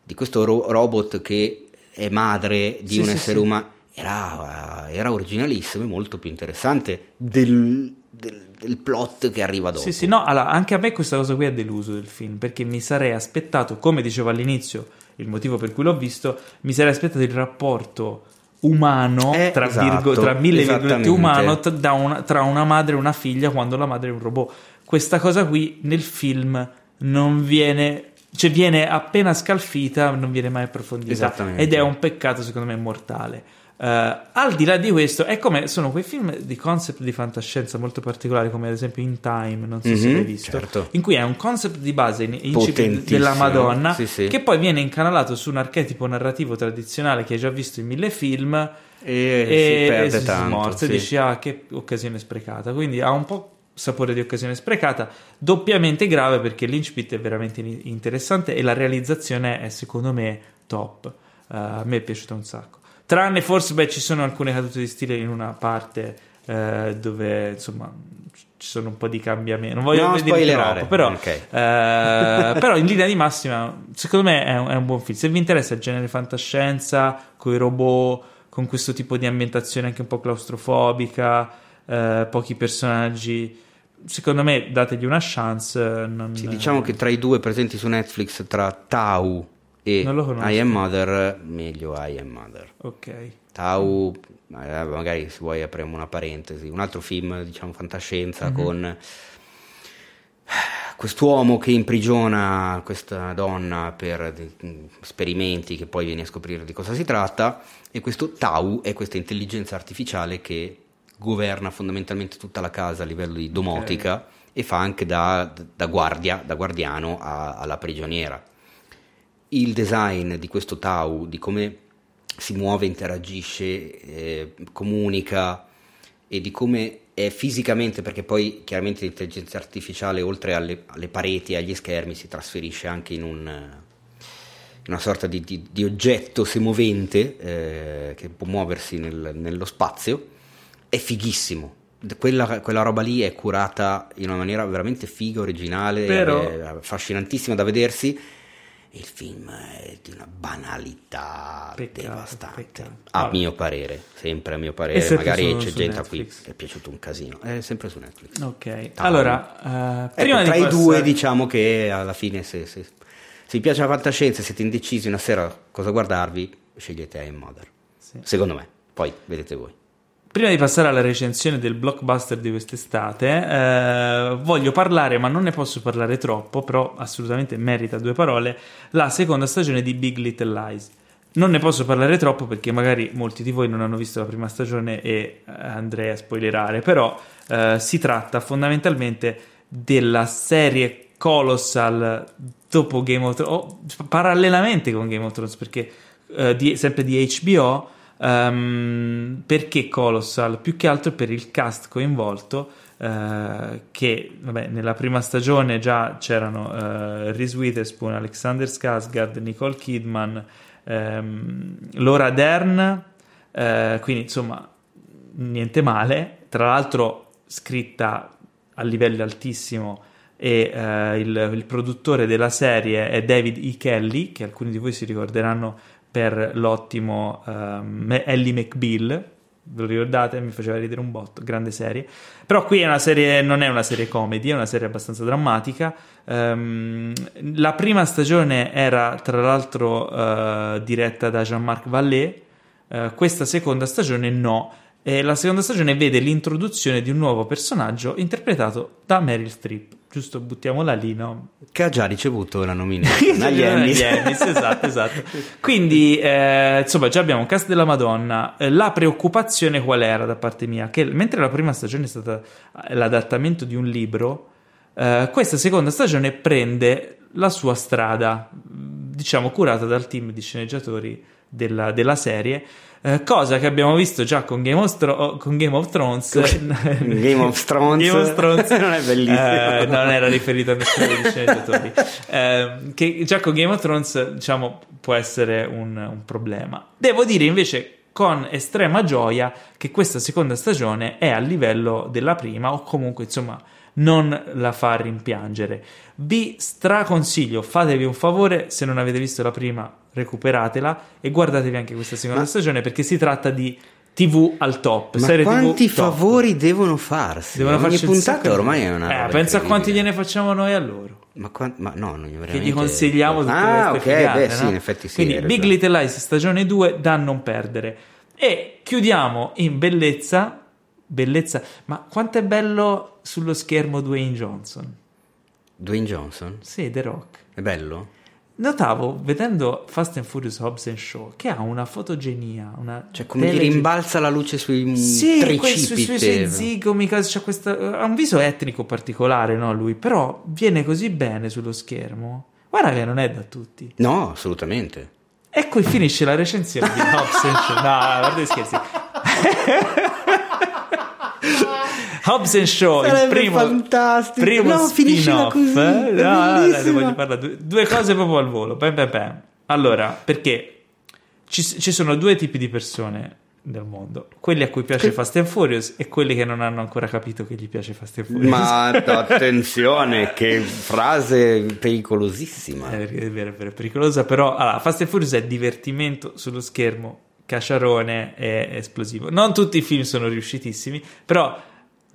di questo ro- robot che è madre di Sì, un sì, essere sì. umano era, era originalissimo e molto più interessante del, del- del plot che arriva dopo. Sì, sì, no, allora, anche a me questa cosa qui ha deluso del film, perché mi sarei aspettato, come dicevo all'inizio, il motivo per cui l'ho visto, mi sarei aspettato il rapporto umano, Eh, tra, esatto, virgo- tra mille virgolette umano, t- da una- tra una madre e una figlia quando la madre è un robot. Questa cosa qui nel film non viene... Cioè viene appena scalfita, non viene mai approfondita. Ed è un peccato, secondo me, mortale. Eh, al di là di questo, è come sono quei film di concept di fantascienza molto particolari, come ad esempio In Time, non so se Mhm, l'hai visto, certo. in cui è un concept di base in, incipit della Madonna, sì, sì. che poi viene incanalato su un archetipo narrativo tradizionale che hai già visto in mille film E, e, si perde e si tanto. smorza sì. dici ah che occasione sprecata quindi ha un po' sapore di occasione sprecata doppiamente grave perché l'incipit è veramente in- interessante e la realizzazione è secondo me top Eh, a me è piaciuta un sacco tranne forse beh ci sono alcune cadute di stile in una parte eh, dove insomma ci sono un po' di cambiamenti non voglio No, spoilerare. troppo però, Ok. eh, però in linea di massima secondo me è un, è un buon film se vi interessa il genere fantascienza con i robot con questo tipo di ambientazione anche un po' claustrofobica pochi personaggi secondo me dategli una chance eh, non- Sì, diciamo che tra i due presenti su Netflix, tra Tau e. I Am Mother, meglio I Am Mother. ok Tau, eh, magari se vuoi apriamo una parentesi, un altro film, diciamo, fantascienza Mhm. con quest'uomo che imprigiona questa donna per esperimenti che poi viene a scoprire di cosa si tratta e questo Tau è questa intelligenza artificiale che governa fondamentalmente tutta la casa a livello di domotica e fa anche da, da guardia, da guardiano a- alla prigioniera. Il design di questo Tau, di come si muove, interagisce, eh, comunica e di come è fisicamente, perché poi chiaramente l'intelligenza artificiale oltre alle, alle pareti e agli schermi si trasferisce anche in un, una sorta di, di, di oggetto semovente eh, che può muoversi nel, nello spazio, è fighissimo. Quella, quella, roba lì è curata in una maniera veramente figa, originale, Però... affascinantissima da vedersi il film è di una banalità peccato, devastante. Peccato. A Vabbè. mio parere, sempre a mio parere. Magari c'è gente a cui è piaciuto un casino. È sempre su Netflix. Ok, Tao. allora, eh, Ecco, prima tra i due, diciamo che alla fine, se, se, se vi piace la fantascienza e siete indecisi una sera cosa guardarvi, scegliete I Am Mother. Sì. Secondo me. Poi vedete voi. Prima di passare alla recensione del blockbuster di quest'estate, eh, voglio parlare, ma non ne posso parlare troppo, però assolutamente merita due parole, la seconda stagione di Big Little Lies. Non ne posso parlare troppo perché magari molti di voi non hanno visto la prima stagione e eh, andrei a spoilerare, però eh, si tratta fondamentalmente della serie Colossal dopo Game of Thrones, o parallelamente con Game of Thrones, perché eh, di- sempre di HBO, ehm, perché Colossal? Più che altro per il cast coinvolto, eh, che vabbè, nella prima stagione già c'erano eh, Reese Witherspoon, Alexander Skarsgård, Nicole Kidman, ehm, Laura Dern, eh, quindi insomma niente male, tra l'altro scritta a livello altissimo e eh, il, il produttore della serie è David E. Kelly, che alcuni di voi si ricorderanno per l'ottimo ehm, Ellie McBeal, ve lo ricordate? Mi faceva ridere un botto, grande serie. Però qui è una serie, non è una serie comedy, è una serie abbastanza drammatica. Ehm, la prima stagione era tra l'altro eh, diretta da Jean-Marc Vallée, eh, questa seconda stagione no. E la seconda stagione vede l'introduzione di un nuovo personaggio interpretato da Meryl Streep. Giusto, buttiamola lì, no? Che ha già ricevuto la nomination agli Emmy. Agli Emmys, esatto, esatto. Quindi, eh, insomma, già abbiamo un cast della Madonna. Eh, La preoccupazione qual era da parte mia? Che mentre la prima stagione è stata eh, l'adattamento di un libro, eh, questa seconda stagione prende la sua strada, diciamo, curata dal team di sceneggiatori della, della serie. Eh, cosa che abbiamo visto già con Game of, Thro- con Game of Thrones. Game of Thrones. Game of Thrones Non è bellissimo. eh, non era riferito a nessuno degli sceneggiatori. Eh, che già con Game of Thrones, diciamo, può essere un, un problema. Devo dire invece con estrema gioia che questa seconda stagione è a livello della prima, o comunque, insomma, non la fa rimpiangere. Vi straconsiglio, fatevi un favore, se non avete visto la prima, recuperatela e guardatevi anche questa seconda Ma- stagione perché si tratta di TV al top. Ma serie TV quanti top. favori devono farsi? Devono Ogni farci un puntata ormai è una Eh, pensa a quanti gliene facciamo noi a loro. Ma, quan- ma no, non veramente... Che gli consigliamo tutte Ah, queste ok, figate, beh, no? sì, in effetti sì. Quindi Big. Little Lies stagione 2 da non perdere. E chiudiamo in bellezza. Bellezza, ma quanto è bello sullo schermo Dwayne Johnson. Dwayne Johnson? Sì, The Rock. È bello? Notavo, vedendo Fast and Furious Hobbs and Show, che ha una fotogenia, una Cioè, come telege- rimbalza la luce sui Sì, quei- sui, sui, tricipite. zigomi, c'ha questa- ha un viso etnico particolare, no, lui, però viene così bene sullo schermo. Guarda che non è da tutti. No, assolutamente. E qui finisce la recensione di Hobbs and Shaw. No, guarda scherzi. Hobbs and Shaw, il Sarebbe primo, fantastico. primo No, spin-off. così, è Eh, No, no, no, voglio parlare due, due cose proprio al volo. Bam, bam, bam. Allora, perché ci, ci sono due tipi di persone nel mondo, quelli a cui piace Fast and Furious e quelli che non hanno ancora capito che gli piace Fast and Furious. Ma attenzione, che frase pericolosissima. Eh, è vero, è vero, è pericolosa, però allora, Fast and Furious è divertimento sullo schermo, cacciarone e esplosivo. Non tutti i film sono riuscitissimi, però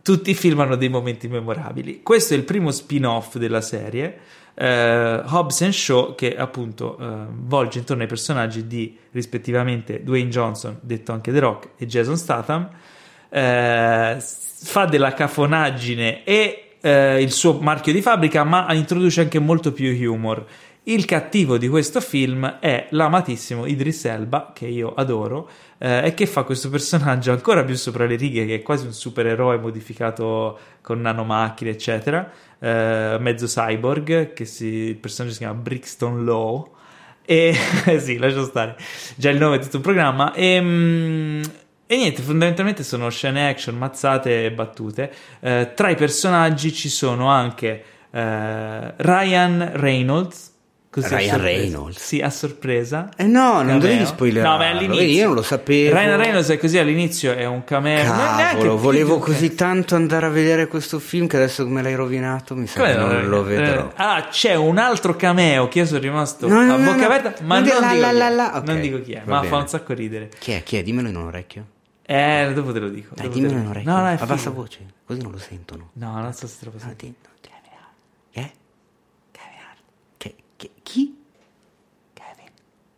tutti i film hanno dei momenti memorabili. Questo è il primo spin-off della serie, eh, Hobbs and Shaw, che appunto eh, volge intorno ai personaggi di rispettivamente Dwayne Johnson, detto anche The Rock, e Jason Statham. Eh, fa della cafonaggine e eh, il suo marchio di fabbrica, ma introduce anche molto più humor. Il cattivo di questo film è l'amatissimo Idris Elba, che io adoro, eh, e che fa questo personaggio ancora più sopra le righe, che è quasi un supereroe modificato con nanomacchine, eccetera, eh, mezzo cyborg, che si, il personaggio si chiama Brixton Law. E sì, lascio stare. Già il nome è tutto un programma. E, mm, e niente, fondamentalmente sono scene action, mazzate e battute. Eh, tra i personaggi ci sono anche eh, Ryan Reynolds, Così Ryan. Reynolds. Sì, a sorpresa. Eh no, non dovevi spoilerare. No, ma all'inizio. Io non lo sapevo. Ryan Reynolds è così all'inizio, è un cameo. Cavolo, volevo così tanto andare a vedere questo film che adesso me l'hai rovinato mi sa che non no? lo vedrò. Eh, Ah, c'è un altro cameo che io sono rimasto No, no, a bocca aperta, ma Non dico, chi è. ma fa un sacco ridere. Chi è? Chi è? Dimmelo in un orecchio. Eh, dopo te lo dico. Dai, te dimmelo lo in un orecchio. No, no, a bassa voce, così non lo sentono. No, non so se te lo posso Ah, dire. Eh? Che, che- chi? Kevin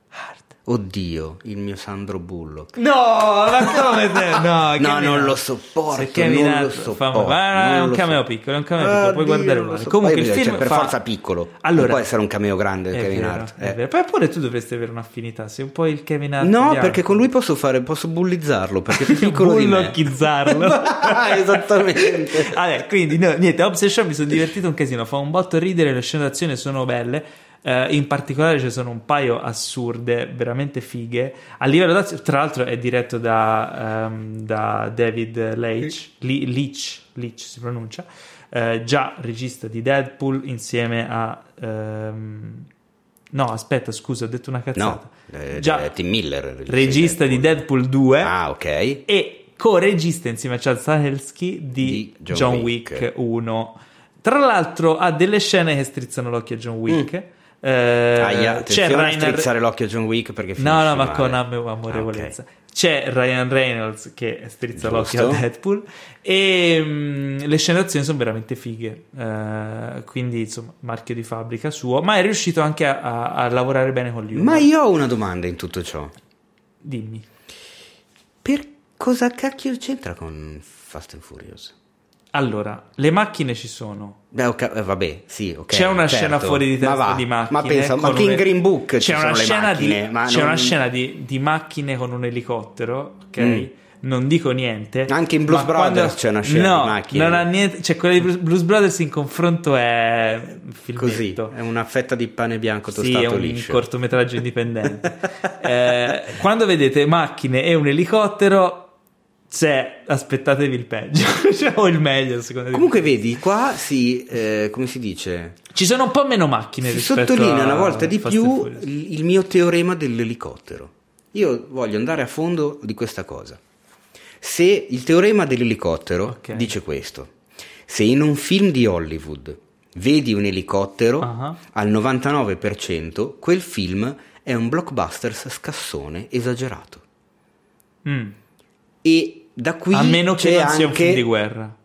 Hart. Oddio, il mio Sandro Bullock. No, ma come te? No, No, non lo sopporto, Se Kevin non lo sopporto, ma non è un cameo so- piccolo, è un cameo piccolo, puoi guardare male. so. Comunque Poi, il cioè, film per fa- forza piccolo. Allora- non può essere un cameo grande È Kevin vero, Hart. è eh. vero. Poi pure tu dovresti avere un'affinità, sei un po' il Kevin Hart. No, perché con lui posso fare, posso bullizzarlo perché è più piccolo di me. Bullocchizzarlo. Esattamente. Vabbè, quindi no, niente, Shaw mi sono divertito un casino, fa un botto ridere, le scene d'azione sono belle. Eh, in particolare ci sono un paio assurde, veramente fighe. A livello d'azione, tra l'altro, è diretto da, ehm, da David Leitch, Leitch, Leitch si pronuncia, eh, già regista di Deadpool insieme a. ehm, no, aspetta, scusa, ho detto una cazzata. No, eh, già eh, Tim Miller. regista di Deadpool 2 Ah, ok. e co-regista insieme a Chad Stahelski di, Di John, John Wick. Wick 1. Tra l'altro ha delle scene che strizzano l'occhio a John Wick. Eh. Aia, c'è Ryan strizzare l'occhio a John Wick perché No, no, ma con am- amorevolezza. Ah, ok. C'è Ryan Reynolds che strizza l'occhio a Giusto. Deadpool e mm, le scene d'azione sono veramente fighe. Eh, quindi, insomma, marchio di fabbrica suo, ma è riuscito anche a, a- a lavorare bene con gli Ma io ho una domanda in tutto ciò. Dimmi. Per cosa cacchio c'entra con Fast and Furious? Allora, le macchine ci sono. Eh, vabbè, sì, ok. c'è una certo. scena fuori di testa ma va, di macchine. Ma pensa, ma che in Green Book c'è una scena macchine, di, c'è non- una scena di, di macchine con un elicottero, ok? Mm. Non dico niente. Anche in Blues Brothers c'è una scena no, di macchine. Non ha niente. Cioè, quella di Blues- Blues Brothers in confronto è un Così, filmetto. è una fetta di pane bianco Sì, è tostato un liscio. cortometraggio indipendente. Eh, quando vedete macchine e un elicottero, c'è, aspettatevi il peggio, cioè, o il meglio, secondo me. Comunque vedi, qua si, eh, come si dice, Ci sono un po' meno macchine si rispetto sottolinea a una volta di più il, il mio teorema dell'elicottero. Io voglio andare a fondo di questa cosa. Se il teorema dell'elicottero Ok. dice questo, se in un film di Hollywood vedi un elicottero, Ah. al 99% quel film è un blockbuster scassone esagerato. Mm. E da qui a meno che non sia un film di guerra.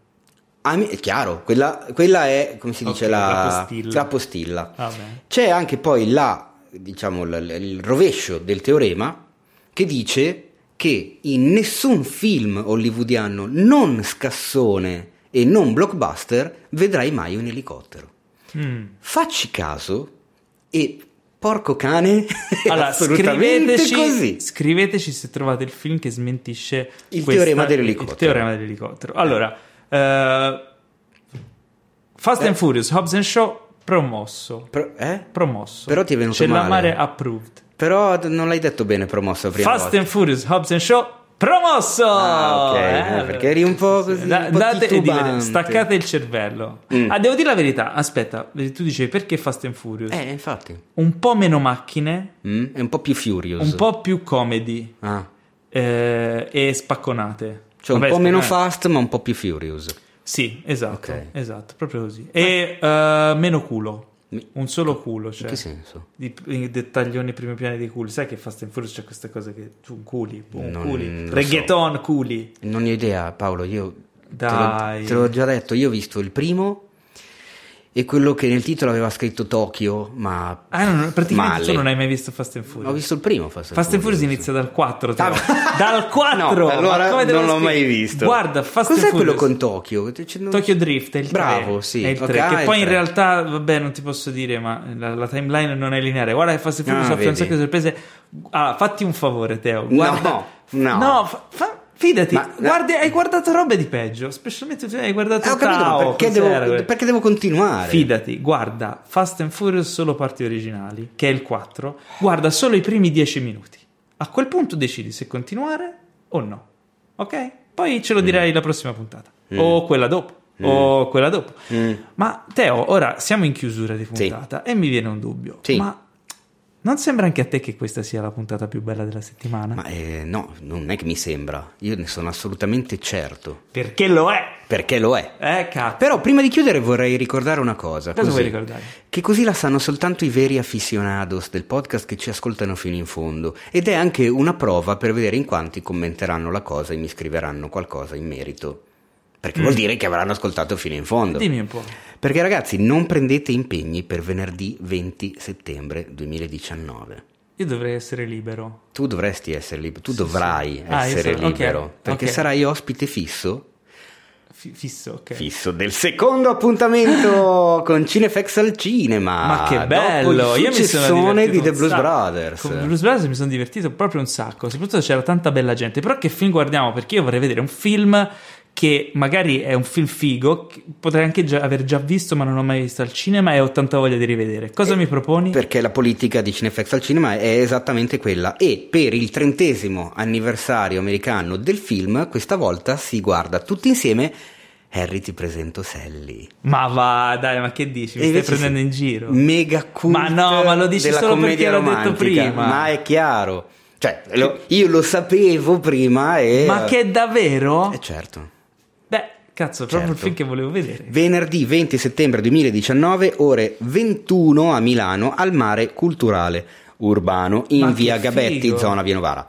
Ah, mi- è chiaro, quella, quella è, come si dice, Ok, la, la postilla. la postilla. Vabbè. C'è anche poi la, diciamo, l- l- il rovescio del teorema che dice che in nessun film hollywoodiano non scassone e non blockbuster vedrai mai un elicottero. Mm. Facci caso e porco cane, Allora, assolutamente scriveteci, così. scriveteci se trovate il film che smentisce Il questa- teorema dell'elicottero. Il teorema dell'elicottero. Allora, eh, Fast Eh. and Furious, Hobbs and Shaw, promosso. Però, eh? Promosso. Però ti è venuto C'è la male. mare approved. Però non l'hai detto bene promossa prima Fast volta. and Furious, Hobbs and Shaw, promosso! Ah, ok, eh, perché eri un po' così, Da- un po' date e staccate il cervello. Mm. Ah, devo dire la verità. Aspetta, tu dicevi perché Fast and Furious? Eh, infatti. Un po' meno macchine, Mm, È un po' più furious. un po' più comedy Ah. eh, e spacconate. Cioè un Vabbè, po' meno spacconate. fast, ma un po' più furious. Sì, esatto, Ok. esatto, proprio così. E eh, meno culo. Mi- Un solo culo, cioè In che senso? di, i dettaglioni primi piani dei culi. Sai che Fast and Furious c'è queste cose che tu culi, boom, Non culi, reggaeton, culi. Non ho idea, Paolo. Io te l'ho- Dai. te l'ho già detto. Io ho visto il primo e quello che nel titolo aveva scritto Tokyo, ma Ah, no, no, praticamente male. tu non hai mai visto Fast and Furious. Ho visto il primo Fast and Fast and Furious Furious. inizia dal 4. Teo. Ah, dal 4! No, allora non l'ho mai visto. Guarda, Fast Cos'è and quello Furious. con Tokyo? C'è- non- Tokyo Drift è il 3. Bravo, sì. È il 3, Ok, ah, che poi in 3. realtà, vabbè, non ti posso dire, ma la, la timeline non è lineare. Guarda che Fast and Furious Ah, offre un sacco di sorprese. Ah, fatti un favore, Teo. Guarda... No, no. No, fa- fa- fidati, Ma- guardi, hai guardato robe di peggio, specialmente se hai guardato Eh, ho capito, Tao, perché devo, perché devo continuare? Fidati, guarda Fast and Furious solo parti originali, che è il 4. Guarda solo i primi 10 minuti. A quel punto decidi se continuare o no. Ok? Poi ce lo dirai la prossima puntata. O quella dopo. o quella dopo. Mm. Ma Teo, ora siamo in chiusura di puntata e mi viene un dubbio. Sì. Ma non sembra anche a te che questa sia la puntata più bella della settimana? Ma eh, no, non è che mi sembra, io ne sono assolutamente certo, Perché lo è? perché lo è. Eh, cazzo. Però prima di chiudere vorrei ricordare una cosa. Cosa così, vuoi ricordare? Che così la sanno soltanto i veri aficionados del podcast che ci ascoltano fino in fondo. Ed è anche una prova per vedere in quanti commenteranno la cosa e mi scriveranno qualcosa in merito. Perché vuol dire che avranno ascoltato fino in fondo. Dimmi un po'. Perché ragazzi, non prendete impegni per venerdì 20 settembre 2019. Io dovrei essere libero. Tu dovresti essere libero, tu dovrai Ah, io essere sarò- ok, libero, perché ok. sarai ospite fisso Fi- fisso, ok. fisso del secondo appuntamento con Cinefex al cinema. Ma che bello! Io mi sono divertito di The Blues. Brothers. Con The Blues Brothers mi sono divertito proprio un sacco. Soprattutto c'era tanta bella gente. Però che film guardiamo? Perché io vorrei vedere un film che magari è un film figo, potrei anche già, aver già visto, ma non ho mai visto al cinema e ho tanta voglia di rivedere. Cosa mi proponi? Perché la politica di Cinefx al cinema è esattamente quella. E per il trentesimo anniversario americano del film, questa volta si guarda tutti insieme. Harry, ti presento Sally. Ma va, dai, ma che dici? Mi E stai prendendo in giro? Mega cult Ma no, ma lo dici solo perché commedia l'ho detto romantica. prima. Ma è chiaro. Cioè, lo- io lo sapevo prima e... Ma che davvero? Eh certo. Cazzo, proprio il Certo. film che volevo vedere. Venerdì 20 settembre 2019, ore 21 a Milano, al Mare Culturale Urbano, in Ma via Gabetti, figo. zona Vienovara.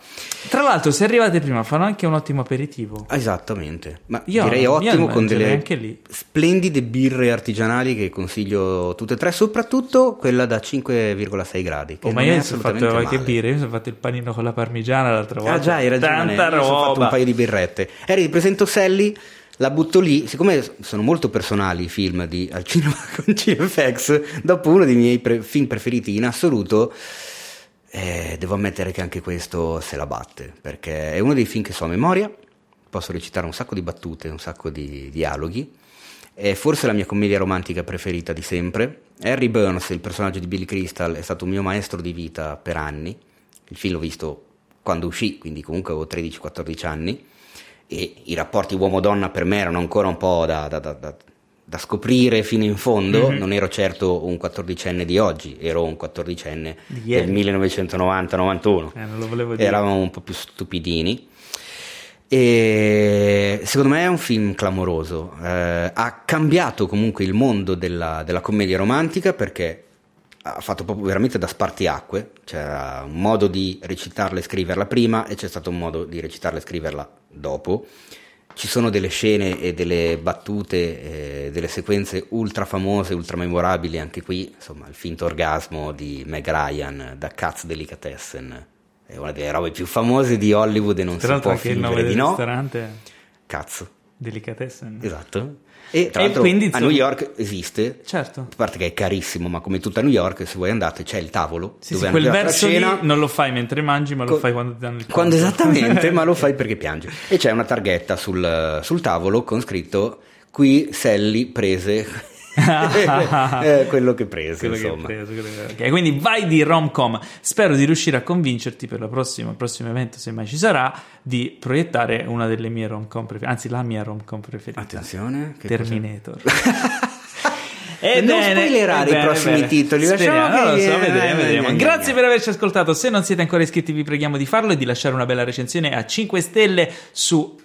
Tra l'altro, se arrivate prima, fanno anche un ottimo aperitivo. Esattamente, ma Io- direi ottimo con delle splendide birre artigianali che consiglio tutte e tre, soprattutto quella da 5,6 gradi. Che Oh, ma io mi sono fatto assolutamente che male. birra, io mi sono fatto il panino con la parmigiana l'altra volta. Ah già, hai ragione, Tanta io sono fatto roba. un paio di birrette. Eri, ti presento Sally, la butto lì, siccome sono molto personali i film di Al Cinema con CFX, dopo uno dei miei pre- film preferiti in assoluto, eh, devo ammettere che anche questo se la batte, perché è uno dei film che so a memoria, posso recitare un sacco di battute, un sacco di dialoghi, è forse la mia commedia romantica preferita di sempre. Harry Burns, il personaggio di Billy Crystal, è stato un mio maestro di vita per anni. Il film l'ho visto quando uscì, quindi comunque avevo 13-14 anni, e i rapporti uomo-donna per me erano ancora un po' da, da- da- da- scoprire fino in fondo. Non ero certo un 14enne di oggi, ero un 14enne Di ieri. del 1990-91 Eh, eravamo un po' più stupidini. E secondo me è un film clamoroso. Eh, ha cambiato comunque il mondo della, della commedia romantica perché ha fatto proprio veramente da spartiacque. C'era un modo di recitarla e scriverla prima e c'è stato un modo di recitarla e scriverla dopo. Ci sono delle scene e delle battute, eh, delle sequenze ultra famose, ultra memorabili, anche qui, insomma, il finto orgasmo di Meg Ryan da Katz Delicatessen è una delle robe più famose di Hollywood e non Tra si può anche il nome fingere del di no. ristorante Cazzo, Delicatessen. esatto. E tra E l'altro quindi, a New York esiste, Certo. a parte che è carissimo, ma come tutto a New York, se voi andate c'è il tavolo Sì, dove sì, quel verso cena. lì non lo fai mentre mangi, ma lo Co- fai quando ti danno il Quando conto. esattamente, ma lo fai perché piange. E c'è una targhetta sul, sul tavolo con scritto qui Sally prese eh, quello che prese, Quello che preso, quello che- ok, quindi vai di romcom. Spero di riuscire a convincerti per la prossima- il prossimo evento, se mai ci sarà, di proiettare una delle mie romcom preferite, anzi la mia romcom preferita. Attenzione, Terminator. E non spoilerare i prossimi titoli, Speriamo, lo che- so, eh, vedremo, eh, vedremo. eh, Grazie eh. per averci ascoltato. Se non siete ancora iscritti, vi preghiamo di farlo e di lasciare una bella recensione a 5 stelle su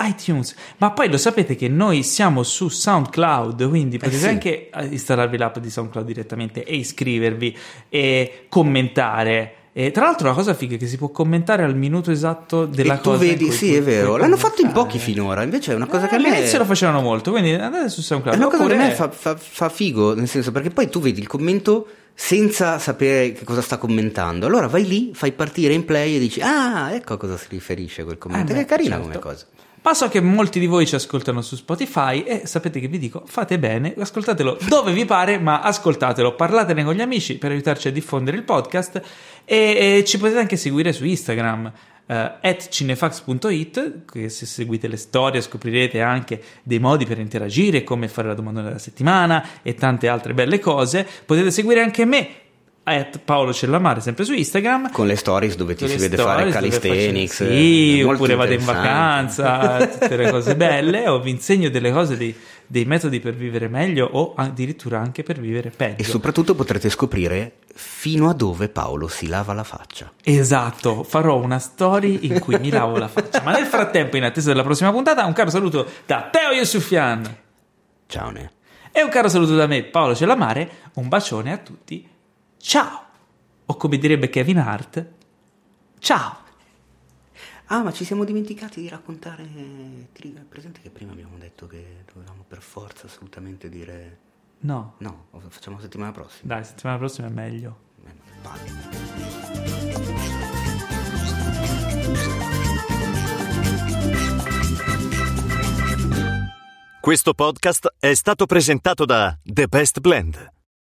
iTunes. Ma poi lo sapete che noi siamo su SoundCloud, quindi potete sì. anche eh, installarvi l'app di SoundCloud direttamente e iscrivervi e commentare. E tra l'altro la cosa figa è che si può commentare al minuto esatto della e tu cosa. in vedi, sì, tu è vero. L'hanno fatto in pochi finora, invece è una cosa Eh, che a me all'inizio lo facevano molto, quindi andate su È SoundCloud. una cosa che a me fa, fa- fa figo, nel senso perché poi tu vedi il commento senza sapere che cosa sta commentando. Allora vai lì, fai partire in play e dici "Ah, ecco a cosa si riferisce quel commento". Eh che è carina certo. come cosa. Ma so che molti di voi ci ascoltano su Spotify e sapete che vi dico, fate bene, ascoltatelo dove vi pare, ma ascoltatelo, parlatene con gli amici per aiutarci a diffondere il podcast e, e ci potete anche seguire su Instagram eh, at cinefax.it che se seguite le storie scoprirete anche dei modi per interagire, come fare la domanda della settimana e tante altre belle cose. Potete seguire anche me at Paolo Cellamare sempre su Instagram Con le stories dove ti si vede fare calisthenics. faccio- Sì, oppure vado in vacanza, tutte le cose belle, o vi insegno delle cose di, dei metodi per vivere meglio o addirittura anche per vivere peggio. E soprattutto potrete scoprire fino a dove Paolo si lava la faccia. Esatto, farò una story in cui mi lavo la faccia. Ma nel frattempo, in attesa della prossima puntata, un caro saluto da Teo Yusufian. Ciao Ne. E un caro saluto da me, Paolo Cellamare. Un bacione a tutti. Ciao! O come direbbe Kevin Hart, ciao! Ah, ma ci siamo dimenticati di raccontare. Ti è presente che prima abbiamo detto che dovevamo per forza assolutamente dire. No, No, lo facciamo la settimana prossima. dai, settimana prossima è meglio. Eh. Questo podcast è stato presentato da The Best Blend.